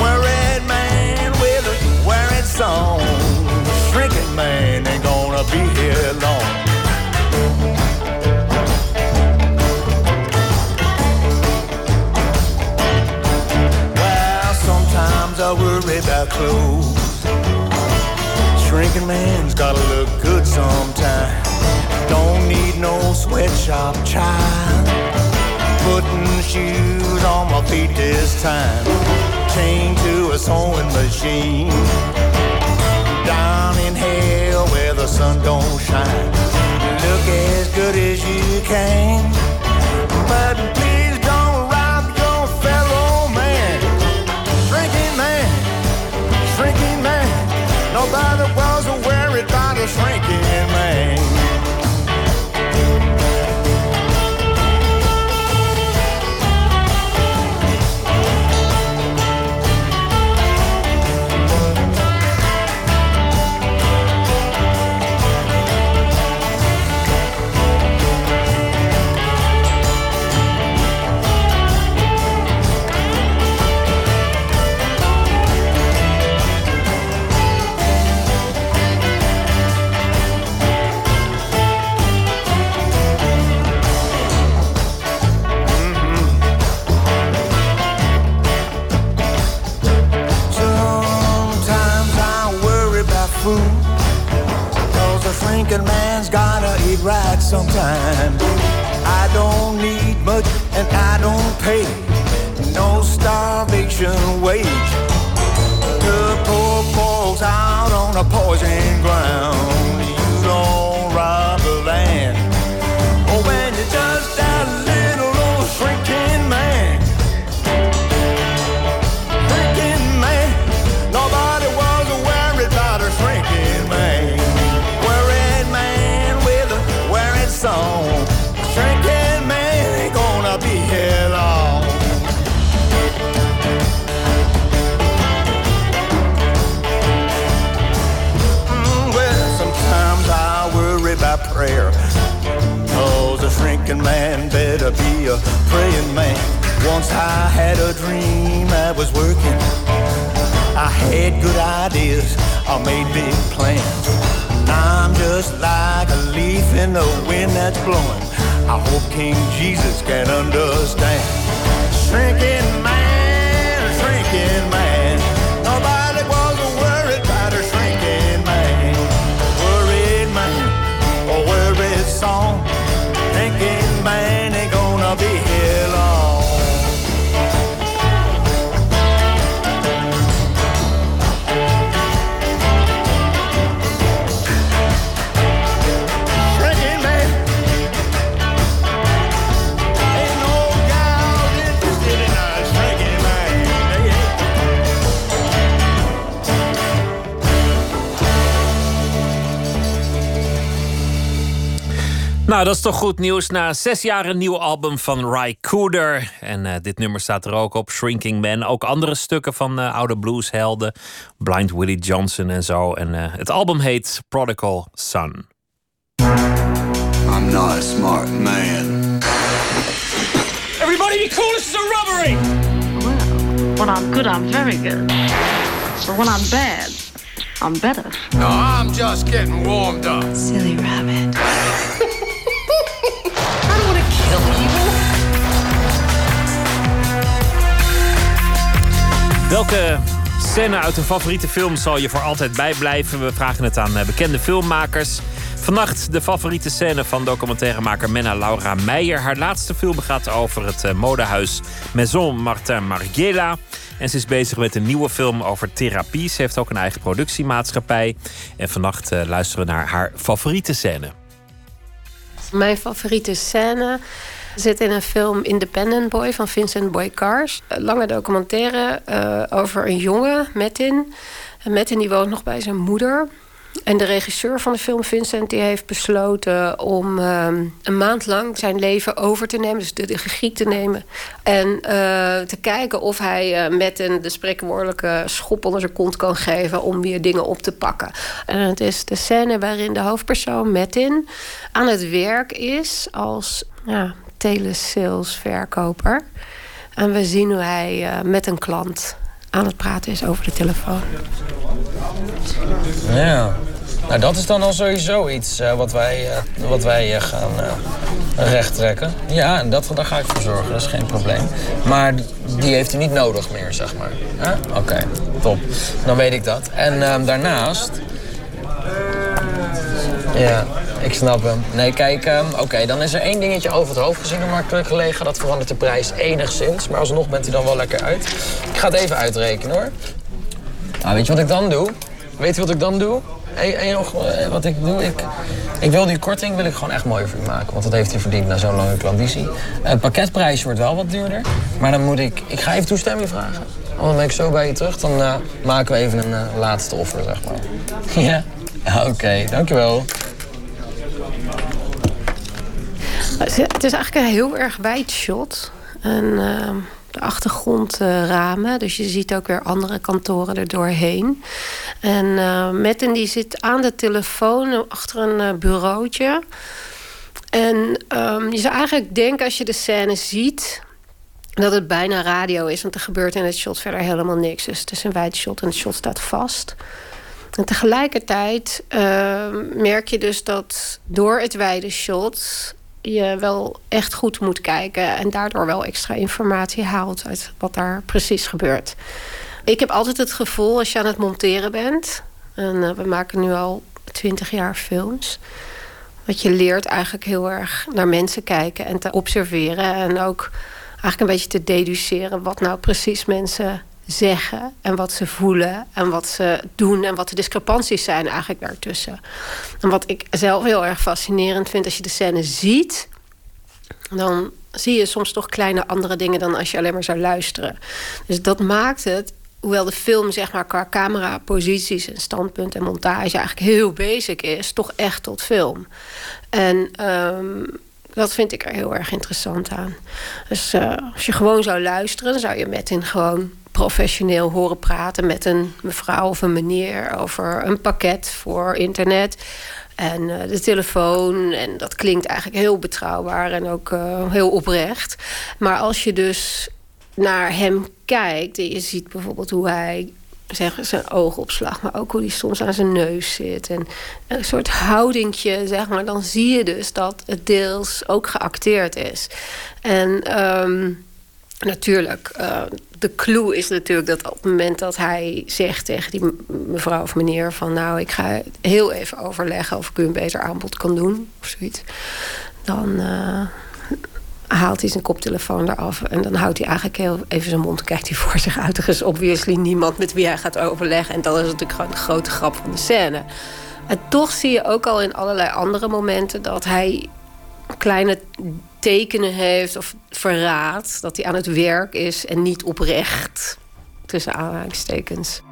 O: Red man with a wearing song. Shrinking man ain't gonna be here long. Well, sometimes I worry about clothes. Shrinking man's gotta look good sometime. Don't need no sweatshop child. Putting shoes on my feet this time. Chained to a sewing machine. Down in hell where the sun don't shine. Look as good as you can. But please don't rob your fellow man. Shrinking man, shrinking man. Nobody. right sometime. I don't need much and I don't pay no starvation wage. The poor falls out on a poison ground. I had a dream I was working. I had good ideas, I made big plans. Now I'm just like a leaf in the wind that's blowing. I hope King Jesus can understand.
C: Nou, dat is toch goed nieuws. Na zes jaar een nieuw album van Ry Cooder. En eh, dit nummer staat er ook op, Shrinking Man. Ook andere stukken van eh, oude blueshelden. Blind Willie Johnson en zo. En eh, het album heet Prodigal Son.
P: I'm not a smart man.
Q: Everybody be cool, this is a robbery!
R: When I'm good, I'm very good. But when I'm bad, I'm better.
P: No, I'm just getting warmed up.
R: Silly rabbit.
C: Welke scène uit een favoriete film zal je voor altijd bijblijven? We vragen het aan eh, bekende filmmakers. Vannacht de favoriete scène van documentairemaker Menna Laura Meijer. Haar laatste film gaat over het eh, modehuis Maison Martin Margiela. En ze is bezig met een nieuwe film over therapie. Ze heeft ook een eigen productiemaatschappij. En vannacht eh, luisteren we naar haar favoriete scène.
D: Mijn favoriete scène zit in een film Independent Boy van Vincent Boy Cars. Een lange documentaire eh, over een jongen, Metin. Metin die woont nog bij zijn moeder. En de regisseur van de film, Vincent, die heeft besloten om ehm, een maand lang zijn leven over te nemen. Dus de, de te nemen. En eh, te kijken of hij eh, met een de spreekwoordelijke schop onder zijn kont kan geven om weer dingen op te pakken. En het is de scène waarin de hoofdpersoon, Metin, aan het werk is als ja, telesalesverkoper. En we zien hoe hij eh, met een klant aan het praten is over de telefoon.
S: Ja, nou dat is dan al sowieso iets eh, wat wij, eh, wat wij eh, gaan uh, rechttrekken. Ja, en dat, daar ga ik voor zorgen, dat is geen probleem. Maar die heeft u niet nodig meer, zeg maar. Oké, top. Dan weet ik dat. En ehm, daarnaast... Ja, ik snap hem. Nee, kijk, ehm, oké, dan is er één dingetje over het hoofd gezien marktelijk gelegen. Dat verandert de prijs enigszins, maar alsnog bent u dan wel lekker uit. Ik ga het even uitrekenen, hoor. Nou, weet je wat ik dan doe? Weet je wat ik dan doe? En, en nog, eh, wat ik doe, ik, ik wil die korting wil ik gewoon echt mooi voor u maken. Want dat heeft u verdiend na zo'n lange klandizie. Het pakketprijs wordt wel wat duurder. Maar dan moet ik... Ik ga even toestemming vragen. Want dan ben ik zo bij je terug. Dan eh, maken we even een eh, laatste offer, zeg maar. ja? Oké, dankjewel.
D: Het is eigenlijk een heel erg wijd shot. En eh, de achtergrondramen. dus je ziet ook weer andere kantoren er doorheen. En uh, Metten die zit aan de telefoon achter een uh, bureautje. En um, je zou eigenlijk denken als je de scène ziet dat het bijna radio is. Want er gebeurt in het shot verder helemaal niks. Dus het is een wijd shot en het shot staat vast. En tegelijkertijd uh, merk je dus dat door het wijde shot je wel echt goed moet kijken en daardoor wel extra informatie haalt uit wat daar precies gebeurt. Ik heb altijd het gevoel als je aan het monteren bent, en uh, we maken nu al twintig jaar films, dat je leert eigenlijk heel erg naar mensen kijken en te observeren en ook eigenlijk een beetje te deduceren wat nou precies mensen zeggen en wat ze voelen en wat ze doen en wat de discrepanties zijn eigenlijk daartussen. En wat ik zelf heel erg fascinerend vind als je de scène ziet, dan zie je soms toch kleine andere dingen dan als je alleen maar zou luisteren. Dus dat maakt het, hoewel de film zeg maar qua cameraposities en standpunt en montage eigenlijk heel basic is, toch echt tot film. En ehm, dat vind ik er heel erg interessant aan. Dus eh, als je gewoon zou luisteren, dan zou je Metin gewoon professioneel horen praten met een mevrouw of een meneer over een pakket voor internet. En eh, de telefoon. En dat klinkt eigenlijk heel betrouwbaar en ook eh, heel oprecht. Maar als je dus naar hem kijkt. En je ziet bijvoorbeeld hoe hij zeg, zijn oogopslag, maar ook hoe hij soms aan zijn neus zit. En een soort houdingje, zeg maar. Dan zie je dus dat het deels ook geacteerd is. En ehm, natuurlijk, eh, de clue is natuurlijk dat op het moment dat hij zegt tegen die mevrouw of meneer van nou, ik ga heel even overleggen of ik u een beter aanbod kan doen of zoiets. Dan eh, haalt hij zijn koptelefoon eraf en dan houdt hij eigenlijk heel even zijn mond en kijkt hij voor zich uit. Er is obviously niemand met wie hij gaat overleggen. En dat is natuurlijk gewoon de grote grap van de scène. En toch zie je ook al in allerlei andere momenten dat hij kleine tekenen heeft of verraadt dat hij aan het werk is en niet oprecht. Tussen aanhalingstekens.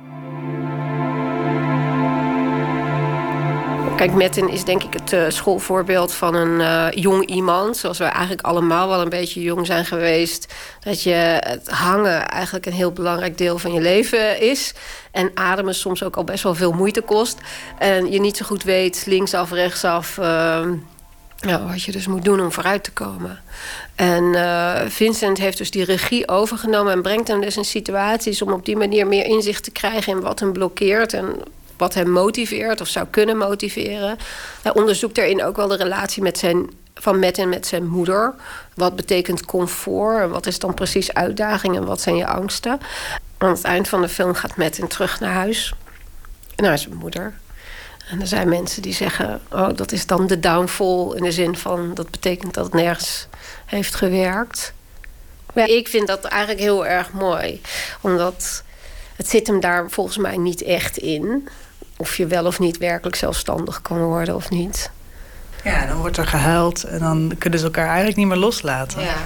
D: Kijk, Metin is denk ik het uh, schoolvoorbeeld van een uh, jong iemand. Zoals we eigenlijk allemaal wel een beetje jong zijn geweest. Dat je het hangen eigenlijk een heel belangrijk deel van je leven is. En ademen soms ook al best wel veel moeite kost. En je niet zo goed weet, linksaf, rechtsaf. Uh, ja, wat je dus moet doen om vooruit te komen. En uh, Vincent heeft dus die regie overgenomen en brengt hem dus in situaties om op die manier meer inzicht te krijgen in wat hem blokkeert en wat hem motiveert of zou kunnen motiveren. Hij onderzoekt daarin ook wel de relatie met zijn, van Matt en met zijn moeder. Wat betekent comfort en wat is dan precies uitdaging en wat zijn je angsten. Aan het eind van de film gaat Matt terug naar huis, naar zijn moeder. En er zijn mensen die zeggen: Oh, dat is dan de downfall. In de zin van dat betekent dat het nergens heeft gewerkt. Maar ik vind dat eigenlijk heel erg mooi. Omdat het zit hem daar volgens mij niet echt in. Of je wel of niet werkelijk zelfstandig kan worden of niet.
T: Ja, dan wordt er gehuild en dan kunnen ze elkaar eigenlijk niet meer loslaten.
D: Ja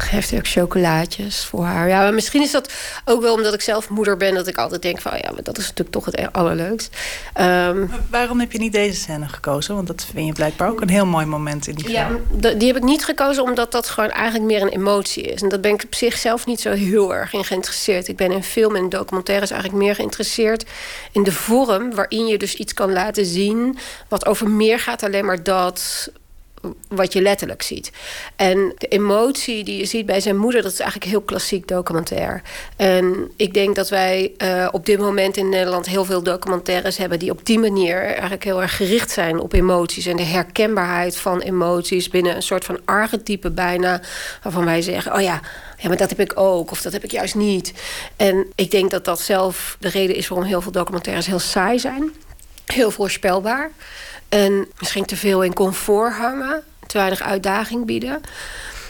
D: geeft hij ook chocolaatjes voor haar. Ja, maar misschien is dat ook wel omdat ik zelf moeder ben... dat ik altijd denk van, ja, maar dat is natuurlijk toch het allerleukst. Um,
T: waarom heb je niet deze scène gekozen? Want dat vind je blijkbaar ook een heel mooi moment in die film.
D: Ja, die heb ik niet gekozen omdat dat gewoon eigenlijk meer een emotie is. En dat ben ik op zichzelf niet zo heel erg in geïnteresseerd. Ik ben in film en documentaires eigenlijk meer geïnteresseerd... in de vorm waarin je dus iets kan laten zien... wat over meer gaat alleen maar dat wat je letterlijk ziet. En de emotie die je ziet bij zijn moeder, dat is eigenlijk heel klassiek documentair. En ik denk dat wij uh, op dit moment in Nederland heel veel documentaires hebben die op die manier eigenlijk heel erg gericht zijn op emoties en de herkenbaarheid van emoties binnen een soort van archetype bijna, waarvan wij zeggen: oh ja. Ja, maar dat heb ik ook, of dat heb ik juist niet. En ik denk dat dat zelf de reden is waarom heel veel documentaires heel saai zijn. Heel voorspelbaar. En misschien te veel in comfort hangen, te weinig uitdaging bieden.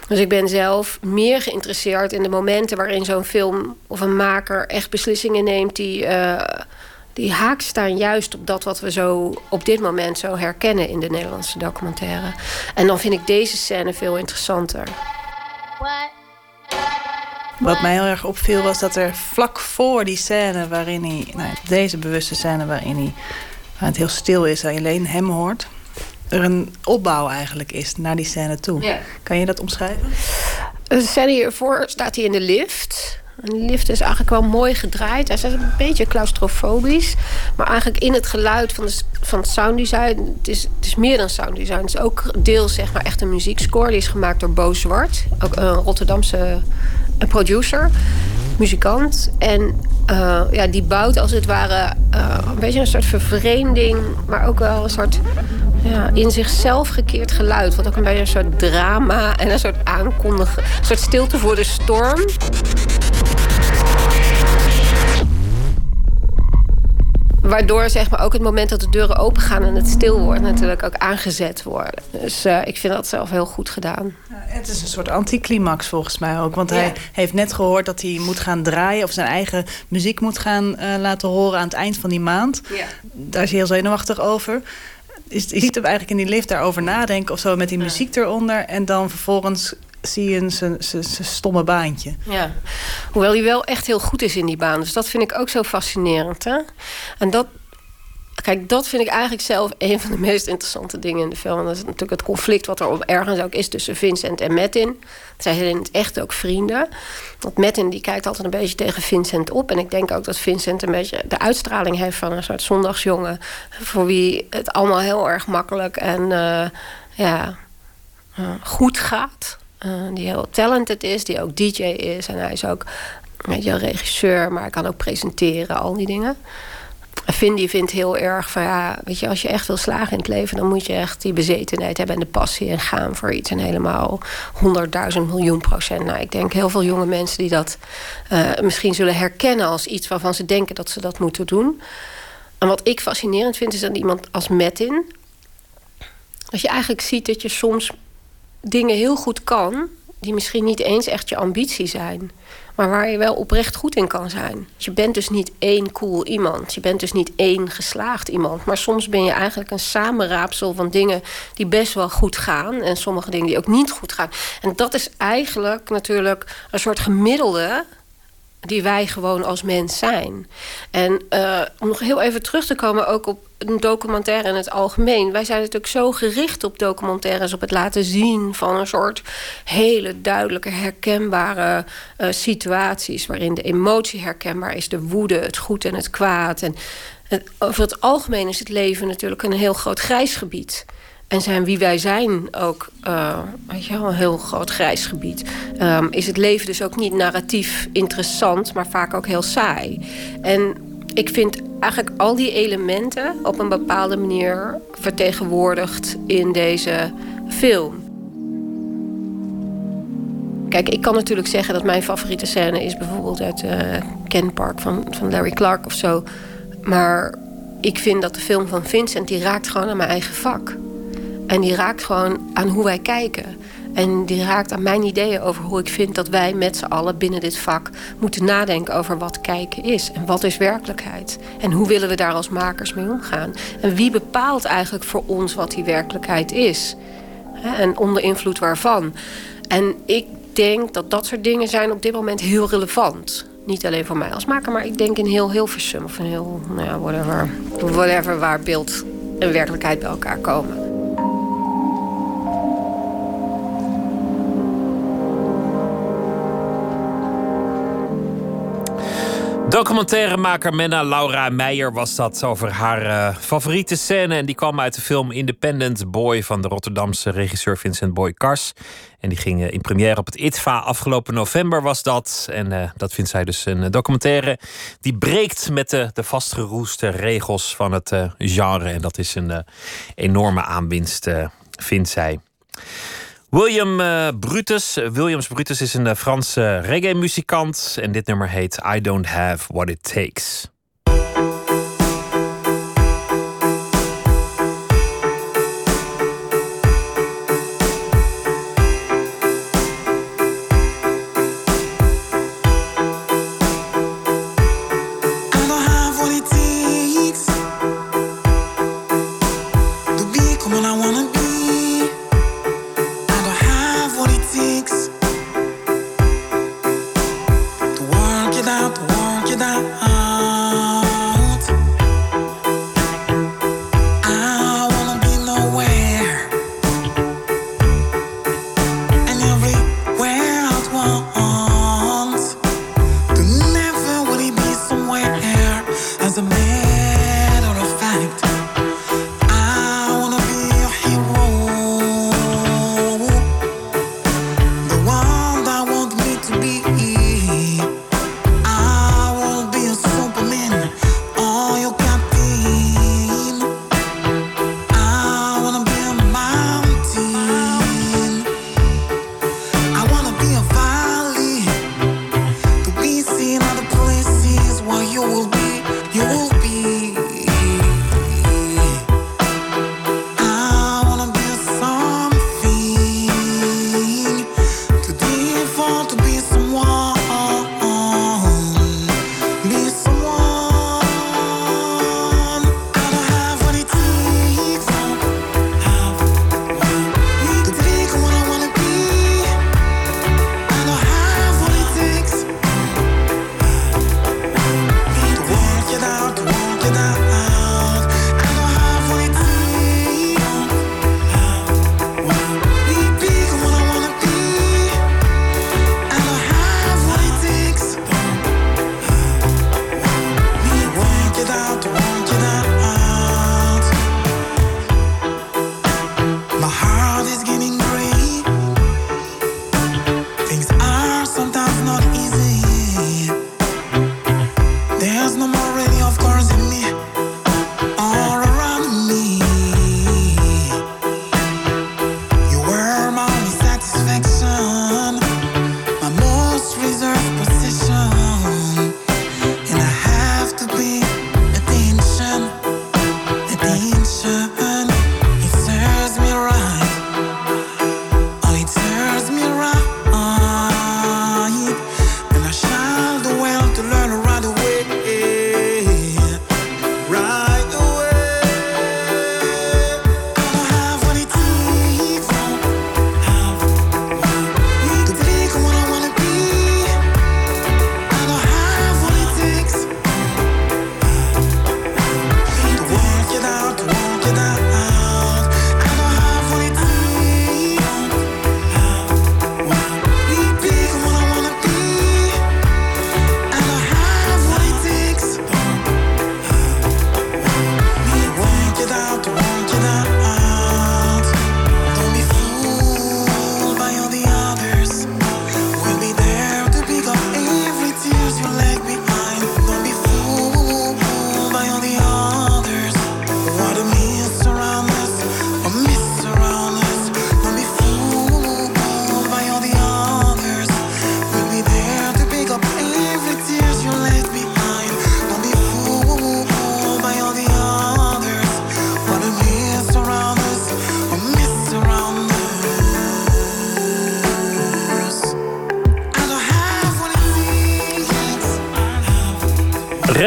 D: Dus ik ben zelf meer geïnteresseerd in de momenten waarin zo'n film of een maker echt beslissingen neemt die, uh, die haak staan juist op dat wat we zo op dit moment zo herkennen in de Nederlandse documentaire. En dan vind ik deze scène veel interessanter.
T: Wat mij heel erg opviel was dat er vlak voor die scène waarin hij, nou, deze bewuste scène waarin hij waar het heel stil is en je alleen hem hoort, er een opbouw eigenlijk is naar die scène toe.
D: Ja.
T: Kan je dat omschrijven?
D: De scène hiervoor staat hij in de lift. En de lift is eigenlijk wel mooi gedraaid. Hij is een beetje claustrofobisch. Maar eigenlijk in het geluid van, de, van het sounddesign... Het is, het is meer dan sounddesign. Het is ook deels zeg maar, echt een muziekscore. Die is gemaakt door Bo Zwart. Ook een Rotterdamse een producer muzikant. En uh, ja, die bouwt als het ware uh, een beetje een soort vervreemding, maar ook wel een soort ja, in zichzelf gekeerd geluid. Wat ook een beetje een soort drama en een soort aankondigen, een soort stilte voor de storm. Waardoor zeg maar, ook het moment dat de deuren open gaan en het stil wordt, natuurlijk ook aangezet worden. Dus eh, ik vind dat zelf heel goed gedaan.
T: Het is een soort anticlimax volgens mij ook. Want hij heeft net gehoord dat hij moet gaan draaien... of zijn eigen muziek moet gaan eh, laten horen aan het eind van die maand.
D: Ja.
T: Daar is hij heel zenuwachtig over. Is, je ziet hem eigenlijk in die lift daarover nadenken... of zo met die muziek eronder. En dan vervolgens een- zijn stomme baantje.
D: Ja, hoewel hij wel echt heel goed is in die baan. Dus dat vind ik ook zo fascinerend. Hè? En dat, kijk, dat vind ik eigenlijk zelf een van de meest interessante dingen in de film. En dat is natuurlijk het conflict wat er op ergens ook is tussen Vincent en Metin. Zij zijn in het echt ook vrienden. Want Metin die kijkt altijd een beetje tegen Vincent op. En ik denk ook dat Vincent een beetje de uitstraling heeft van een soort zondagsjongen. Voor wie het allemaal heel erg makkelijk en eh, ja, eh, goed gaat. Eh, die heel talented is, die ook DJ is. En hij is ook weet je, regisseur, maar hij kan ook presenteren, al die dingen. En Vindy vindt heel erg van ja, weet je, als je echt wil slagen in het leven, dan moet je echt die bezetenheid hebben en de passie en gaan voor iets. En helemaal 100.000 miljoen procent. Nou, ik denk heel veel jonge mensen die dat eh, misschien zullen herkennen als iets waarvan ze denken dat ze dat moeten doen. En wat ik fascinerend vind, is dat iemand als Metin, dat je eigenlijk ziet dat je soms dingen heel goed kan, die misschien niet eens echt je ambitie zijn, maar waar je wel oprecht goed in kan zijn. Je bent dus niet één cool iemand, je bent dus niet één geslaagd iemand, maar soms ben je eigenlijk een samenraapsel van dingen die best wel goed gaan en sommige dingen die ook niet goed gaan. En dat is eigenlijk natuurlijk een soort gemiddelde die wij gewoon als mens zijn. En eh, om nog heel even terug te komen ook op een documentaire in het algemeen. Wij zijn natuurlijk zo gericht op documentaires, op het laten zien van een soort hele duidelijke, herkenbare eh, situaties. Waarin de emotie herkenbaar is, de woede, het goed en het kwaad. En het- over het algemeen is het leven natuurlijk een heel groot grijs gebied. En zijn wie wij zijn ook eh, weet je wel, een heel groot grijs gebied. Ehm, is het leven dus ook niet narratief interessant, maar vaak ook heel saai. En ik vind eigenlijk al die elementen op een bepaalde manier vertegenwoordigd in deze film. Kijk, ik kan natuurlijk zeggen dat mijn favoriete scène is bijvoorbeeld uit eh Ken Park van, van Larry Clark of zo. Maar ik vind dat de film van Vincent, die raakt gewoon aan mijn eigen vak. En die raakt gewoon aan hoe wij kijken. En die raakt aan mijn ideeën over hoe ik vind dat wij met z'n allen binnen dit vak moeten nadenken over wat kijken is. En wat is werkelijkheid. En hoe willen we daar als makers mee omgaan. En wie bepaalt eigenlijk voor ons wat die werkelijkheid is. En onder invloed waarvan. En ik denk dat dat soort dingen zijn op dit moment heel relevant. Niet alleen voor mij als maker, maar ik denk in heel Hilversum. Of in heel, nou ja, whatever, whatever waar beeld en werkelijkheid bij elkaar komen.
C: Documentairemaker Menna Laura Meijer was dat over haar eh, favoriete scène. En die kwam uit de film Independent Boy van de Rotterdamse regisseur Vincent Boy Kars. En die ging eh, in première op het ITVA. Afgelopen november was dat. En eh, dat vindt zij dus een documentaire die breekt met de, de vastgeroeste regels van het genre. En dat is een enorme aanwinst, vindt zij. William eh, Brutus. Williams Brutus is een eh, Franse reggae-muzikant. En dit nummer heet I Don't Have What It Takes.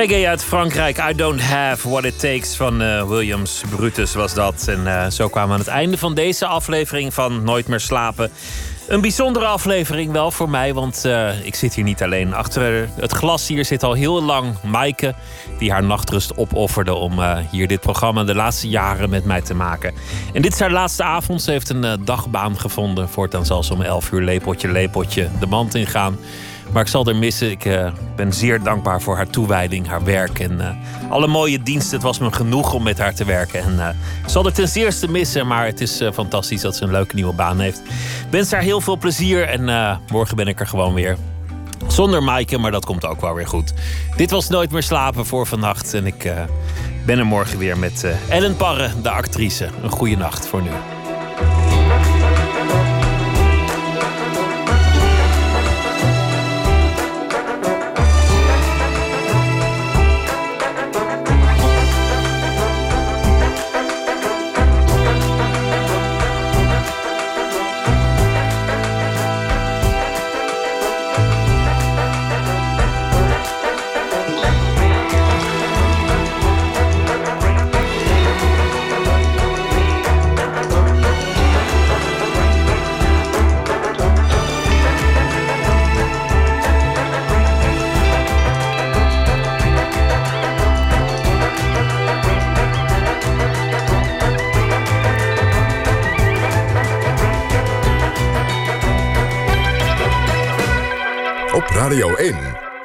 C: Reggae uit Frankrijk. I don't have what it takes van eh, Williams Brutus was dat. En eh, zo kwamen we aan het einde van deze aflevering van Nooit meer slapen. Een bijzondere aflevering wel voor mij, want eh, ik zit hier niet alleen. Achter het glas hier zit al heel lang Maaike, die haar nachtrust opofferde om hier dit programma de laatste jaren met mij te maken. En dit is haar laatste avond. Ze heeft een dagbaan gevonden. Voortaan zal ze om 11 uur lepeltje, lepeltje de mand ingaan. Maar ik zal er missen. Ik eh, ben zeer dankbaar voor haar toewijding, haar werk en eh, alle mooie diensten. Het was me genoeg om met haar te werken. En eh, ik zal er ten zeerste missen, maar het is fantastisch dat ze een leuke nieuwe baan heeft. Ik wens haar heel veel plezier en morgen ben ik er gewoon weer. Zonder Maaike, maar dat komt ook wel weer goed. Dit was Nooit meer slapen voor vannacht. En ik ben er morgen weer met Ellen Parre, de actrice. Een goede nacht voor nu.